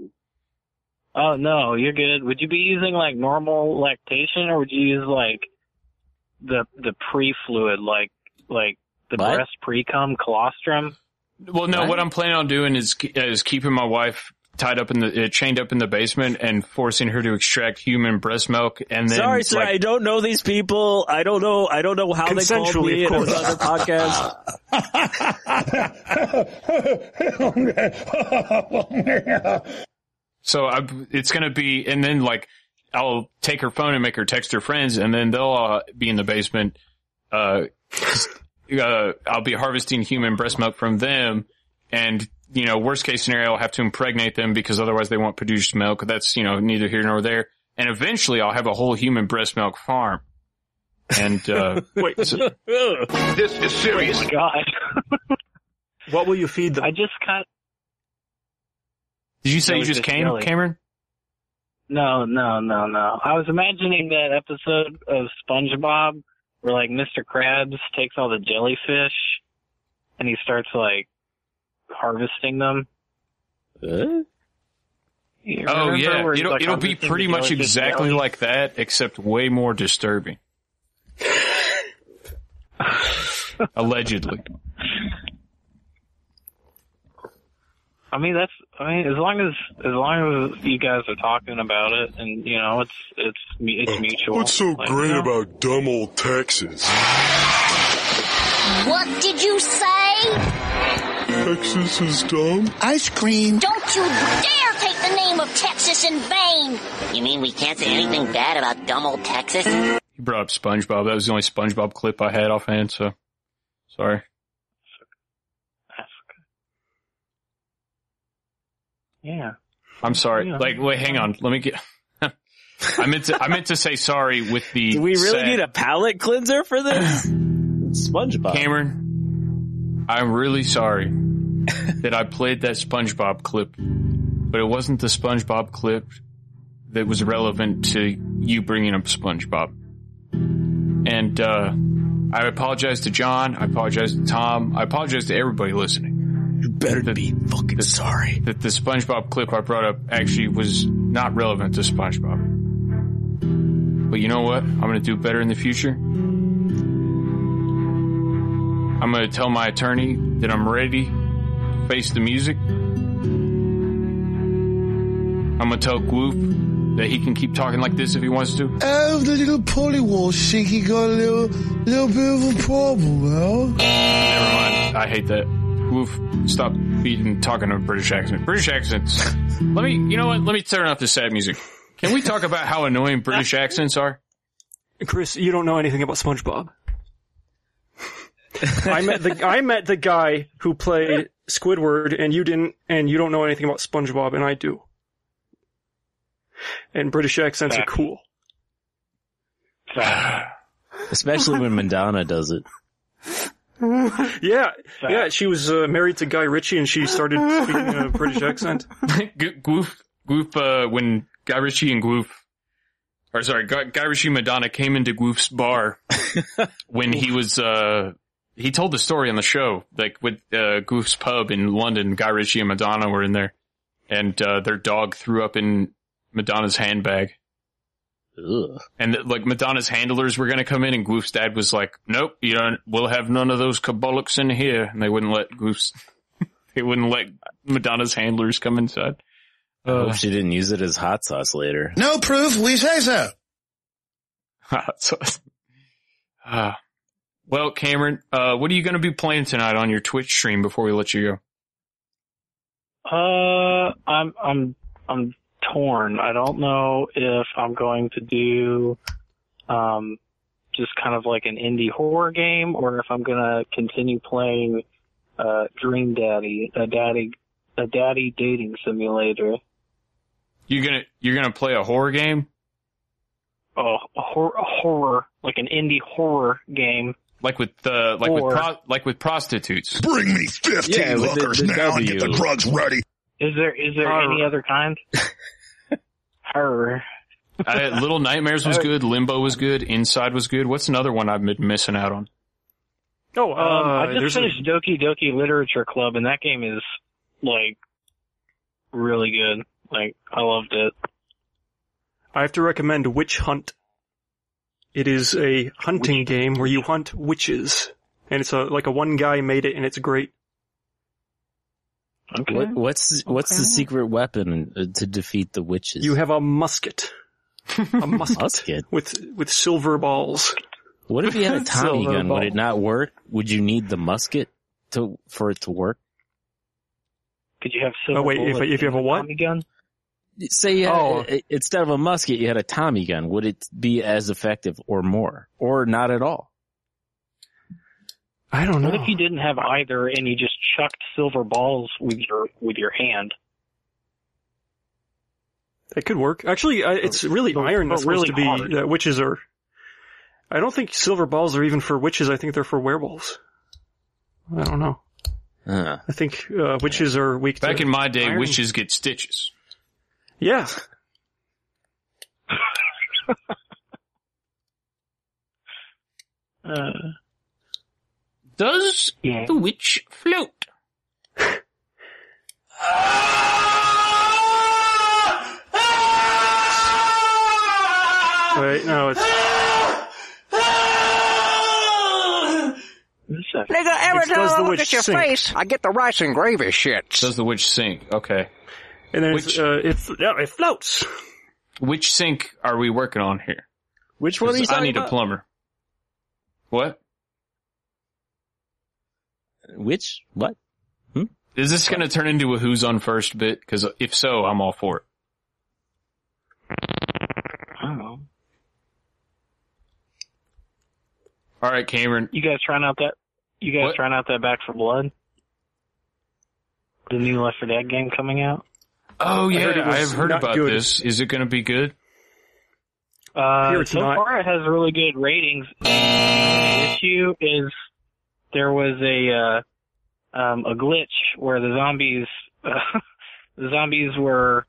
Oh no, you're good. Would you be using like normal lactation, or would you use like the the pre fluid, like like the What? breast pre cum colostrum? Well, no, what I'm planning on doing is is keeping my wife tied up in the uh, chained up in the basement and forcing her to extract human breast milk and then Sorry, sir. like, I don't know these people. I don't know. I don't know how they called Consensually, me of in course. another podcast. <laughs> So I, it's going to be, and then like I'll take her phone and make her text her friends, and then they'll uh, be in the basement. Uh, <laughs> uh, I'll be harvesting human breast milk from them, and you know, worst case scenario, I'll have to impregnate them because otherwise they won't produce milk. That's you know neither here nor there. And eventually, I'll have a whole human breast milk farm. And uh, <laughs> Wait, so- This is serious. Oh my god. what will you feed them? I just kind did you say you just just came, jelly. Cameron? No, no, no, no. I was imagining that episode of SpongeBob where like Mr. Krabs takes all the jellyfish and he starts like harvesting them. You Oh yeah, it'll like, it'll be pretty much exactly jelly? like that, except way more disturbing. <laughs> Allegedly. I mean, that's. I mean, as long as as long as you guys are talking about it, and you know, it's it's mu- it's mutual. What's so Like, great you know? about dumb old Texas? What did you say? Texas is dumb? Ice cream. Don't you dare take the name of Texas in vain! You mean we can't say anything bad about dumb old Texas? You brought up SpongeBob. That was the only SpongeBob clip I had offhand, so sorry. Yeah. I'm sorry. Yeah. Like, wait, hang on. Let me get. <laughs> I meant to. I meant to say sorry with the. Do we really sad- need a palate cleanser for this? <sighs> SpongeBob. Cameron, I'm really sorry <laughs> that I played that SpongeBob clip, but it wasn't the SpongeBob clip that was relevant to you bringing up SpongeBob. And uh, I apologize to John. I apologize to Tom. I apologize to everybody listening. You better be fucking sorry. That the SpongeBob clip I brought up actually was not relevant to SpongeBob. But you know what? I'm going to do better in the future. I'm going to tell my attorney that I'm ready to face the music. I'm going to tell Gloop that he can keep talking like this if he wants to. Oh, the little polywall think he got a little, little bit of a problem, well. Never mind. I hate that. Gloop, stop beating talking in a British accent. British accents. Let me, you know what? Let me turn off the sad music. Can we talk about how annoying British accents are? Chris, you don't know anything about SpongeBob. I met the I met the guy who played Squidward, and you didn't, and you don't know anything about SpongeBob, and I do. And British accents are cool. Especially when Madonna does it. <laughs> yeah, yeah. She was uh, married to Guy Ritchie, and she started speaking a British accent. <laughs> Goof, Goof, uh, when Guy Ritchie and Goof, or sorry, Guy, Guy Ritchie and Madonna came into Goof's bar <laughs> when he was, uh, he told the story on the show, like with, uh, Goof's pub in London, Guy Ritchie and Madonna were in there and, uh, their dog threw up in Madonna's handbag. Ugh. And like Madonna's handlers were going to come in and Goof's dad was like, nope, you don't, we'll have none of those cabolics in here. And they wouldn't let Goof's, <laughs> they wouldn't let Madonna's handlers come inside. I hope she didn't use it as hot sauce later. No proof, we say so. Hot sauce. Ah. well, Cameron, uh, what are you going to be playing tonight on your Twitch stream before we let you go? Uh, I'm I'm I'm torn. I don't know if I'm going to do um just kind of like an indie horror game or if I'm gonna continue playing uh Dream Daddy, a Daddy a daddy dating simulator. You're gonna you're gonna play a horror game Oh, a, hor- a horror, like an indie horror game. like with uh, like Or- with pro- like with prostitutes. Bring me 15 Yeah, with the- hookers the now and get the drugs ready. Is there is there Horror. any other kind? <laughs> Horror. I, Little Nightmares was good. Limbo was good. Inside was good. What's another one I've been missing out on? Oh, Um, uh, I just there's a- finished Doki Doki Literature Club, and that game is like really good. Like I loved it. I have to recommend Witch Hunt. It is a hunting game where you hunt witches, and it's a like a one guy made it, and it's great. What, what's what's the secret weapon uh, to defeat the witches? You have a musket, a <laughs> musket, Musket? with with silver balls. What if you had a <laughs> Tommy Silver gun? Would it not work? Would you need the musket to for it to work? Could you have silver Oh wait, if, if you have a what? Tommy gun? Say you Oh. i- instead of a musket, you had a Tommy gun. Would it be as effective or more, or not at all? I don't know. What if you didn't have either, and you just chucked silver balls with your with your hand? It could work. Actually, I, it's really iron but that's supposed really to be hard. that witches are. I don't think silver balls are even for witches. I think they're for werewolves. I don't know. Uh, I think uh, witches are weak. Back to in my day, iron. witches get stitches. Yeah. <laughs> Uh, Does yeah. the witch float? Wait, no, it's Nigga, every Which time does I the look witch at your sink? face, I get the rice and gravy shits. Does the witch sink? Okay. and then Which- uh, it yeah, it floats. Which sink are we working on here? Which one are you 'Cause I talking need a about? plumber. What? Which what? Is this going to turn into a who's on first bit? Because if so, I'm all for it. I don't know. All right, Cameron. You guys trying out that? You guys What? trying out that Back 4 Blood? The new Left 4 Dead game coming out. Oh I yeah, heard I have heard about good. this. Is it going to be good? Uh, so not. far, it has really good ratings. The issue is there was a uh, um, a glitch where the zombies <laughs> the zombies were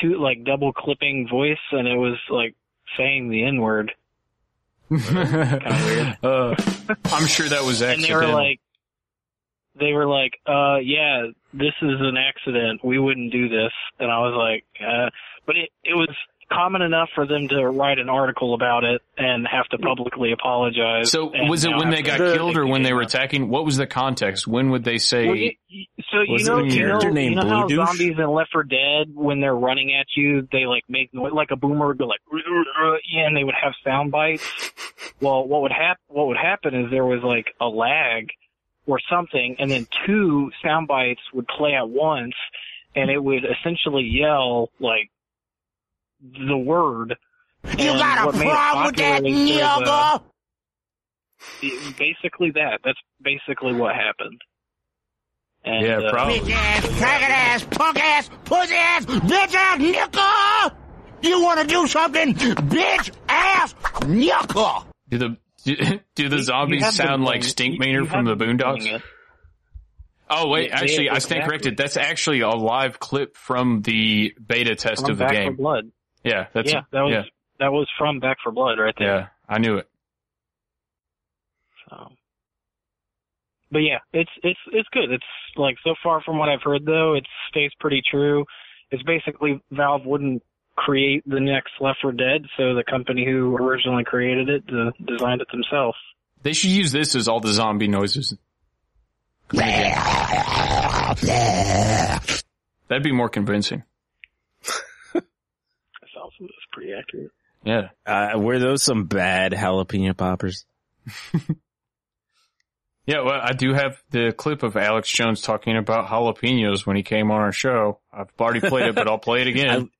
two like double clipping voice, and it was like saying the N word. <laughs> Uh, I'm sure that was accident. and they were like they were like uh yeah this is an accident we wouldn't do this and i was like uh but it it was common enough for them to write an article about it and have to publicly apologize so was it when they got to- killed or when they were attacking? What was the context? When would they say? Well, you, you- so you know, a you know, character you named know how Blue Douche? zombies in Left 4 Dead, when they're running at you, they like make noise, like a boomer go like, yeah, and they would have sound bites. <laughs> Well, what would hap- what would happen is there was like a lag or something, and then two sound bites would play at once, and it would essentially yell like the word. You got a what made it problem with that, popular uh, nigga? basically that. That's basically what happened. And, Yeah, uh, probably. Bitch ass, faggot ass, punk ass, pussy ass, bitch ass, nickel! You wanna do something? Bitch ass, nickel! Do the do, do the zombies you have sound like Stink you- Stinkmeaner you from the Boondocks? Oh wait, Yeah, actually, yeah, I stand corrected. That's actually a live clip from the beta test From of the Back game. for Blood. Yeah, that's yeah, that was yeah, that was from Back 4 Blood right there. yeah. I knew it. So. But yeah, it's it's it's good. It's like so far from what I've heard though, it stays pretty true. It's basically Valve wouldn't create the next Left 4 Dead, so the company who originally created it uh, designed it themselves. They should use this as all the zombie noises. That'd be more convincing. That's pretty accurate. Yeah. Uh, were those some bad jalapeno poppers? <laughs> Yeah, well, I do have the clip of Alex Jones talking about jalapenos when he came on our show. I've already played it, but I'll play it <laughs> again.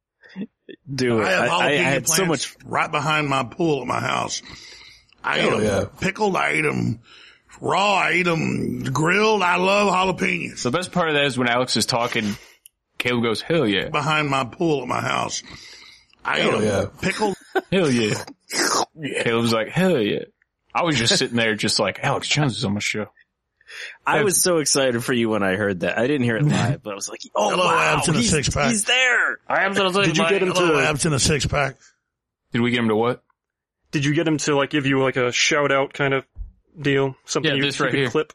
Do I have I, I jalapeno had so much. right behind my pool at my house. I ate Oh, them yeah. pickled. I ate them Raw, I eat them grilled. I love jalapenos. The best part of that is when Alex is talking, Caleb goes, hell yeah. Behind my pool at my house. I Hell eat 'em yeah. pickled. <laughs> Hell yeah. Caleb's like, hell yeah. I was just sitting there just like, Alex Jones is on my show. I was so excited for you when I heard that. I didn't hear it <laughs> live, but I was like, "Oh Hello, wow, abs in a he's, six pack. he's there!" I am so Did you get him Hello, to? abs in a six pack. Did we get him to what? Did you get him to like give you like a shout out kind of deal? Something Yeah, you, this you right could here. clip.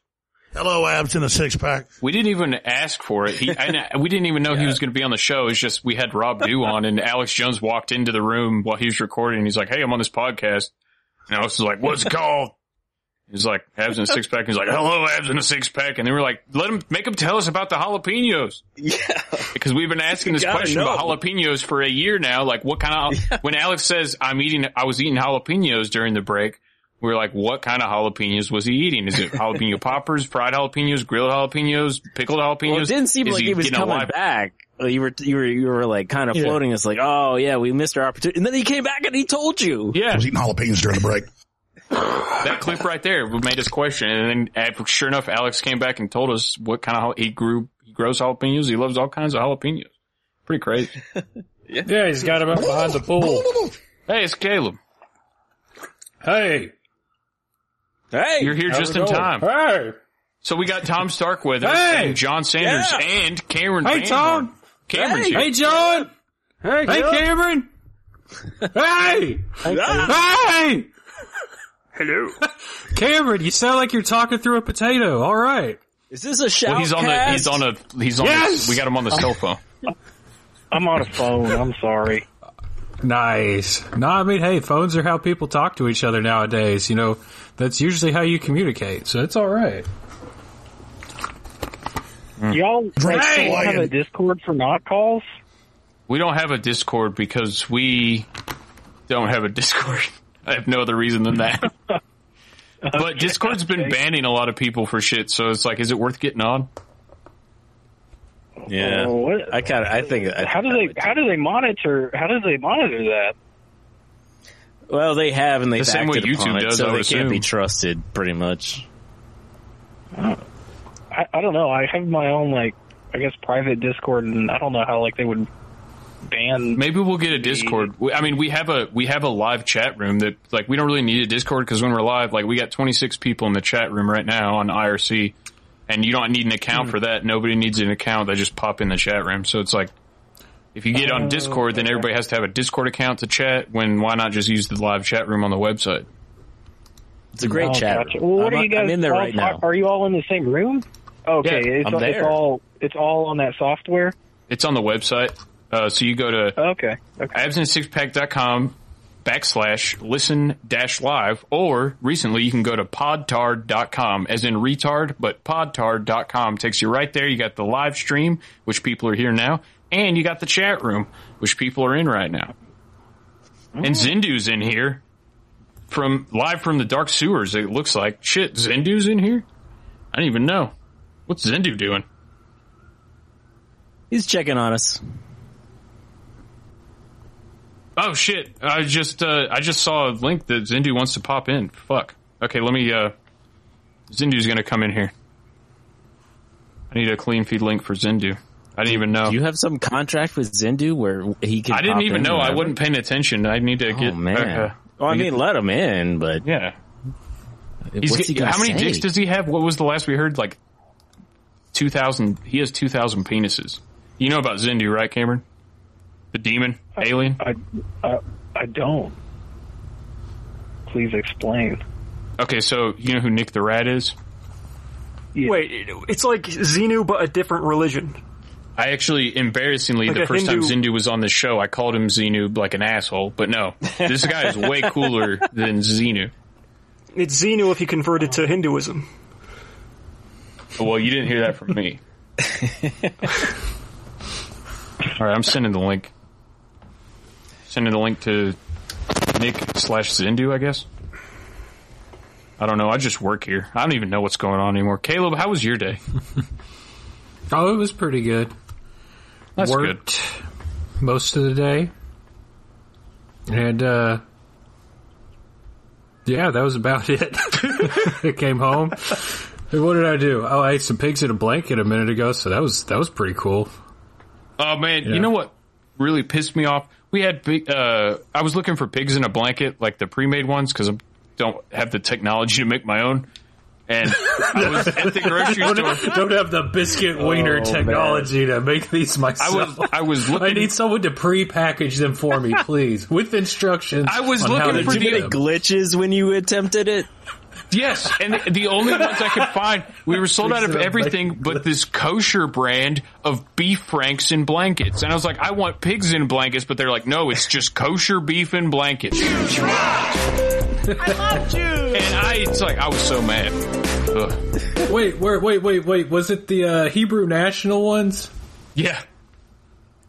Hello, abs in a six pack. We didn't even ask for it. He, and we didn't even know he was going to be on the show. It's just we had Rob Dew on, and Alex Jones walked into the room while he was recording. He's like, "Hey, I'm on this podcast." And Alex was like, "What's it called?" He's like, "Abs in a six pack." He's like, "Hello, abs in a six pack," and they were like, "Let him make him tell us about the jalapenos." Yeah, because we've been asking this question know. about jalapenos for a year now. Like, what kind of when Alex says I'm eating, I was eating jalapenos during the break. We are like, what kind of jalapenos was he eating? Is it <laughs> jalapeno poppers, fried jalapenos, grilled jalapenos, pickled jalapenos? Well, it didn't seem Is like he was coming live- back. Uh, You were, you were, you were like kind of Yeah. floating. It's like, oh yeah, we missed our opportunity, and then he came back and he told you. Yeah, I was eating jalapenos during the break. <sighs> that clip right there made us question. And then, sure enough, Alex came back and told us what kind of he grew. He grows jalapenos. He loves all kinds of jalapenos. Pretty crazy. <laughs> Yeah, he's got him up behind the pool. Hey, it's Caleb. Hey. Hey. You're here just in going? time. Hey. So we got Tom Starkweather Hey! and John Sanders Yeah! and Cameron. Hey, Van Tom. Cameron's Hey, here. hey, John. Hey, Hey, John. Cameron. hey. Hey. Hello. <laughs> Cameron, you sound like you're talking through a potato. All right. Is this a shout? Well, he's on the. He's on a. He's on. Yes! The, we got him on the cell phone. I'm on a phone. I'm sorry. Nice. No, I mean, hey, phones are how people talk to each other nowadays. You know, that's usually how you communicate. So it's all right. Hmm. Y'all like, Hey! still have a Discord for not calls? We don't have a Discord because we don't have a Discord. <laughs> I have no other reason than that. <laughs> But Discord's been banning a lot of people for shit, so it's like, is it worth getting on? Yeah, Oh, what- I kind of, I think. I How do they? How do they monitor? How do they monitor that? Well, they have, and they've The same way acted upon YouTube it, does, so I they would can't be trusted, pretty much. I, I don't know. I have my own like, I guess private Discord, and I don't know how like they would ban. Maybe we'll get a Discord. We- I mean, we have a we have a live chat room that like we don't really need a Discord because when we're live, like we got 26 people in the chat room right now on IRC, and you don't need an account for that. Nobody needs an account. They just pop in the chat room. So it's like if you get on Discord, then everybody has to have a Discord account to chat. When why not just use the live chat room on the website? It's a great Oh, chat. gotcha. Well, what I'm, are you guys? I'm in there all- right now. Are you all in the same room? Okay, Yeah, it's, I'm all- it's there. all it's all on that software. It's on the website. Uh, so you go to Okay. Okay. abstinence6pack.com backslash listen dash live or recently you can go to podtard.com as in retard but podtard.com takes you right there. You got the live stream which people are here now and you got the chat room which people are in right now. Mm-hmm. And zindu's in here from live from the dark sewers it looks like. Shit zindu's in here? I don't even know. What's zindu doing? He's checking on us. Oh shit! I just uh, I just saw a link that Zindu wants to pop in. Fuck. Okay, let me. uh Zindu's gonna come in here. I need a clean feed link for Zindu. I didn't even know. Do you have some contract with Zindu where he can? I didn't even know. I wasn't paying attention. I need to Oh get. man. uh, well, I get- mean, let him in, but yeah. He how many say? dicks does he have? What was the last we heard? Like two thousand. He has two thousand penises. You know about Zindu, right, Cameron? The demon alien. I I, I don't. Please explain. Okay, so you know who Nick the Rat is? Wait, it's like Xenu, but a different religion. I actually, embarrassingly, Like the a first time Hindu- Zindu was on the show, I called him Xenu like an asshole. But no, this guy is way cooler <laughs> than Xenu. It's Xenu if he converted to Hinduism. Well, you didn't hear that from me. <laughs> All right, I'm sending the link. Sending the link to Nick slash Zindu, I guess. I don't know. I just work here. I don't even know what's going on anymore. Caleb, how was your day? <laughs> Oh, it was pretty good. That's Worked most of the day. And, uh, yeah, that was about <laughs> it. <laughs> I came home. And what did I do? Oh, I ate some pigs in a blanket a minute ago, so that was that was pretty cool. Oh man, Yeah. you know what really pissed me off? We had big, uh, I was looking for pigs in a blanket, like the pre-made ones, because I don't have the technology to make my own. And I was at the <laughs> grocery don't, store. don't have the biscuit wiener Oh, technology to make these myself. I was, <laughs> I was I need someone to pre-package them for me, please, with instructions. I was on how looking to for do the- glitches when you attempted it. Yes, and the- the only ones I could find, we were sold out of Pigs in a everything but this kosher brand of beef franks in blankets. And I was like, I want pigs in blankets, but they're like, no, it's just kosher beef in blankets. I loved you. And I, it's like, I was so mad. Ugh. Wait, wait, wait, wait, wait. Was it the uh, Hebrew National ones? Yeah.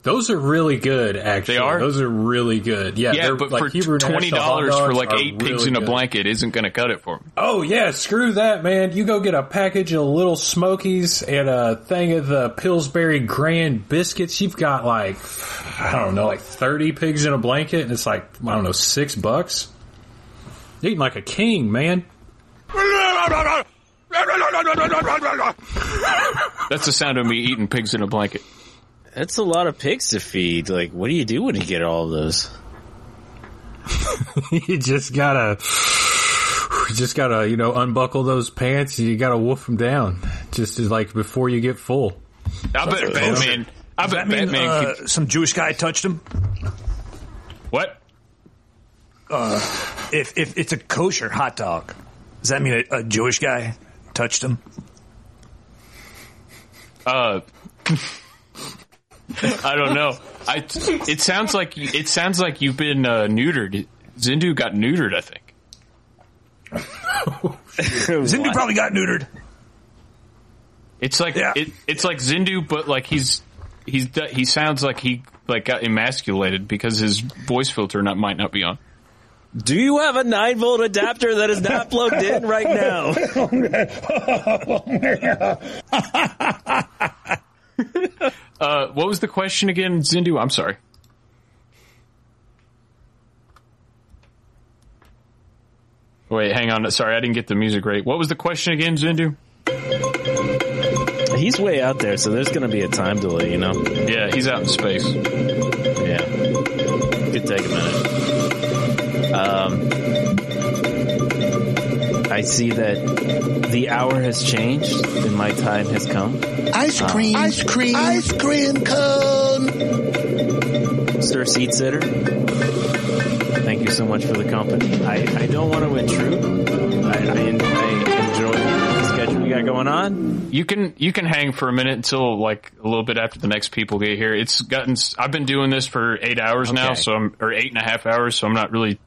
Those are really good, actually. They are? Those are really good. Yeah, Yeah, but like for Hebrew twenty dollars for like eight pigs really in a good. blanket isn't going to cut it for me. Oh yeah, screw that, man. You go get a package of little Smokies and a thing of the Pillsbury Grand biscuits. You've got like I don't know, like thirty pigs in a blanket, and it's like I don't know, six bucks. Eating like a king, man. That's the sound of me eating pigs in a blanket. That's a lot of pigs to feed. Like, what do you do when you get all of those? <laughs> you just gotta, you just gotta, you know, unbuckle those pants. You gotta wolf them down, just as like before you get full. I bet Batman. I bet that mean Batman. uh, could, some Jewish guy touched him? what? Uh, if if it's a kosher hot dog, does that mean a, a Jewish guy touched him? Uh, <laughs> I don't know. I. It sounds like it sounds like you've been uh, neutered. Zindu got neutered. I think. <laughs> Zindu probably got neutered. It's like it, it's like Zindu, but like he's he's he sounds like he like got emasculated because his voice filter not might not be on. Do you have a 9 volt adapter that is not plugged in right now? <laughs> Uh, what was the question again, Zindu? I'm sorry. Wait, hang on. Sorry, I didn't get the music right. What was the question again, Zindu? He's way out there, so there's going to be a time delay, you know? Yeah, he's out in space. Yeah. Could take a minute. Um, I see that the hour has changed and my time has come. Ice Uh, cream, ice cream, ice cream cone. Sir Seat Sitter, thank you so much for the company. I, I don't want to intrude. I, I, I enjoy the schedule we got going on. You can you can hang for a minute until like a little bit after the next people get here. It's gotten. I've been doing this for eight hours now, so I'm or eight and a half hours. So I'm not really.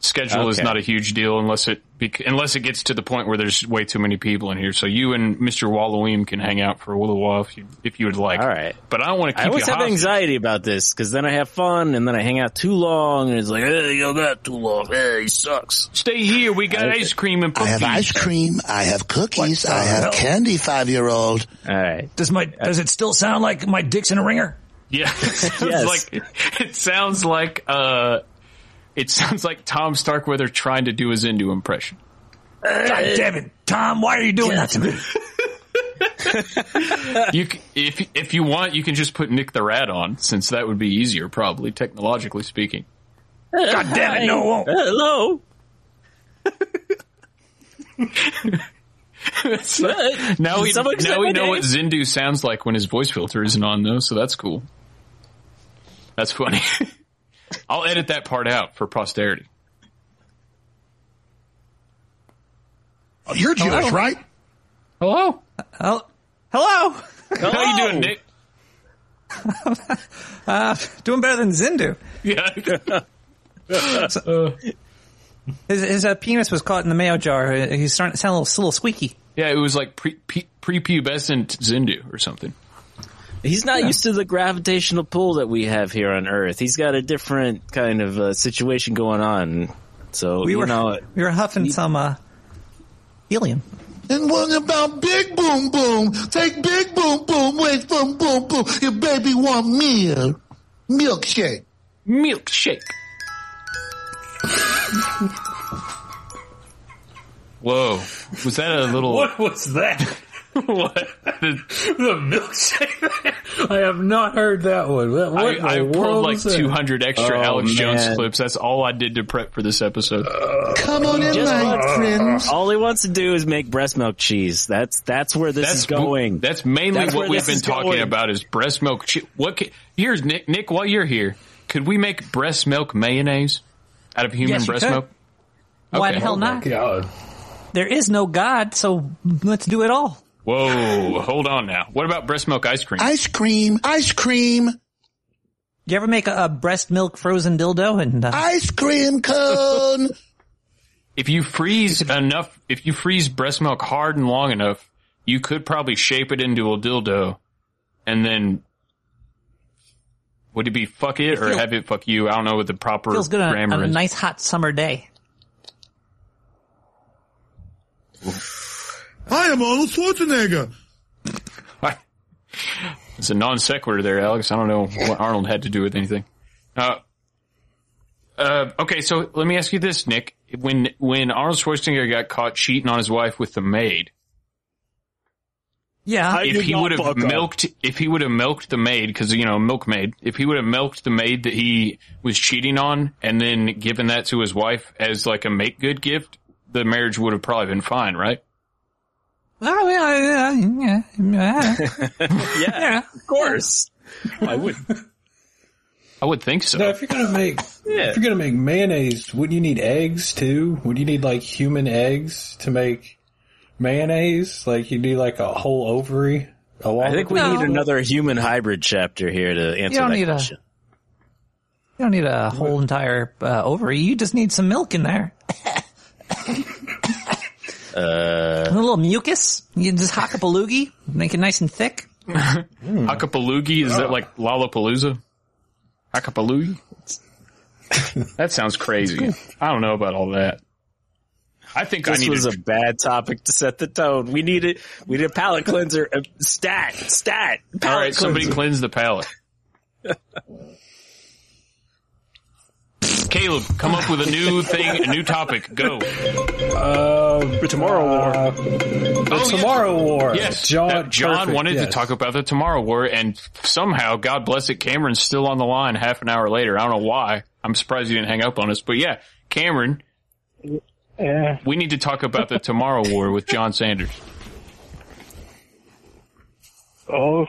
Schedule is not a huge deal unless it unless it gets to the point where there's way too many people in here. So you and Mr. Walloweem can hang out for a little while if you if you would like. All right. but I don't want to I always you have hostage. anxiety about this because then I have fun and then I hang out too long and it's like, hey, you got too long. Hey, he sucks. Stay here. We got ice cream and I have cookies. ice cream. I have cookies. I have hell? candy. Five year old. All right. Does my does it still sound like my dick's in a ringer? Yeah, <laughs> it Yes. like it sounds like uh, it sounds like Tom Starkweather trying to do a Zindu impression. God damn it, Tom! Why are you doing that to me? <laughs> You, if if you want, you can just put Nick the Rat on, since that would be easier, probably technologically speaking. God damn it! No, it won't. Hello. <laughs> now we now we know name? what Zindu sounds like when his voice filter isn't on, though. So that's cool. That's funny. <laughs> I'll edit that part out for posterity. Oh, you're Jewish, right? Hello. Hello. Hello. How you doing, Nick? <laughs> Uh, doing better than Zindu. Yeah. <laughs> So- his his uh, penis was caught in the mayo jar. He's starting to sound a little, a little squeaky. Yeah, it was like pre pre prepubescent Zindu or something. He's not used to the gravitational pull that we have here on Earth. He's got a different kind of uh, situation going on. So, We you were know, we were huffing some uh, helium. And what about Big Boom Boom? Take Big Boom Boom away from Boom Boom. Your baby want milk. Milkshake. Milkshake. Whoa. Was that a little... <laughs> What was that? <laughs> what? The, milkshake. <laughs> I have not heard that one. What, what I, I pulled like 200 extra Oh, Alex Jones clips. That's all I did to prep for this episode. Come on in, Just my wants- friends. All he wants to do is make breast milk cheese. That's that's where this that's is going. That's mainly That's what we've been talking going. about is breast milk. Che- what? Ca- Here's Nick. Nick, while you're here, could we make breast milk mayonnaise out of human Yes, breast could. milk? Why the hell Oh not? God. There is no God, so let's do it all. Whoa, hold on now. What about breast milk ice cream? Ice cream, ice cream, You ever make a, a breast milk frozen dildo and uh, ice cream cone. <laughs> <laughs> If you freeze enough, if you freeze breast milk hard and long enough, you could probably shape it into a dildo, and then would it be fuck it, or feels- have it fuck you? I don't know what the proper feels good on, grammar on a is. nice hot summer day? I am Arnold Schwarzenegger. It's a non sequitur there, Alex. I don't know what Arnold had to do with anything. Uh, uh, okay, so let me ask you this, Nick. When when Arnold Schwarzenegger got caught cheating on his wife with the maid, Yeah. if he would have milked, if he would have milked the maid, because you know milkmaid, if he would have milked the maid that he was cheating on, and then given that to his wife as like a make good gift, the marriage would have probably been fine, right? Oh, yeah, yeah, yeah, <laughs> yeah. yeah, of course. I would. I would think so. Now, if you're gonna make if you're gonna make mayonnaise, wouldn't you need eggs too? Would you need like human eggs to make mayonnaise? Like you need like a whole ovary. Along I think we with need another human hybrid chapter here to answer don't that need a- question. You don't need a whole entire uh, ovary. You just need some milk in there. <laughs> Uh, a little mucus. You just hock up a loogie, make it nice and thick. <laughs> Hakapaloogie? Is that like Lollapalooza? Hakapaloogie? that sounds crazy. I don't know about all that. I think I this need was to. a bad topic to set the tone. We needed we need a palate cleanser. Uh, stat, stat. all Palate right, somebody cleanser. cleanse the palate. <laughs> Caleb, come up with a new thing, a new topic. Go. Uh, the Tomorrow War. the Tomorrow War. Yes, John. John perfect, wanted to talk about the Tomorrow War, and somehow, God bless it, Cameron's still on the line half an hour later. I don't know why. I'm surprised you didn't hang up on us, but yeah, Cameron, Yeah. we need to talk about the Tomorrow War with John Sanders. Oh.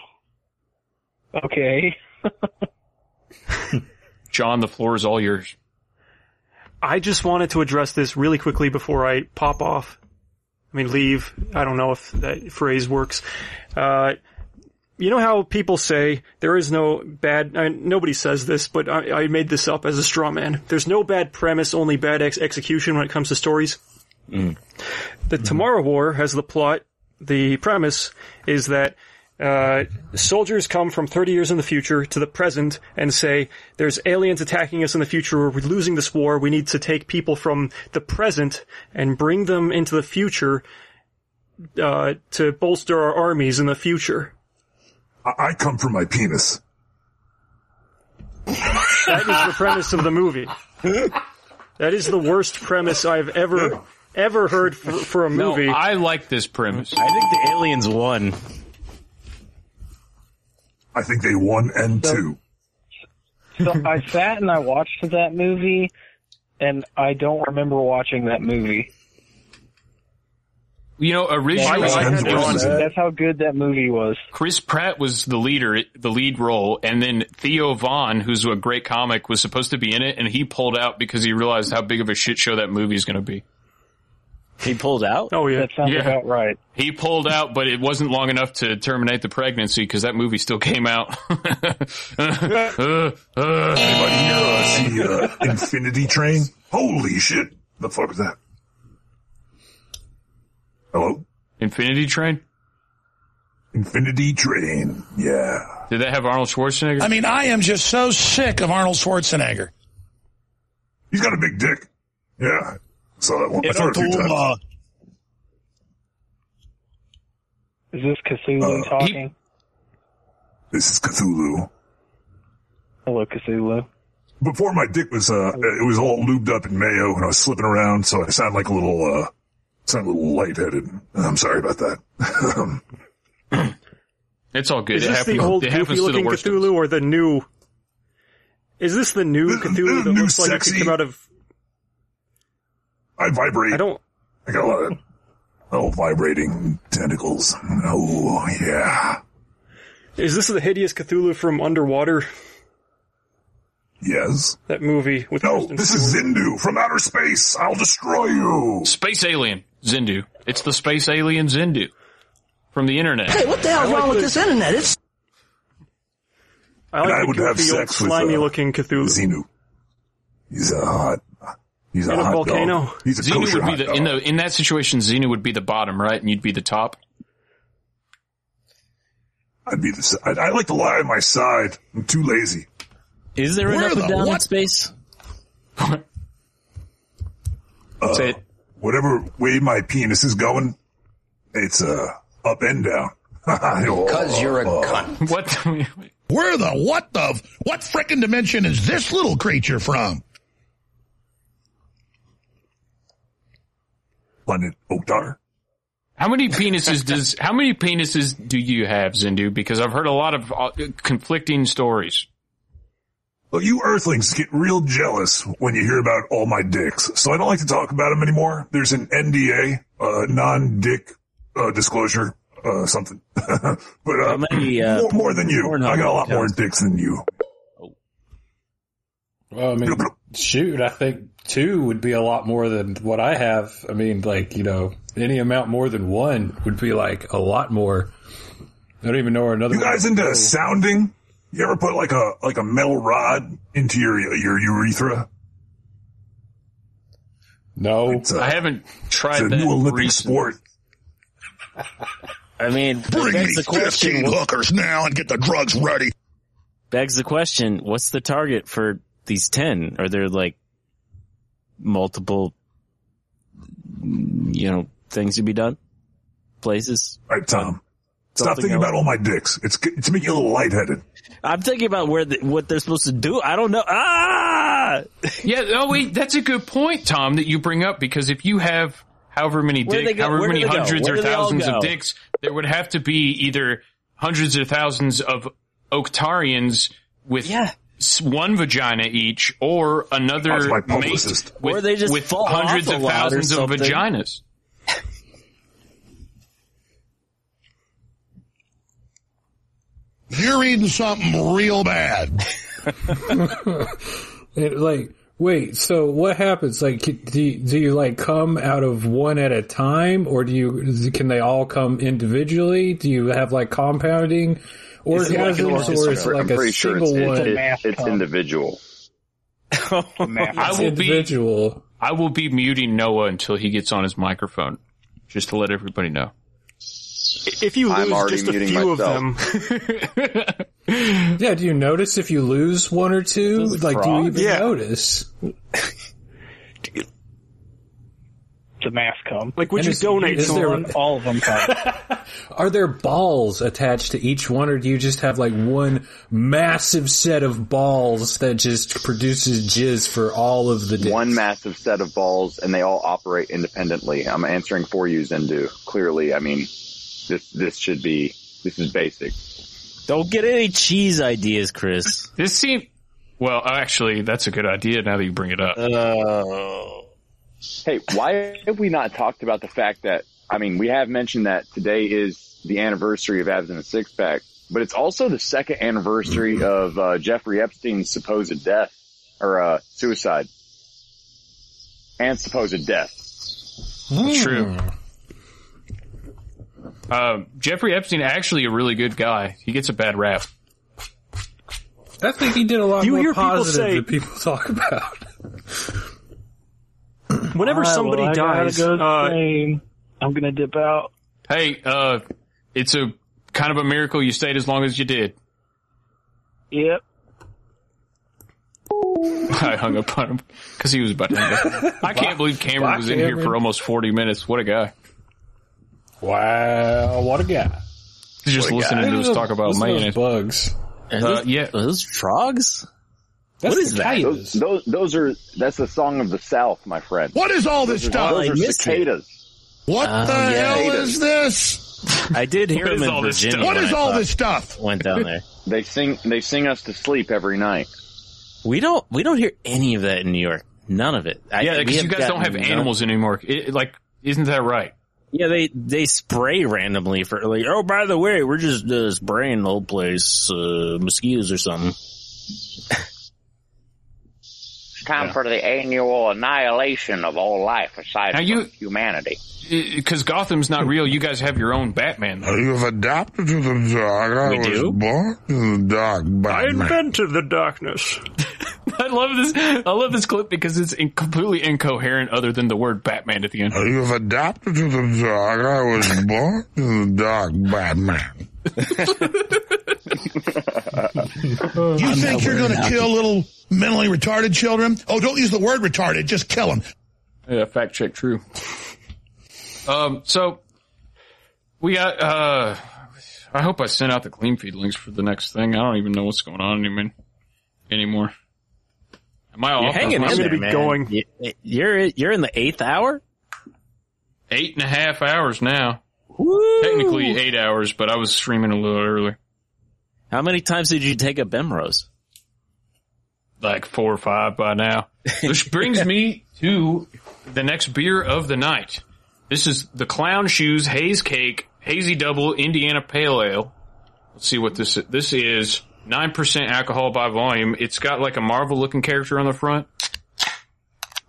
Okay. <laughs> John, the floor is all yours. I just wanted to address this really quickly before I pop off. I mean, leave. I don't know if that phrase works. Uh, you know how people say there is no bad, I nobody says this, but I, I made this up as a straw man. There's no bad premise, only bad ex- execution when it comes to stories. The Tomorrow War has the plot, the premise is that uh, soldiers come from 30 years in the future to the present and say, there's aliens attacking us in the future, we're losing this war, we need to take people from the present and bring them into the future uh, to bolster our armies in the future. I, I come from my penis. That is the premise of the movie. That is the worst premise I've ever, ever heard for, for a movie. No, I like this premise. I think the aliens won. I think they won and two. So I sat and I watched that movie, and I don't remember watching that movie. You know, originally That's, it that's, was- that's how good that movie was. Chris Pratt was the leader, the lead role, and then Theo Von, who's a great comic, was supposed to be in it, and he pulled out because he realized how big of a shit show that movie is going to be. He pulled out? Oh yeah. That sounds Yeah. about right. He pulled out, but it wasn't long enough to terminate the pregnancy because that movie still came out. Uh, <laughs> uh, Anybody here uh, see uh, Infinity Train? Holy shit! The fuck was that? Hello? Infinity Train? Infinity Train. Yeah. Did that have Arnold Schwarzenegger? I mean, I am just so sick of Arnold Schwarzenegger. He's got a big dick. Yeah. Saw that one. I It saw it a few times. Is this Cthulhu Uh, talking? This is Cthulhu. Hello, Cthulhu. Before my dick was, uh, it was all lubed up in mayo and I was slipping around, so I sound like a little, uh, sound a little lightheaded. I'm sorry about that. <laughs> It's all good. Is it this happens, the old it happens goofy to the looking worst. Cthulhu or the new? Is this the new Cthulhu that new looks like it sexy- could out of? I vibrate. I don't. I got a lot of oh vibrating tentacles. Oh yeah. Is this the hideous Cthulhu from Underwater? Yes. That movie with No, Kristen this is Zindu from outer space. I'll destroy you. Space alien Zindu. It's the space alien Zindu from the internet. Hey, what the hell's wrong with this internet? It's I like And I would have goofy, old, sex with, slimy uh, looking Cthulhu. Xenu. He's a hot. He's a In a hot volcano? dog. He's a Xenu would be hot the dog. in the in that situation. Xenu would be the bottom, right, and you'd be the top. I'd be the. s- I'd, I like to lie on my side. I'm too lazy. Is there an Where up and the down in what? space? Uh, Whatever way my penis is going, it's uh up and down. <laughs> Because you're a cunt. What? <laughs> Where the what the what frickin' dimension is this little creature from? Planet Oktar. How many <laughs> penises does how many penises do you have, Zindu? Because I've heard a lot of uh, conflicting stories. Well, you Earthlings get real jealous when you hear about all my dicks, so I don't like to talk about them anymore. There's an NDA, uh, non-dick uh, disclosure, uh, something. <laughs> but uh, many, uh, more, more than you. I got a lot more dicks than you. Well, I mean, shoot, I think two would be a lot more than what I have. I mean, like, you know, any amount more than one would be like a lot more. I don't even know where another You guys would into go. sounding? You ever put like a like a metal rod into your your urethra? No, It's a, I haven't it's tried a that. new Olympic recently. sport. I mean, Bring begs me the question. 15 hookers now and get the drugs ready. Begs the question: What's the target for these ten? Are there like multiple, you know, things to be done? Places? All right, Tom. Stop thinking else? about all my dicks. It's it's making you a little lightheaded. I'm thinking about where the, what they're supposed to do. I don't know. Ah! Yeah. Oh wait, that's a good point, Tom, that you bring up because if you have however many Where do they dick, go? however many hundreds or do they all thousands of dicks, there would have to be either hundreds or thousands of Octarians with s- one vagina each, or another mate with, Or they just with fall hundreds of thousands of vaginas. You're eating something real bad. <laughs> <laughs> It, like, wait, so what happens? Like, do you, do you like come out of one at a time, or do you can they all come individually? Do you have like compounding orgasms, or is it like I'm a pretty sure single it's, one? it's, it's individual. <laughs> I will be. I will be muting Noah until he gets on his microphone, just to let everybody know. If you lose just a few myself. of them, <laughs> Yeah, do you notice if you lose one or two? Those Like, do you even Yeah. notice? <laughs> The mass come. like, would And you is- donate is to there- All of them come. <laughs> Are there balls attached to each one, or do you just have like one massive set of balls that just produces jizz for all of the dicks? One massive set of balls, and they all operate independently. I'm answering for you, Zendu. Clearly, I mean, this this should be this is basic. Don't get any cheese ideas, Chris. This seems well. Actually, that's a good idea. Now that you bring it up, Oh. Hey, why have we not talked about the fact that I mean, we have mentioned that today is the anniversary of Abs in a Six Pack, but it's also the second anniversary of uh, Jeffrey Epstein's supposed death or uh, suicide and supposed death. true. Uh, Jeffrey Epstein actually a really good guy. He gets a bad rap. I think he did a lot You more hear people say- than people talk about. <clears throat> Whenever All right, somebody well, dies, go uh. I'm gonna dip out. Hey, uh, it's a kind of a miracle you stayed as long as you did. Yep. <laughs> I hung up on him because he was about to. hang up. <laughs> I can't believe Cameron Bye, was in here for almost forty minutes. What a guy! Wow, what a guy! He's just a listening guy. to us talk about Listen mayonnaise. bugs. Uh, yeah. those frogs? That's What is that? Those, those those are that's the song of the South, my friend. What is all this Those are, stuff? those I are missed it. cicadas. What Oh, the yeah. hell is this? I did hear What him in all this Virginia. stuff? What I all this stuff? <laughs> Went down there. They sing they sing us to sleep every night. We don't we don't hear any of that in New York. None of it. I- Yeah, because you guys don't have gotten none- animals anymore. It, like, isn't that right? Yeah, they they spray randomly for like. Oh, by the way, we're just uh, spraying the whole place, uh, mosquitoes or something. <laughs> It's time for the annual annihilation of all life aside Now from you- humanity. Because Gotham's not real. You guys have your own Batman. though. You've adapted to the dark. I We was do? born in the dark, I Batman. invented the darkness. <laughs> I love this. I love this clip because it's in, completely incoherent, other than the word Batman at the end. You've adapted to the dark. I was <laughs> born in the dark, Batman. You think you're going to kill little mentally retarded children? Oh, don't use the word retarded. Just kill them. Yeah, fact check true. Um, so we got. uh I hope I sent out the clean feed links for the next thing. I don't even know what's going on anymore. Anymore. Am I You're off? hanging Am I- in there, man. You- You're you're in the eighth hour. Eight and a half hours now. Technically eight hours, but I was streaming a little early. How many times did you take a Bemrose? Like four or five by now. <laughs> Which brings me to the next beer of the night. This is the Clown Shoes Haze Cake Hazy Double Indiana Pale Ale. Let's see what this is. This is 9% alcohol by volume. It's got like a Marvel looking character on the front.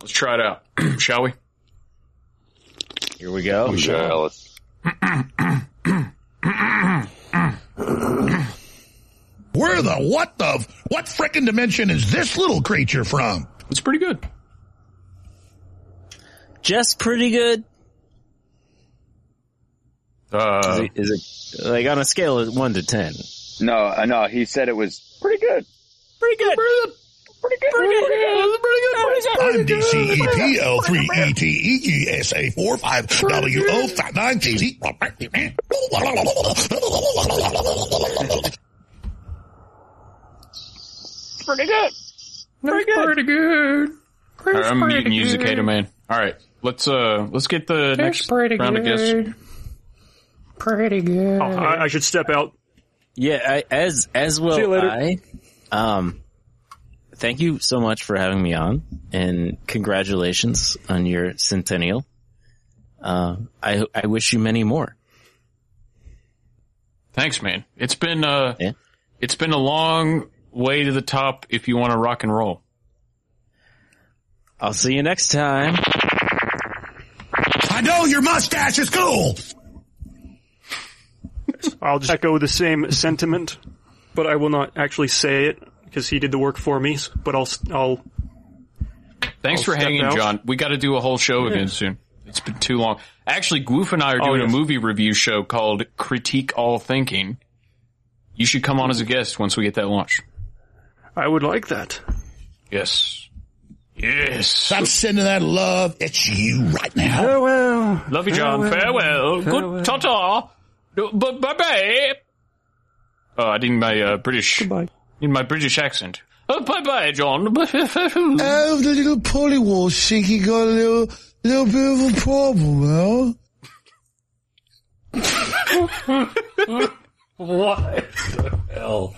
Let's try it out. <clears throat> Shall we? Here we go. I'm jealous. Where the what the what frickin' dimension is this little creature from? It's pretty good. Just pretty good. Uh, is, it, is it like on a scale of one to ten? No, uh, no, he said it was pretty good. Pretty good. Pretty good. Pretty good. I'm DCEPL3ETEGSA 45WO59TZ. Pretty good. Pretty good. Pretty good. All right, I'm muting you, Cicada Man. All right, let's uh, let's get the next pretty round of guests. good. Pretty good. Oh, I, I should step out. Yeah, I, as as well. See you later. I um, thank you so much for having me on, and congratulations on your centennial. Uh, I I wish you many more. Thanks, man. It's been uh, it's been a long way to the top. If you want to rock and roll, I'll see you next time. I know your mustache is cool. I'll just echo the same sentiment, but I will not actually say it because he did the work for me. But I'll I'll. thanks I'll for step hanging, out. John. We got to do a whole show Yeah. again soon. It's been too long. Actually, Goof and I are Oh, doing yes. a movie review show called Critique All Thinking. You should come on as a guest once we get that launched. I would like that. Yes. Yes. I'm sending that love at you right now. Farewell. Love you, John. Farewell. Good ta-ta. Bye bye. Oh, I need my uh, British. Goodbye. Need my British accent. Oh, bye bye, John. <laughs> Oh, the little polywall think he got a little, little bit of a problem, well. what the hell?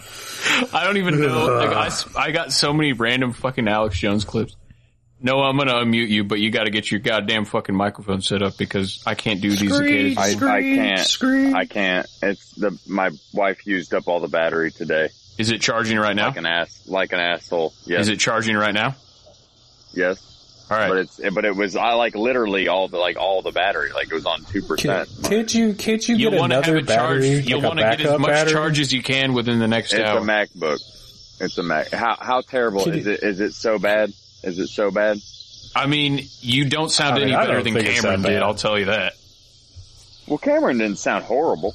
I don't even know. <laughs> Like, I, s- I got so many random fucking Alex Jones clips. No, I'm gonna unmute you, but you got to get your goddamn fucking microphone set up because I can't do these I, occasions. I can't. I can't. It's the my wife used up all the battery today. Is it charging right now? Like an ass, like an asshole. Yes. Is it charging right now? Yes. All right. But it's but it was I like literally all the like all the battery like it was on two percent. Could you could you You'll get want to another have it charged. battery? You'll like want to get as much battery? charge as you can within the next It's hour. It's a MacBook. It's a Mac. How how terrible Could is it? Is it so bad? Is it so bad? I mean, you don't sound I mean, any I better than Cameron did. I'll tell you that. Well, Cameron didn't sound horrible.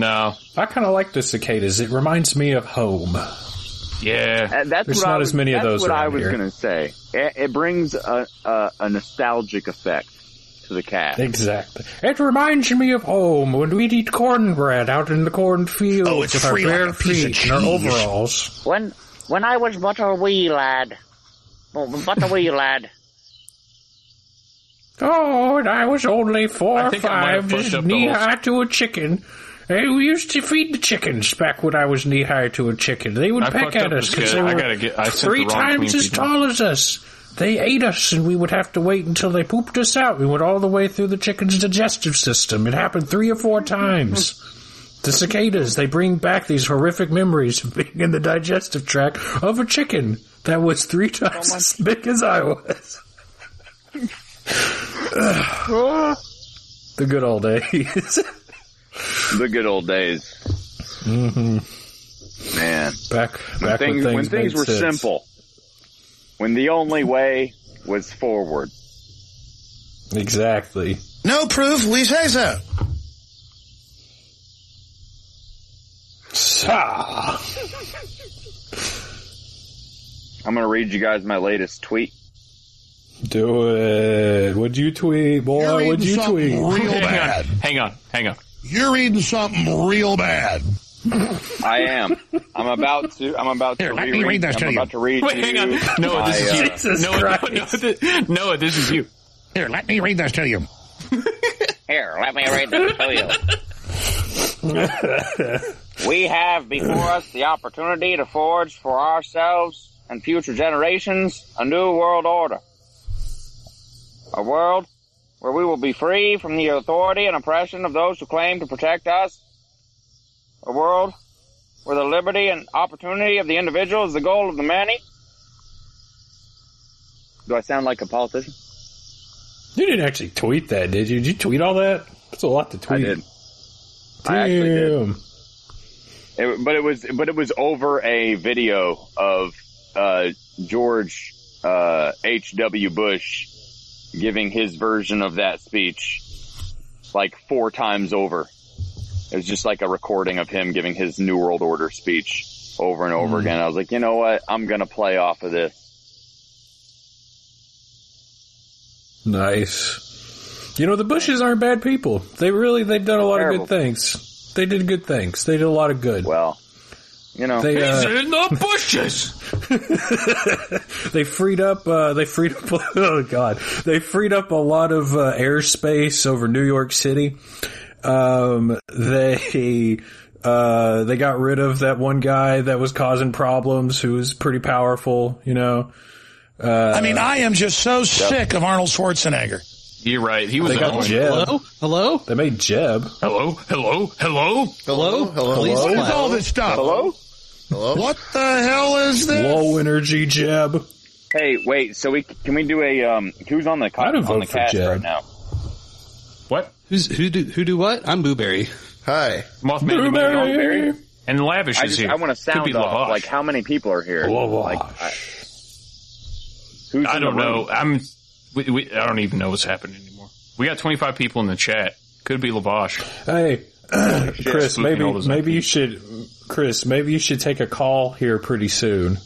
No, I kind of like the cicadas. It reminds me of home. Yeah, And that's There's not I was, as many of that's those what I was going to say. It, it brings a, a a nostalgic effect to the cast. Exactly. It reminds me of home when we'd eat cornbread out in the cornfields Oh, it's with our free like bare a piece of feet and our overalls. When when I was but a wee lad, oh, but a wee lad, Oh, and I was only four I or think I might have five, just knee high to a chicken. Hey, we used to feed the chickens back when I was knee high to a chicken. They would I peck at us because they I were get- three the times as tall as us. They ate us, and we would have to wait until they pooped us out. We went all the way through the chicken's digestive system. It happened three or four times. The cicadas, they bring back these horrific memories of being in the digestive tract of a chicken that was three times as big as I was. <laughs> the good old days. <laughs> The good old days. hmm Man. Back, When things, when when things, things were sense. simple. When the only way was forward. Exactly. No proof, we say so. Sa. I'm gonna read you guys my latest tweet. Do it. What'd you tweet, boy? What'd you tweet? real Hang bad. on, hang on, hang on. You're reading something real bad. I am. I'm about to. I'm about to Here, let reread. me read this I'm to you. about to read. Wait, to hang on. you Noah, this is you. uh, Jesus Noah, Noah, Christ. Noah, this- Noah, this is you. Here, let me read this to you. Here, let me read this to you. We have before us the opportunity to forge for ourselves and future generations a new world order. A world where we will be free from the authority and oppression of those who claim to protect us. A world where the liberty and opportunity of the individual is the goal of the many. Do I sound like a politician? You didn't actually tweet that, did you? Did you tweet all that? That's a lot to tweet. I tweet. did. I actually did. It, but it was, but it was over a video of uh, George uh, H. W. Bush giving his version of that speech like four times over. It was just like a recording of him giving his New World Order speech over and over Hmm. again. I was like, you know what? I'm gonna play off of this. Nice. You know, the Bushes aren't bad people. They really, they've done a lot Terrible. of good things. They did good things. They did a lot of good. Well, you know, They, uh, He's in the bushes. <laughs> they freed up, uh, they freed up, <laughs> oh god, they freed up a lot of, uh, airspace over New York City. Um, they, uh, they got rid of that one guy that was causing problems who was pretty powerful, you know. Uh, I mean, I am just so sick of Arnold Schwarzenegger. You're right. He was they got. Jeb. Hello? Hello? They made Jeb. Hello, hello, hello. Hello? Hello? Please What is all this stuff? hello. Hello? What the hell is this? Low energy Jeb. Hey, wait. So we can we do a um? Who's on the I'd on vote the for cast Jeb. right now? What? Who's, who do, who do what? I'm Boo-Bury. Hi. Mothman Blueberry. and Lavish I is just here. I want to Could be sound off. Lavash. Like how many people are here? Lavash. Like, I, who's I in don't room? know. I'm. We, we, I don't even know what's happening anymore. We got 25 people in the chat. Could be Lavash. Hey, <clears throat> Chris, Spooking maybe all maybe you should, Chris, maybe you should take a call here pretty soon.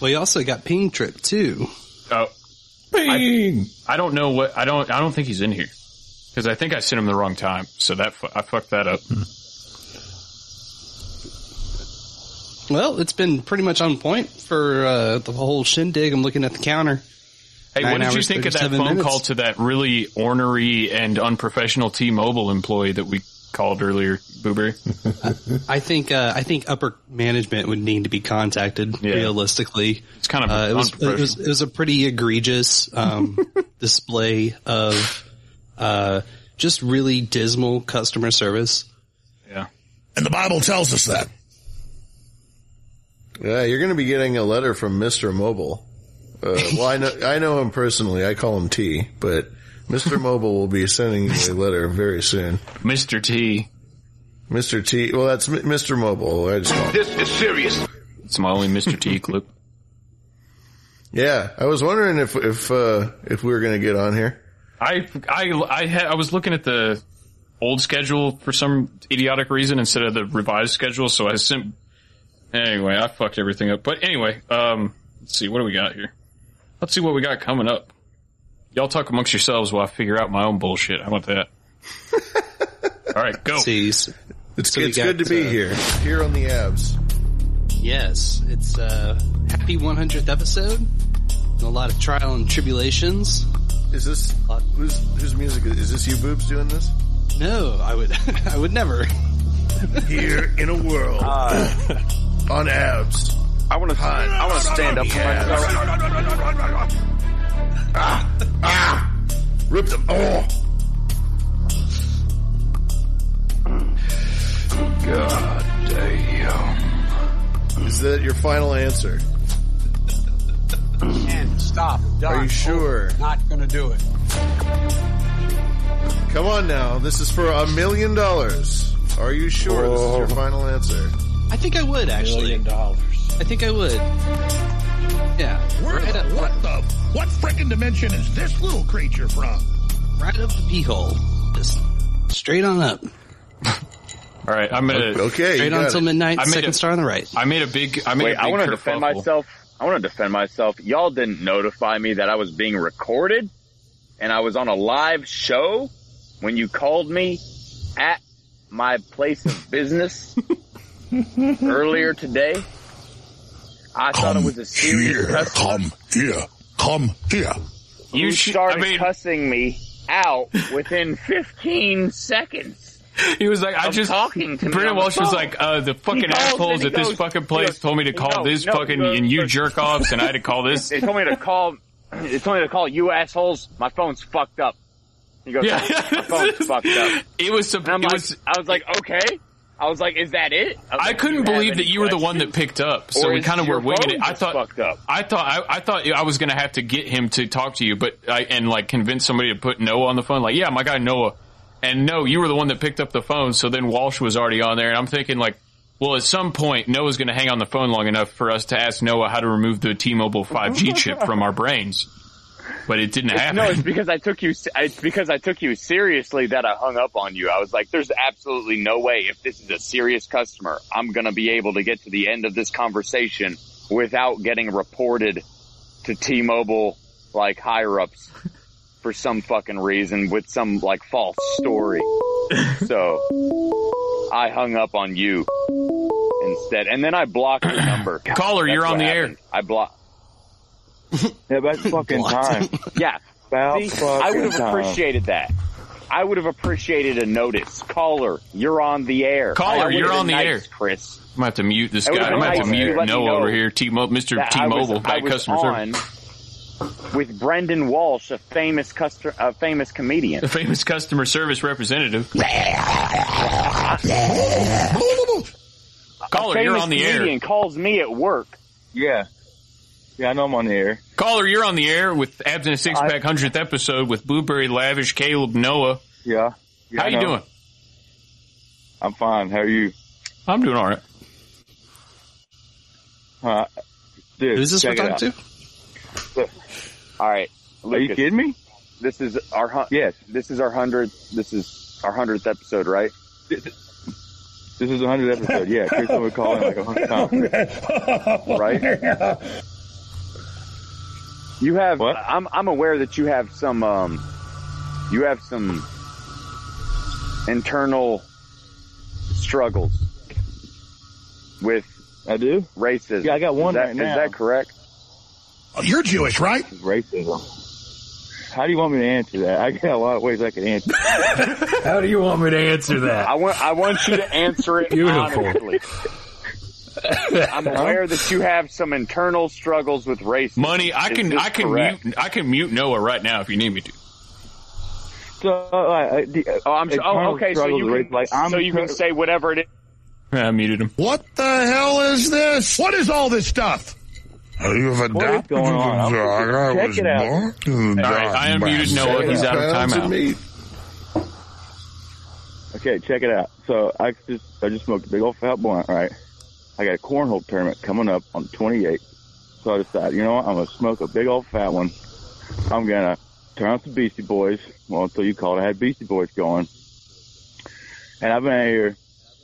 Well, you also got Ping Trip too. Oh, Bing. I don't know what. I don't. I don't think he's in here because I think I sent him the wrong time. So that fu- I fucked that up. Well, it's been pretty much on point for uh, the whole shindig. I'm looking at the counter. Hey, Nine what did you think of that phone minutes. call to that really ornery and unprofessional T-Mobile employee that we called earlier, Boo-Bury? I think uh, I think upper management would need to be contacted. Yeah. Realistically, It's kind of uh, it, was, it was it was a pretty egregious um, <laughs> display of uh, just really dismal customer service. yeah. And the Bible tells us that. Yeah, you're going to be getting a letter from Mr. Mobile. Uh, well, I know, I know him personally. I call him T, but Mr. <laughs> Mobile will be sending you a letter very soon. Mr. T. Mr. T, well, that's M- Mr. Mobile. I just call him. This is serious. It's my only Mr. T clip. Yeah, I was wondering if, if, uh, if we were going to get on here. I I I had I was looking at the old schedule for some idiotic reason instead of the revised schedule, so I sent. Anyway, I fucked everything up. But anyway, um, let's see what do we got here. Let's see what we got coming up. Y'all talk amongst yourselves while I figure out my own bullshit. How about that? <laughs> All right, go. See, It's, So we it's good to be uh, here. Here on the abs. Yes, it's uh happy 100th episode. And a lot of trial and tribulations. Is this whose whose music is, is this? You boobs doing this? No, I would <laughs> I would never. Here in a world <laughs> on abs. I want to. I want to stand up for myself. Ah, ah, rip them. Oh, God damn. Is that your final answer? And stop. Done. Are you sure? Not gonna do it. Come on now. This is for a million dollars. Are you sure this is your final answer? I think I would actually. Million dollars. I think I would. Yeah. Where right the, up, what the, what frickin' dimension is this little creature from? right up the pee hole. Just straight on up. <laughs> All right, I'm gonna Okay, Straight on till midnight. I Second a- star on the right. I made a big. I made Wait, a big I want to defend kerfuffle. myself. I want to defend myself. Y'all didn't notify me that I was being recorded, and I was on a live show when you called me at my place of business <laughs> earlier today. I thought it was a serious Here, customer. come here, come here. You You sh- started I mean- cussing me out <laughs> within 15 seconds. He was like, I just. talking to me. Brandon Walsh was like, uh, the fucking assholes and he at this goes- fucking place goes, told me to call no, this no, fucking, he goes, and you but- jerk offs, and I had to call <laughs> this. They told me to call. They told me to call you assholes. My phone's fucked up. He goes, Yeah. my phone's fucked up. <laughs> It was some. And It like, was. I was like, okay. I was like, is that it? I like, couldn't "Do you have believe that you were the one that picked up, so Or we kind of were winging it. I thought, fucked up. I thought, I, I thought I was going to have to get him to talk to you, but I, and like convince somebody to put Noah on the phone. Like, yeah, my guy Noah, and no, you were the one that picked up the phone. So then Walsh was already on there, and I'm thinking like, well, at some point Noah's going to hang on the phone long enough for us to ask Noah how to remove the T-Mobile 5G chip from our brains, but it didn't happen. No, it's because I took you. It's because I took you seriously that I hung up on you. I was like, "There's absolutely no way if this is a serious customer, I'm gonna be able to get to the end of this conversation without getting reported to T-Mobile like higher ups for some fucking reason with some like false story." so I hung up on you instead, and then I blocked your number. Caller, That's you're on the happened. I blocked. Yeah, about <laughs> fucking time. Yeah. About See, fucking I would have time. appreciated that. I would have appreciated a notice. Caller, you're on the air. Caller, That you're on the nice, air. Chris. I'm gonna have to mute this guy. I'm been gonna have to nice if you mute let Noah know over here. T-Mobile, Mr. that I was- T-Mobile, I bad customer on service. with Brendan Walsh, a famous customer, a famous comedian. A famous customer service representative. <laughs> Caller, you're on the air. comedian calls me at work. Yeah. Yeah, I know I'm on the air. Caller, you're on the air with Abs in a Six Pack hundredth episode with Blueberry Lavish, Caleb, Noah. Yeah. yeah How I you know. doing? I'm fine. How are you? I'm doing all right. Uh, dude, Who's this we're check it talking out. to? All right. Are you Lucas, kidding me? This is our hun- Yes. This is our hundredth. This is our hundredth episode, right? This is a 100th episode. Yeah, Chris would call in like a hundred times. <laughs> right? You have. I'm I'm aware that you have some. Um, you have some internal struggles with. I do racism. Yeah, I got one Is that, right now. Is that correct? Oh, you're Jewish, right? Racism. How do you want me to answer that? I got a lot of ways I can answer. <laughs> How do you want me to answer that? I want I want you to answer it Beautiful. honestly. <laughs> I'm aware that you have some internal struggles with race. Money, I can I can correct? mute I can mute Noah right now if you need me to. So, uh, the, Oh, I'm. Oh, okay. So you can. like I'm so you can say whatever it is. I muted him. What the hell is this? What is all this stuff? You have What is going on? the dog I Check was it out. born to the All right, I unmuted Noah. He's out of pounds timeout. Okay, check it out. So I just I just smoked a big old fat blunt, right? I got a cornhole tournament coming up on the 28th. So I decided, you know what? I'm gonna smoke a big old fat one. I'm gonna turn on some Beastie Boys. Well, until you called, I had Beastie Boys going. And I've been out here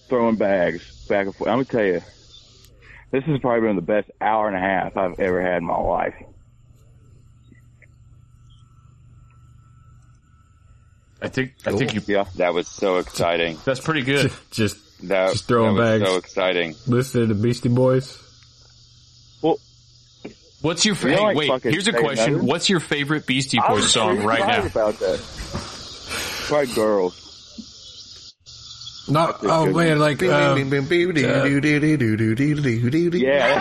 throwing bags back and forth. I'm gonna tell you, this has probably been the best hour and a half I've ever had in my life. I think I think you. Yeah, that was so exciting. That's pretty good. Just That, Just throwing that was bags. so exciting. listen to the Beastie Boys. Well, What's your You favorite? don't like wait, here's a question. nothing. What's your favorite Beastie I Boys song pretty right excited now? About that. Probably girls. Not, oh man, like, uh, Yeah,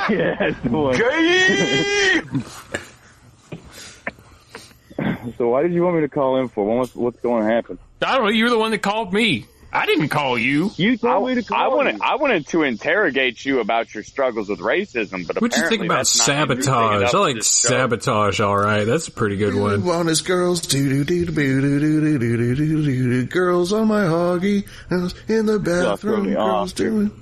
yeah, that's the one. <laughs> so why did you want me to call in for? What's what's going to happen? I don't know. You're the one that called me. I didn't call you. You told I, me to call I wanted, you. I wanted to interrogate you about your struggles with racism, but what you think apparently about that's not what do you're bringing sabotage? up I in like this show. sabotage. All right, that's a pretty good one. One is girls, do do do do do do do do do do do girls on my hoggy, in the bathroom, me girls off, dude. doing.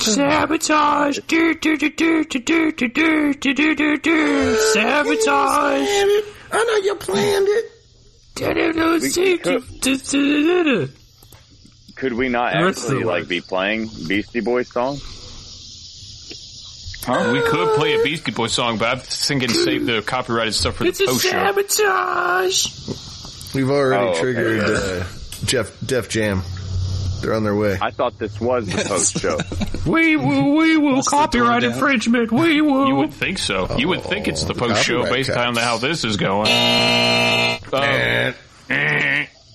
Sabotage. Do, do, do, do, do, do, do, do, do, do, do, do. Sabotage. I know you planned it. Could we not The rest of actually like be playing Beastie Boys songs? We could play a Beastie Boys song, but I'm thinking save the copyrighted stuff for the It's a post show. sabotage. We've already Oh, okay. triggered uh, Jeff Def Jam. They're on their way. I thought this was the post show. <laughs> We will, we will copyright infringement. We will. <laughs> You would think so. you would think it's the Oh, post show copyright based on how this is going. <laughs> Um,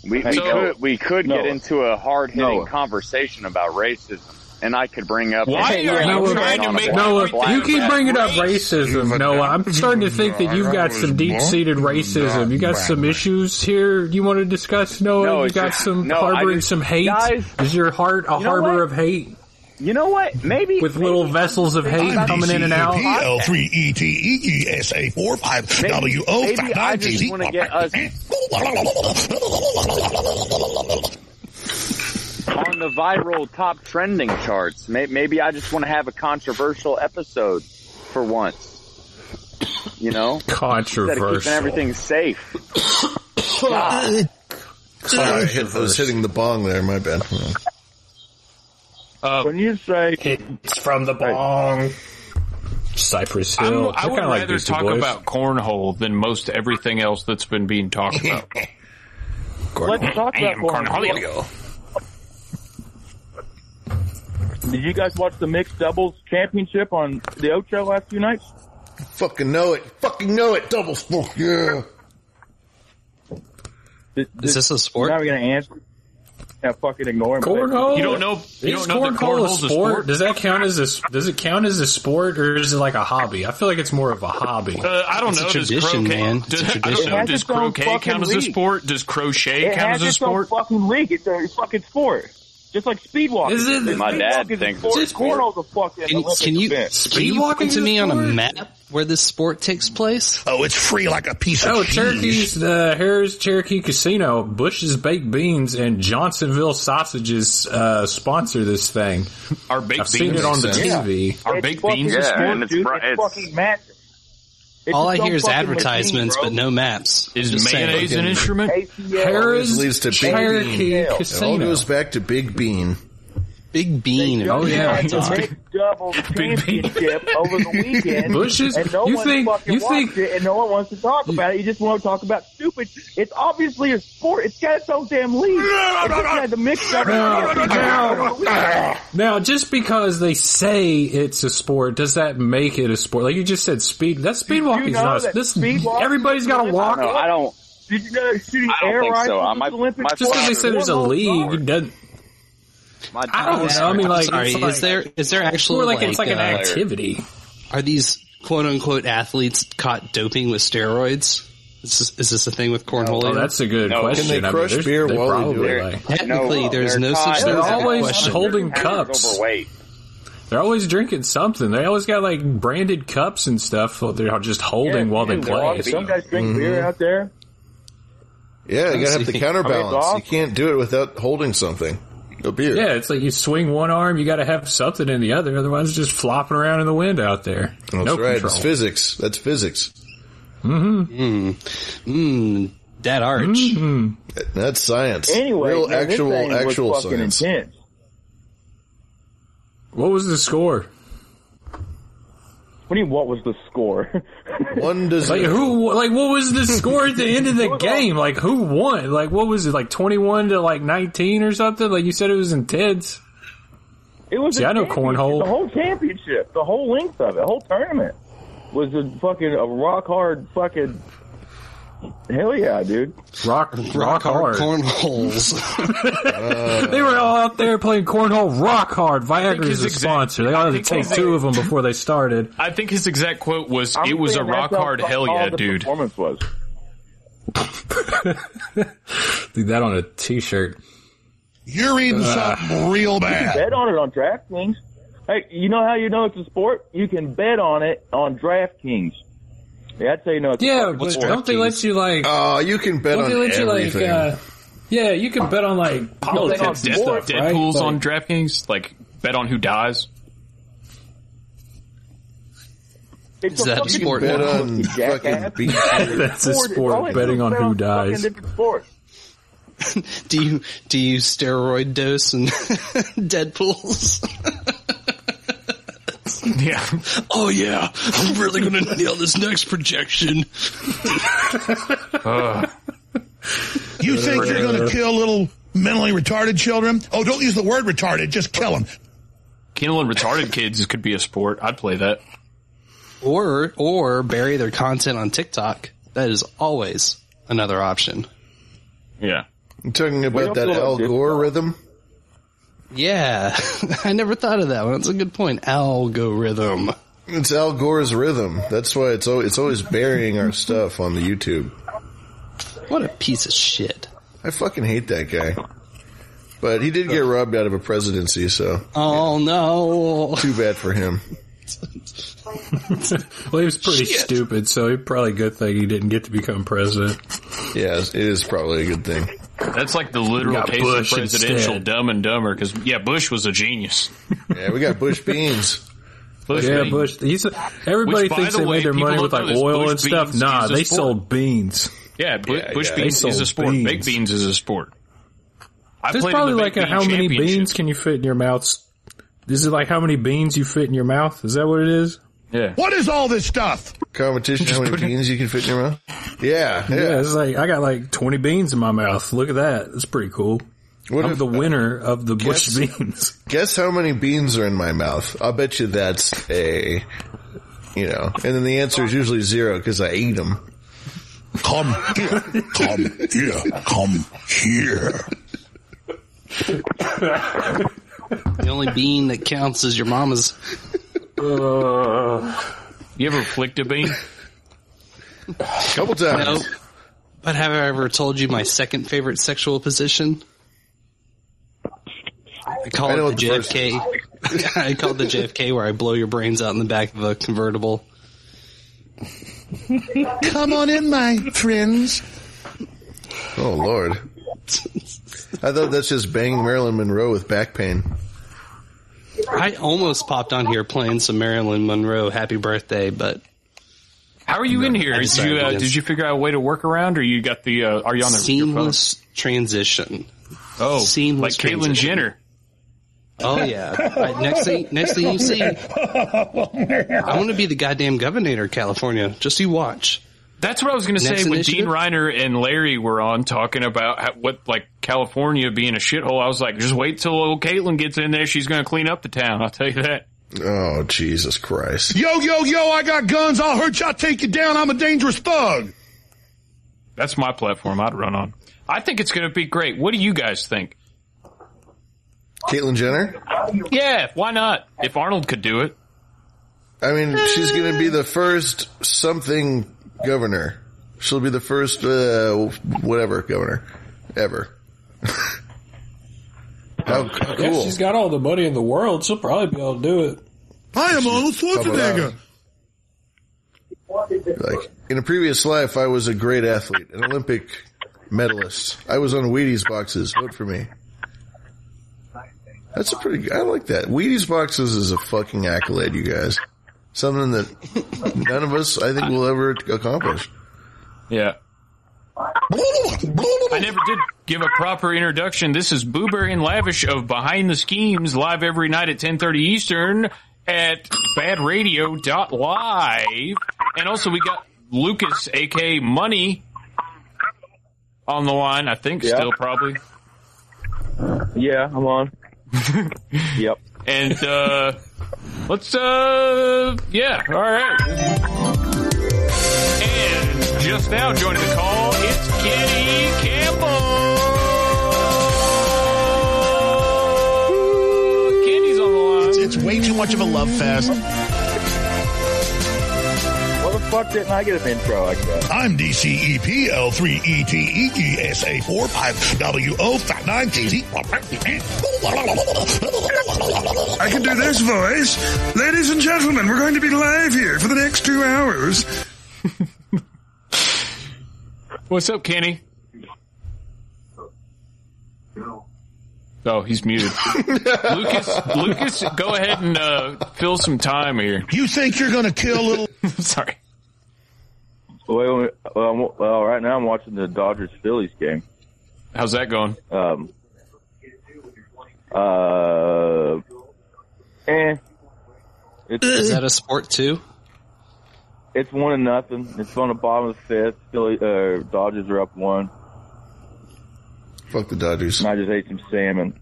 We, we So- could we could get into a hard hitting Noah. conversation about racism, and I could bring up. Why are you Noah, trying to make Noah, you keep bringing up racism, Noah. I'm starting to think that you've got some deep-seated racism. You got some issues here you want to discuss, Noah? No, you got some no, harboring just- some hate? guys, Is your heart a you know harbor what? of hate You know what? Maybe with little vessels of hate coming in and out? DCUP, L3ETEESA 45 WO maybe I just want to get us <laughs> on the viral top trending charts. Maybe I just want to have a controversial episode for once. You know, instead of keeping Controversial. everything safe. Sorry, I, hit, I was hitting the bong there. My bad. Uh, When you say It's from the bong. Cypress Hill. I would kinda like rather talk Boys. about cornhole than most everything else that's been being talked about. <laughs> let's talk about am cornhole. Cornholio. Did you guys watch the mixed doubles championship on the Ocho last few nights? Fucking know it. Fucking know it. Doubles. fuck yeah. Did- Is this a sport? Now we're gonna answer. Yeah, fucking ignore him. Cornhole. You don't know- you don't know that cornhole cornhole's a a sport? sport? Does that count as a? Does it count as a sport or is it like a hobby? I feel like it's more of a hobby. Uh, I don't It's know. Does tradition, croquet, man. Does, It's a I don't tradition. know. Does its croquet fucking count as a sport? Does crochet It count has as a its own sport? fucking league. It's a fucking sport. Just like speed walking. Is it? My dad is a thinks sport. it's a. Cornhole's a fucking Can, can you event. can you Speedwalking to me a on a map where this sport takes place? Oh, it's free like a piece of Oh, cheese. Cherokee, the Harrah's Cherokee Casino, Bush's Baked Beans, and Johnsonville Sausages uh, sponsor this thing. Our baked I've seen beans it on the sense. TV. Our baked beans a is Yeah, sport, and it's dude. fr- It's it's- fucking massive. It's All I hear is advertisements, machine, but no maps. Is Just saying. mayonnaise an instrument? ACL. Harrah's leads to Big Cherokee Bean. It all goes back to Big Bean. <laughs> Big Bean. Oh, yeah. It's a It's mixed doubles championship over the weekend. Bushes, and no you one think- fucking you watched think- it, and no one wants to talk about it. You just want to talk about stupid. It's obviously a sport. It's got its own damn league. It's had the mixed doubles championship over. Now, just because they say it's a sport, does that make it a sport? Like you just said, speed. That speed walking know not. a- that This speed everybody's got to walk. I don't. Did you know that shooting air think so. rifles uh, I- was my- Olympic Just because they sport? said there's a league, doesn't. My I don't know. I mean, like, sorry. it's like- is there is there actually more like, like, it's like an uh, activity. are these quote unquote athletes caught doping with steroids? Is this, is this a thing with cornhole? Oh, that's a good No. question. Can they I mean, crush beer they while they do probably, it? like- Technically, there's they're no such thing They're as a always question. holding They're cups. Overweight. They're always drinking something. They always got like branded cups and stuff. They're just holding Yeah, while they play. Some guys drink beer out there. Yeah, you gotta have the counterbalance. <laughs> I mean, You can't do it without holding something. A beer. Yeah, it's like you swing one arm, you got to have something in the other. Otherwise, it's just flopping around in the wind out there. That's no right. control. It's physics. That's physics. Mm. Mm. That arch. Mhm. That's science. Anyway, Real man, this actual thing actual science. intense. What was the score? What do you mean, what was the score? <laughs> One does Like who? Like what was the score at the end of the <laughs> game? Like who won? Like what was it? Like twenty-one to like nineteen or something? Like you said it was intense. It was See, a I know cornhole. The whole championship, the whole length of it, the whole tournament. was a fucking a rock hard fucking. Hell yeah, dude! Rock, rock, hard. cornholes. <laughs> they were all out there playing cornhole rock hard. Viagra is a exact- sponsor. They all had to take his- two of them before they started. <laughs> I think his exact quote was, I'm "It was a rock hard hell all yeah, the dude." Performance was. <laughs> Do that on a t-shirt. You're reading Uh, something real You can bad. bet on it on DraftKings. Hey, you know how you know it's a sport? You can bet on it on DraftKings. Yeah, I'd say you know it's Yeah, but sport. don't they let you like? Oh, you can bet don't on they let you everything. like? Uh, yeah, you can bet on like <laughs> politics and Dead- stuff, right? Deadpool's Like- on DraftKings. Like bet on who dies. It's Is a that a sport sport, now? you jackass. That's a Sport. sport, All they do betting on who dies. <laughs> do you do you steroid dose and <laughs> Deadpool's? <laughs> Yeah. Oh yeah, I'm really gonna nail this next projection. <laughs> You think you're going to uh. kill little mentally retarded children? Oh, don't use the word retarded. Just kill them. Killing retarded <laughs> kids could be a sport. I'd play that. Or or bury their content on TikTok. That is always another option. Yeah. You talking about that also Al Gore rhythm? Yeah, <laughs> I never thought of that one. That's a good point. Algorithm. It's Al Gore's rhythm. That's why it's always, it's always burying our stuff on the YouTube. What a piece of shit. I fucking hate that guy. But he did get robbed out of a presidency, so Oh no. too bad for him. <laughs> well, he was pretty stupid, so it's probably a good thing he didn't get to become president. Yeah, it is probably a good thing. That's like the literal case Bush of presidential instead. dumb and dumber. Because yeah, Bush was a genius. Yeah, we got Bush beans. Bush yeah, beans. Bush. He's everybody Which, thinks the they way, made their money with like oil Bush and stuff. Nah, they sport. sold beans. Yeah, Bu- Yeah, Bush yeah. beans is a sport. beans. Baked beans is a sport. I There's played probably the like baked a, how many beans can you fit in your mouth? Is like how many beans you fit in your mouth? Is that what it is? Yeah. What is all this stuff? Competition, how many beans you can fit in your mouth? Yeah, Yeah, yeah. it's like I got like 20 beans in my mouth. Look at that. It's pretty cool. What I'm if- the winner of the Bush Guess- beans. <laughs> Guess how many beans are in my mouth? I'll bet you that's a, you know, and then the answer is usually zero because I eat them. Come here. Come here. Come here. <laughs> The only bean that counts is your mama's. Uh, you ever flicked a bean? A couple times. No. But have I ever told you my second favorite sexual position? I call I it the the JFK. <laughs> I call it the JFK where I blow your brains out in the back of a convertible. Come on in, my friends. Oh Lord. <laughs> <laughs> I thought that's just banging Marilyn Monroe with back pain. I almost popped on here playing some Marilyn Monroe "Happy Birthday," but How are you in here? Did you uh, did you figure out a way to work around, or you got the? Uh, are you on the your phone? seamless transition. Oh, seamless like Caitlyn transition. Jenner. Oh yeah. Right, next thing, next thing you see, <laughs> I want to be the goddamn governor of California. Just you watch. That's what I was going to say when initiative? Dean Reiner and Larry were on talking about how, what like California being a shithole. I was like, just wait till old Caitlyn gets in there. She's going to clean up the town. I'll tell you that. Oh Jesus Christ! Yo, yo, yo, I got guns. I'll hurt you. I'll take you down. I'm a dangerous thug. That's my platform. I'd run on. I think it's going to be great. What do you guys think? Caitlyn Jenner. Yeah, why not? If Arnold could do it. I mean, she's going to be the first something governor. She'll be the first uh, whatever governor ever. <laughs> how, how Yeah, cool! she's got all the money in the world. She'll probably be able to do it. I am Arnold Schwarzenegger. Like in a previous life, I was a great athlete, an Olympic medalist. I was on Wheaties boxes. Vote for me. That's a pretty. I like that. Wheaties boxes is a fucking accolade, you guys. Something that none of us, I think, will ever accomplish. Yeah. I never did give a proper introduction. This is Boo-Bury and Lavish of Behind the Schemes, live every night at 10.30 Eastern at badradio.live. And also we got Lucas, aka Money, on the line, I think, Yeah. still probably. Yeah, I'm on. <laughs> yep. And uh, let's, uh, yeah, all right. And just now joining the call, it's Kenny Campbell. Kenny's on the line. It's, it's way too much of a love fest. What the fuck didn't I get an intro like that? I'm E DCEPL3ETEGSA45WO Fat 9 TZ. I can do this voice. Ladies and gentlemen, we're going to be live here for the next two hours. <laughs> What's up, Kenny? Oh, he's muted. <laughs> Lucas, Lucas, go ahead and uh, fill some time here. You think you're going to kill little? <laughs> Sorry. Well, wait, well, well, right now I'm watching the Dodgers Phillies game. How's that going? Um, uh, eh. It's, Is that a sport too? It's one and nothing. It's on the bottom of the fifth. Philly, uh, Dodgers are up one. Fuck the Dodgers. And I just ate some salmon.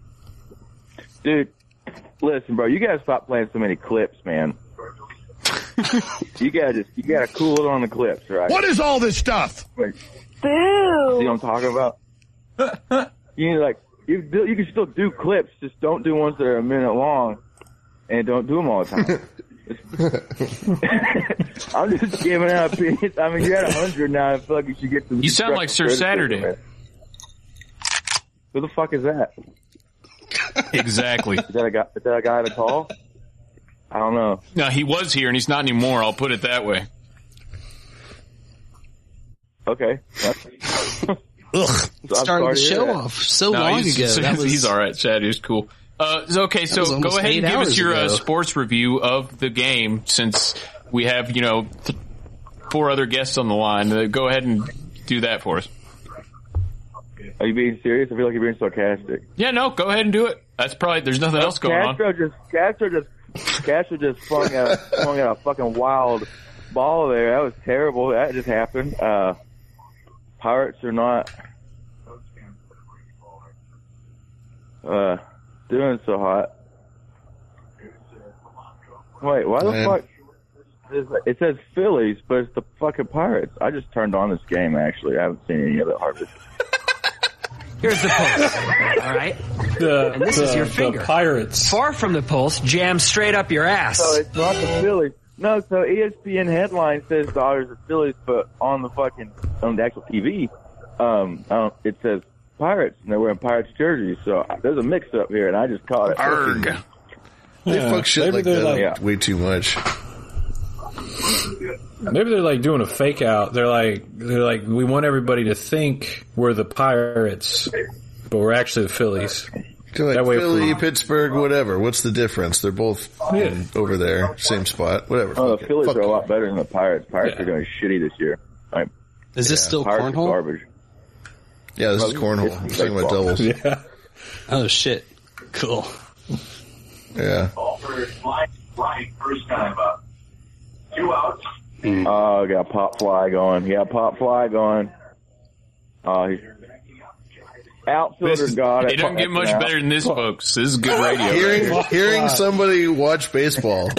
Dude, listen, bro, you gotta stop playing so many clips, man. <laughs> you gotta just, you gotta cool it on the clips, right? What is all this stuff? Like, See what I'm talking about? <laughs> you need like, you do, you can still do clips, just don't do ones that are a minute long, and don't do them all the time. <laughs> I'm just giving out opinions. I mean, you're at a hundred now. I feel like you should get some. You sound like Sir Saturday. criticism. Who the fuck is that? Exactly. Is that a guy? Is that a guy to call? I don't know. No, he was here and he's not anymore. I'll put it that way. Okay. <laughs> Ugh. Started the show off so No, long he's, ago. so That <laughs> he's, was- he's all right. Chad is cool. Uh, so, okay, so go ahead and give us your uh, sports review of the game since we have you know th- four other guests on the line. Uh, go ahead and do that for us. Are you being serious? I feel like you're being sarcastic. Yeah, no, go ahead and do it. That's probably there's nothing else going on. Just Castro just Castro just flung out flung out a fucking wild ball there. That was terrible. That just happened. Uh, Pirates are not uh doing so hot. Wait, why the Man. fuck? It says Phillies, but it's the fucking Pirates. I just turned on this game. Actually, I haven't seen any of it hardly. Here's the pulse. <laughs> All right. The, And this the, is your the finger. Pirates. Far from the pulse, jammed straight up your ass. So it's not the Phillies. No, so ESPN headline says Dodgers and Phillies, but on the fucking on the actual TV, um, I don't- it says Pirates, and they're wearing Pirates jerseys. So there's a mix up here, and I just caught it. Arg. They Yeah, fuck shit maybe like that like- up way too much. Maybe they're like doing a fake out. They're like they're like we want everybody to think we're the Pirates, but we're actually the Phillies. They're like That way Philly, we- Pittsburgh, whatever. What's the difference? They're both Yeah. over there, same spot, whatever. Oh, the. Phillies Fuck are a lot better than the Pirates. Pirates are doing shitty this year. Like, Is this yeah, still Pirates cornhole? Garbage. Yeah, this is cornhole. I'm talking about doubles. Yeah. Oh shit! Cool. Yeah. First time up. Two outs. Mm. Oh, got pop fly going. Yeah, pop fly going. Uh, oh, he's outfielder This is- got it. it doesn't get much That's better than this, folks. This is good radio. Hearing right hearing somebody watch baseball. <laughs> <laughs>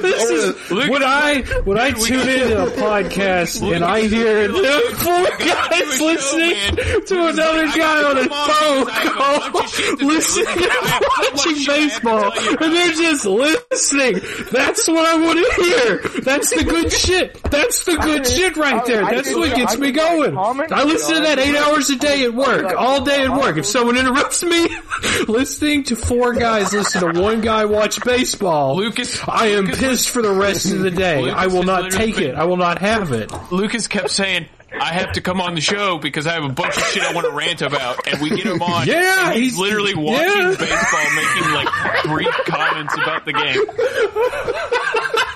This is when I when I tune into a podcast and I hear <laughs> the four guys listening to another guy on a phone call, listening and watching baseball, and they're just listening. That's what I want to hear. That's the good shit. That's the good shit right there. That's what gets me going. I listen to that eight hours a day at work, all day at work. If someone interrupts me, <laughs> listening to four guys listen to one guy watch baseball, Lucas, I am pissed for the rest of the <laughs> day. Lucas I will not take it. I will not have it. Lucas kept saying, I have to come on the show because I have a bunch of shit I want to rant about, and we get him on. <laughs> Yeah, he's, he's- literally watching yeah. baseball, making like brief comments about the game.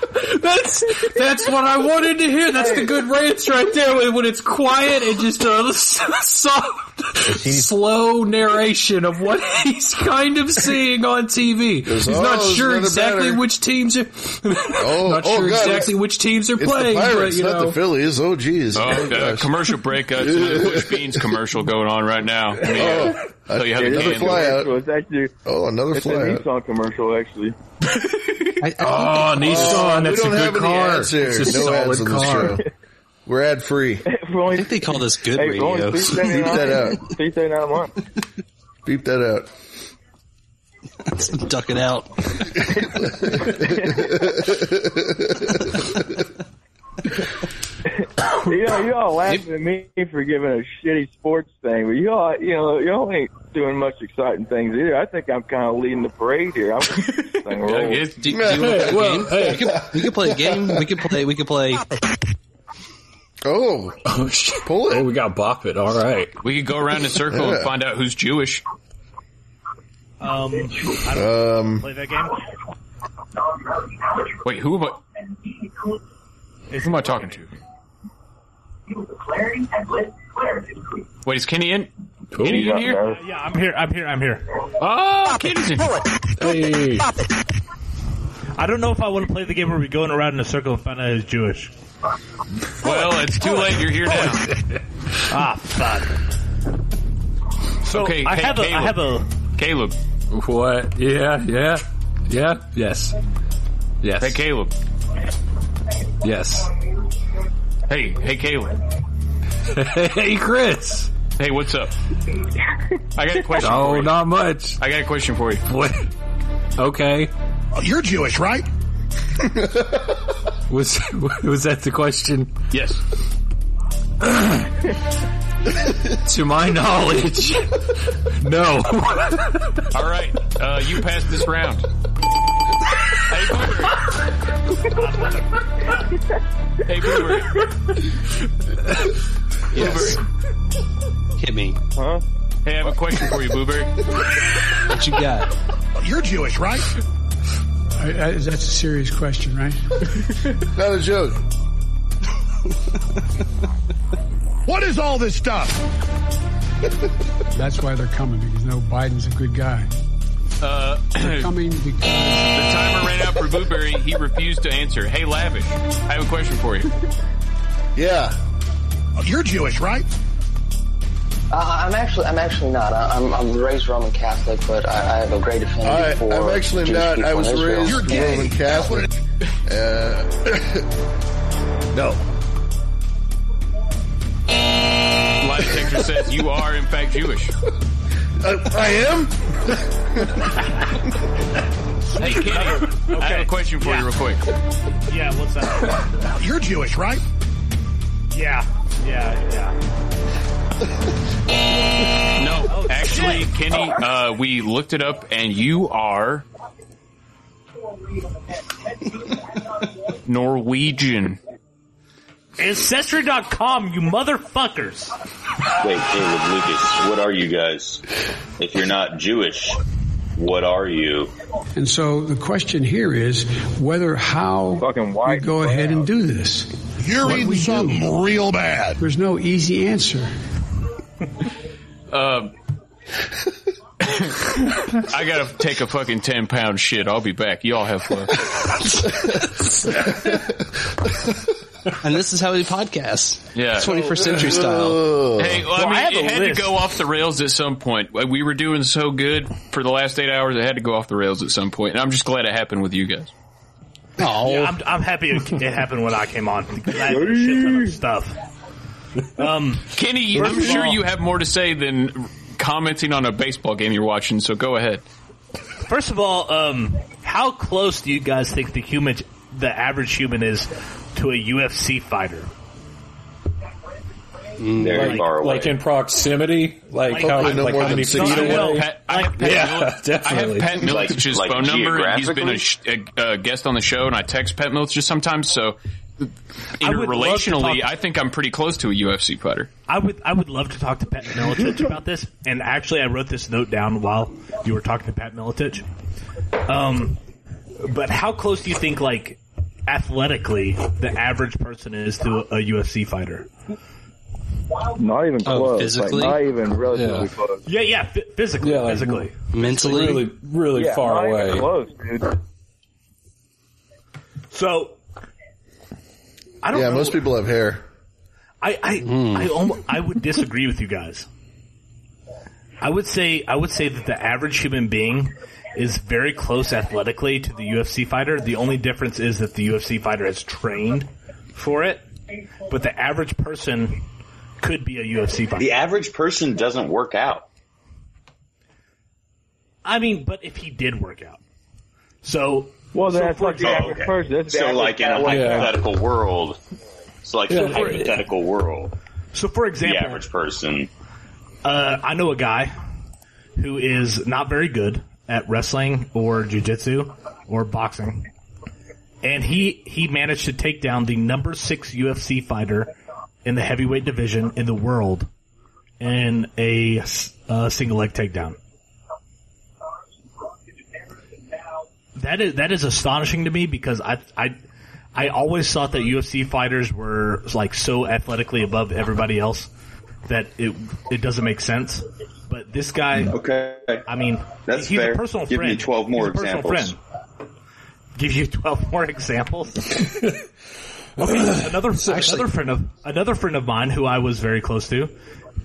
<laughs> That's that's what I wanted to hear. That's the good rants right there when, when it's quiet and just a <laughs> soft slow narration of what <laughs> he's kind of seeing on TV. He's "Oh, not it's sure exactly batter." which teams are. Oh, <laughs> not oh, sure God, exactly which teams are It's playing, the Pirates, but you not know. the Phillies. Oh, geez. Oh, Oh, uh, commercial break. Uh, it's another Bush Beans commercial going on right now. Let me, uh, Oh, tell you how the another can fly out. It's actually Oh, another it's a fly out. Nissan commercial actually. Oh, Nissan, we that's a don't good have any car. ads here. It's a no solid ads on this car. show. We're ad free. <laughs> I think they call this good Hey, for only radio. three <laughs> seventy Beep that nine. out. Three seventy nine a month. Beep that out. <laughs> Duck it out. You know, you all laughing at me for giving a shitty sports thing, but you all, you know, you all ain't doing much exciting things either. I think I'm kind of leading the parade here. I'm thing <laughs> Yeah, rolling. Do, do you want to play a <laughs> well, game? hey. We, could, we could play a game. We could play. We could play. Oh, <laughs> Oh, shit. pull Oh, it. we got bop it. All right. we could go around in a circle and find out who's Jewish. Um, I don't Um, play that game. Wait, who am I? Who am I talking to? Wait, is Kenny in? Kenny in here? Yeah, I'm here. I'm here. I'm here. Oh, Kenny's in. Hey. I don't know if I want to play the game where we going around in a circle and find out who's Jewish. Well, it's too late. You're here now. <laughs> Ah, fuck. So Okay, I hey, have a. I Caleb. have a. Caleb. What? Yeah, yeah, yeah, yes. Yes. Hey, Caleb. Yes. Hey, hey, Caleb. <laughs> hey, Chris. Hey, what's up? I got a question for Oh, you. not much. I got a question for you. What? Okay. Oh, you're Jewish, right? <laughs> Was was that the question? Yes. <laughs> To my knowledge, no. All right. Uh, you passed this round. Hey, Blueberry. Hey, Blueberry. Yes. Hit me. Huh? Hey, I have a question for you, Blueberry. What you got? You're Jewish, right? I, I, that's a serious question, right? Not a joke. What is all this stuff? That's why they're coming because no, Biden's a good guy. Uh, <clears throat> the Coming because timer ran out for Blueberry. He refused to answer. Hey, Lavish, I have a question for you. Yeah. Oh, you're Jewish, right? Uh, I'm actually, I'm actually not. I- I'm, I'm raised Roman Catholic, but I, I have a great affinity I, for. I'm actually Jewish not. I was raised You're. Roman Catholic. Uh, <laughs> no. Live detector says you are in fact Jewish. Uh, I am? Hey, Kenny, I have a question for you real quick. Yeah, what's that? You're Jewish, right? yeah, yeah, yeah. No, actually, Kenny, uh, we looked it up, and you are Norwegian. Ancestry.com, you motherfuckers. Wait, Caleb Lucas, what are you guys? If you're not Jewish, what are you? And so the question here is whether how fucking we go ahead and do this. You're What reading we do. something real bad. There's no easy answer. <laughs> Um, <laughs> I gotta take a fucking 10 pound shit. I'll be back. Y'all have fun. <laughs> And this is how we podcast. Yeah. 21st century style. Hey, well, Well, I I have mean, a it had list. to go off the rails at some point. We were doing so good for the last eight hours, it had to go off the rails at some point. And I'm just glad it happened with you guys. Oh, Yeah, I'm, I'm happy it, it happened when I came on. because I had a shit ton of stuff. Um, Kenny, First I'm of sure all- you have more to say than commenting on a baseball game you're watching, so go ahead. First of all, um, how close do you guys think the human, the average human, is to a UFC fighter? Very Like- far away. Like in proximity, like, Like- how, Like no like more how than many six feet feet away? away. Pat, I have Pat <laughs> Yeah, Mil- I have definitely. Pat Like- Miletich's like phone number, and he's been a, sh- a, a guest on the show, and I text Pat Miletich sometimes. So, I would to interrelationally, talk- I think I'm pretty close to a UFC fighter. I would I would love to talk to Pat Miletich about this. And actually, I wrote this note down while you were talking to Pat Miletich. Um, but how close do you think, like, athletically, the average person is to a UFC fighter? Not even Oh, close. physically? Like, not even relatively Yeah. close. Yeah, yeah, f- physically, Yeah, like, physically. Mentally, really, really yeah, far not away. Even close, dude. So, I don't Yeah, know. most people have hair. I I hmm. I, almost, I would disagree with you guys. I would say I would say that the average human being is very close athletically to the UFC fighter. The only difference is that the UFC fighter has trained for it, but the average person could be a UFC fighter. The average person doesn't work out. I mean, but if he did work out, so Well, so that's for like the example- average person. That's So average like in a guy. hypothetical world, so like Yeah, in a for- hypothetical world, So, for example, the average person Uh, I know a guy who is not very good at wrestling or jujitsu or boxing, and he he managed to take down the number six UFC fighter in the heavyweight division in the world in a, uh, single leg takedown. That is that is astonishing to me because I I I always thought that UFC fighters were like so athletically above everybody else that it it doesn't make sense. But this guy, okay, I mean, That's he's fair. a personal Give me friend. 12 more He's a examples. friend. Give you twelve more examples. <laughs> okay, another another friend of another friend of mine who I was very close to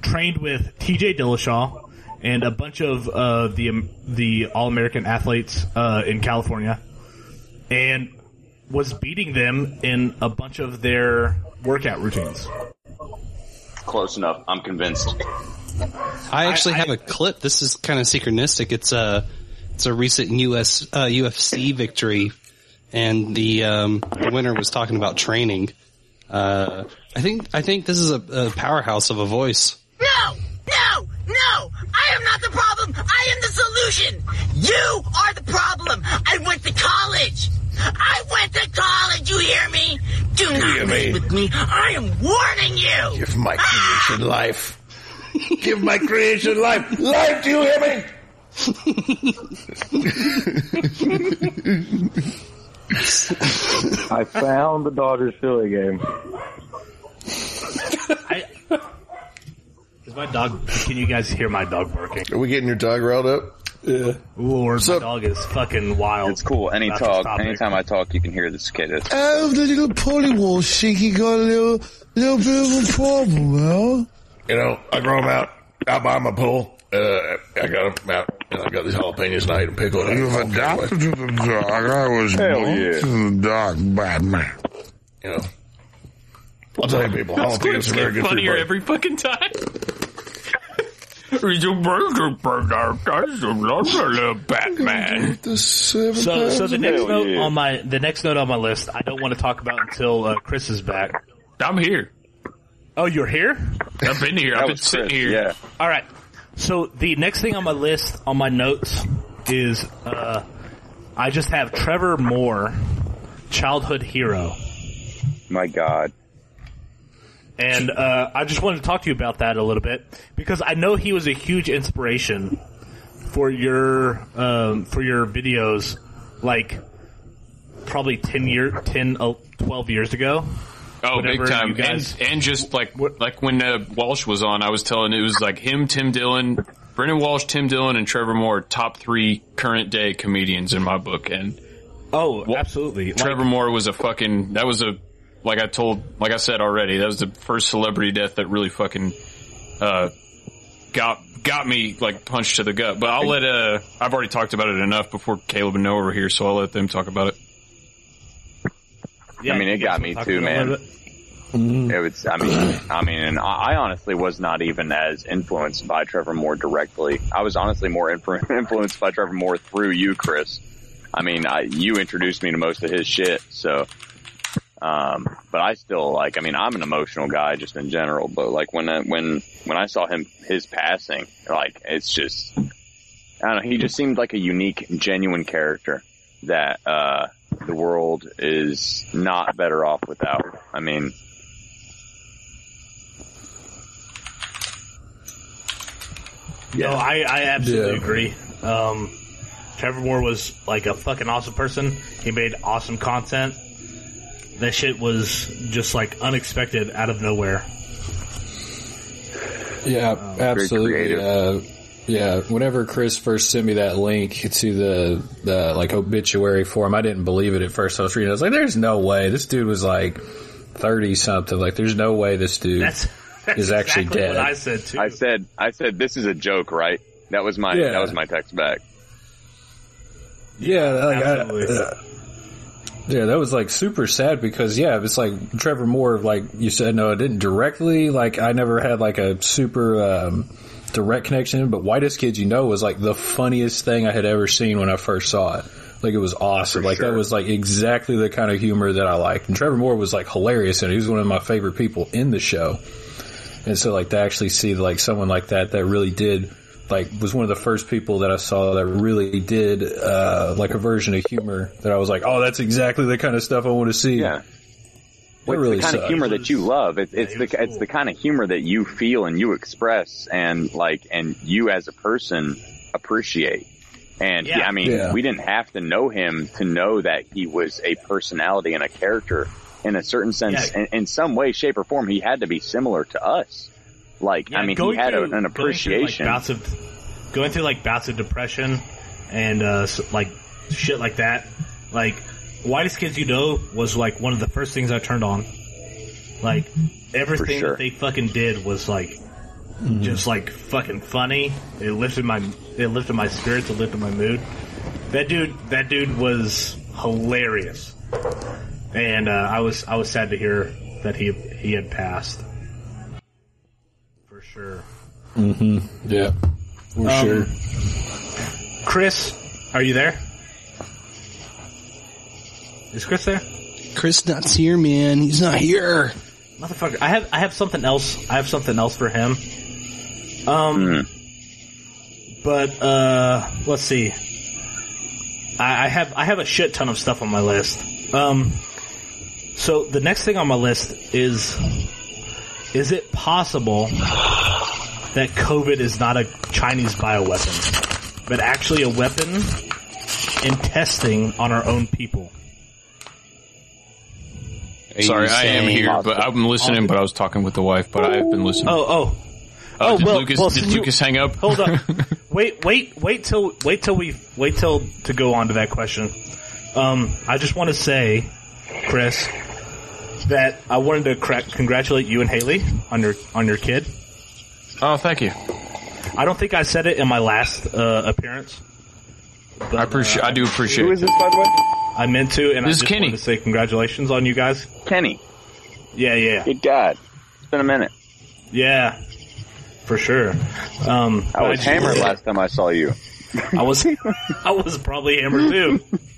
trained with T.J. Dillashaw and a bunch of uh, the um, the All American athletes uh, in California, and was beating them in a bunch of their workout routines. close enough. I'm convinced. I actually have a clip. This is kind of synchronistic. It's a it's a recent US uh, UFC victory, and the um, the winner was talking about training. Uh, I think I think this is a, a powerhouse of a voice. No! No! No! I am not the problem! I am the solution! You are the problem! I went to college! I went to college, you hear me? Do not hear mess me? with me. I am warning you! Give my creation life. Give my creation life. Life, do you hear me? I found the Dodgers Philly game. Is my dog? Can you guys hear my dog barking? Are we getting your dog riled up? Yeah. Lord, my dog is fucking wild. It's cool. Any talk, anytime I talk, you can hear the cicadas. Oh, the little polywall think he got a little, little bit of a problem, well. You know, I grow them out out by my pool. Uh, I got them out, and I got these jalapenos and I ate them pickled. You've adopted to the dog. I was Hell born yeah. to the dog, bad man. You know, I'll tell you, people, I don't think Clips it's a very get good funnier fruit every fucking time. He's a burger burger, that's a little Batman. So, so the next note on my the next note on my list, I don't want to talk about until uh, Chris is back. I'm here. Oh, you're here. I've been here. I've been sitting here. Yeah. All right. So the next thing on my list on my notes is uh, I just have Trevor Moore, childhood hero, My God. and uh, I just wanted to talk to you about that a little bit because I know he was a huge inspiration for your um, for your videos, like probably ten year, 10, uh, 12 years ago. Oh, big time! guys- and and just like like when uh, Walsh was on, I was telling it was like him, Tim Dillon, Brendan Walsh, Tim Dillon, and Trevor Moore, top three current day comedians in my book. And oh, absolutely, Trevor Moore was a fucking that was a like I told like I said already that was the first celebrity death that really fucking uh got got me like punched to the gut. But I'll let uh I've already talked about it enough before Caleb and Noah were here, so I'll let them talk about it. I mean, it got me too, man. It was. I mean, I mean, and I I honestly was not even as influenced by Trevor Moore directly. I was honestly more influ- <laughs> influenced by Trevor Moore through you, Chris. I mean, I, you introduced me to most of his shit, so. Um, but I still like. I mean, I'm an emotional guy just in general. But like when I, when when I saw him his passing, like it's just. I don't know. He just seemed like a unique, genuine character that uh, the world is not better off without. I mean, No, I, I absolutely Yeah. agree. Um, Trevor Moore was like a fucking awesome person. He made awesome content. That shit was just like unexpected out of nowhere. Yeah, very absolutely. creative. Uh, yeah, whenever Chris first sent me that link to the, the like obituary for him, I didn't believe it at first. I was reading, I was like, "There's no way this dude was like thirty something. Like, there's no way this dude That's, that's is actually exactly dead." What I said too. I said, I said, this is a joke, right? That was my, Yeah. that was my text back. Yeah, like, I- uh, yeah, that was like super sad because yeah, it's like Trevor Moore, like you said, no, it didn't directly. Like I never had like a super um, direct connection, but Whitest Kids You Know was like the funniest thing I had ever seen when I first saw it. Like it was awesome. like that was like exactly the kind of humor that I liked. And Trevor Moore was like hilarious, and he was one of my favorite people in the show. And so like to actually see like someone like that that really did like was one of the first people that I saw that really did uh like a version of humor that I was like, oh, that's exactly the kind of stuff I want to see. Yeah. It What's really the kind of humor that you love? It's, it's the it's the kind of humor that you feel and you express and like and you as a person appreciate. And Yeah. yeah, I mean, Yeah. we didn't have to know him to know that he was a personality and a character in a certain sense. Yeah. In, in some way, shape, or form, he had to be similar to us. Like, Yeah, I mean, he going had a, through- an going through, like, appreciation. bouts of going through like bouts of depression and uh, like shit like that. Like Whitest Kids You Know was like one of the first things I turned on. Like everything sure. that they fucking did was like just like fucking funny. It lifted my it lifted my spirits. It lifted my mood. That dude that dude was hilarious. And uh, I was I was sad to hear that he he had passed. For sure. Mm-hmm. Yeah, for Um, sure. Chris, are you there? Is Chris there? Chris Nuts here, man. He's not here. Motherfucker, I have I have something else. I have something else for him. Um, but uh, let's see. I, I have I have a shit ton of stuff on my list. Um, so the next thing on my list is: Is it possible that COVID is not a Chinese bioweapon, but actually a weapon in testing on our own people? Sorry, I am here, but I'm listening. But I was talking with the wife, but I have been listening. Oh, oh, Oh, oh, did well, Lucas, well, did since you- Lucas hang up? Hold on. <laughs> wait, wait, wait till wait till we wait till to go on to that question. Um, I just want to say, Chris, that I wanted to cra- congratulate you and Haley on your on your kid. Oh, thank you. I don't think I said it in my last uh, appearance. But, I appreciate. uh, I do appreciate. Who is this, by the way? I meant to, and This I is just Kenny. wanted to say congratulations on you guys. Kenny. Yeah, yeah, Good God. It's been a minute. yeah, for sure. Um, I was just- hammered last time I saw you. I was, I was probably hammered too. <laughs>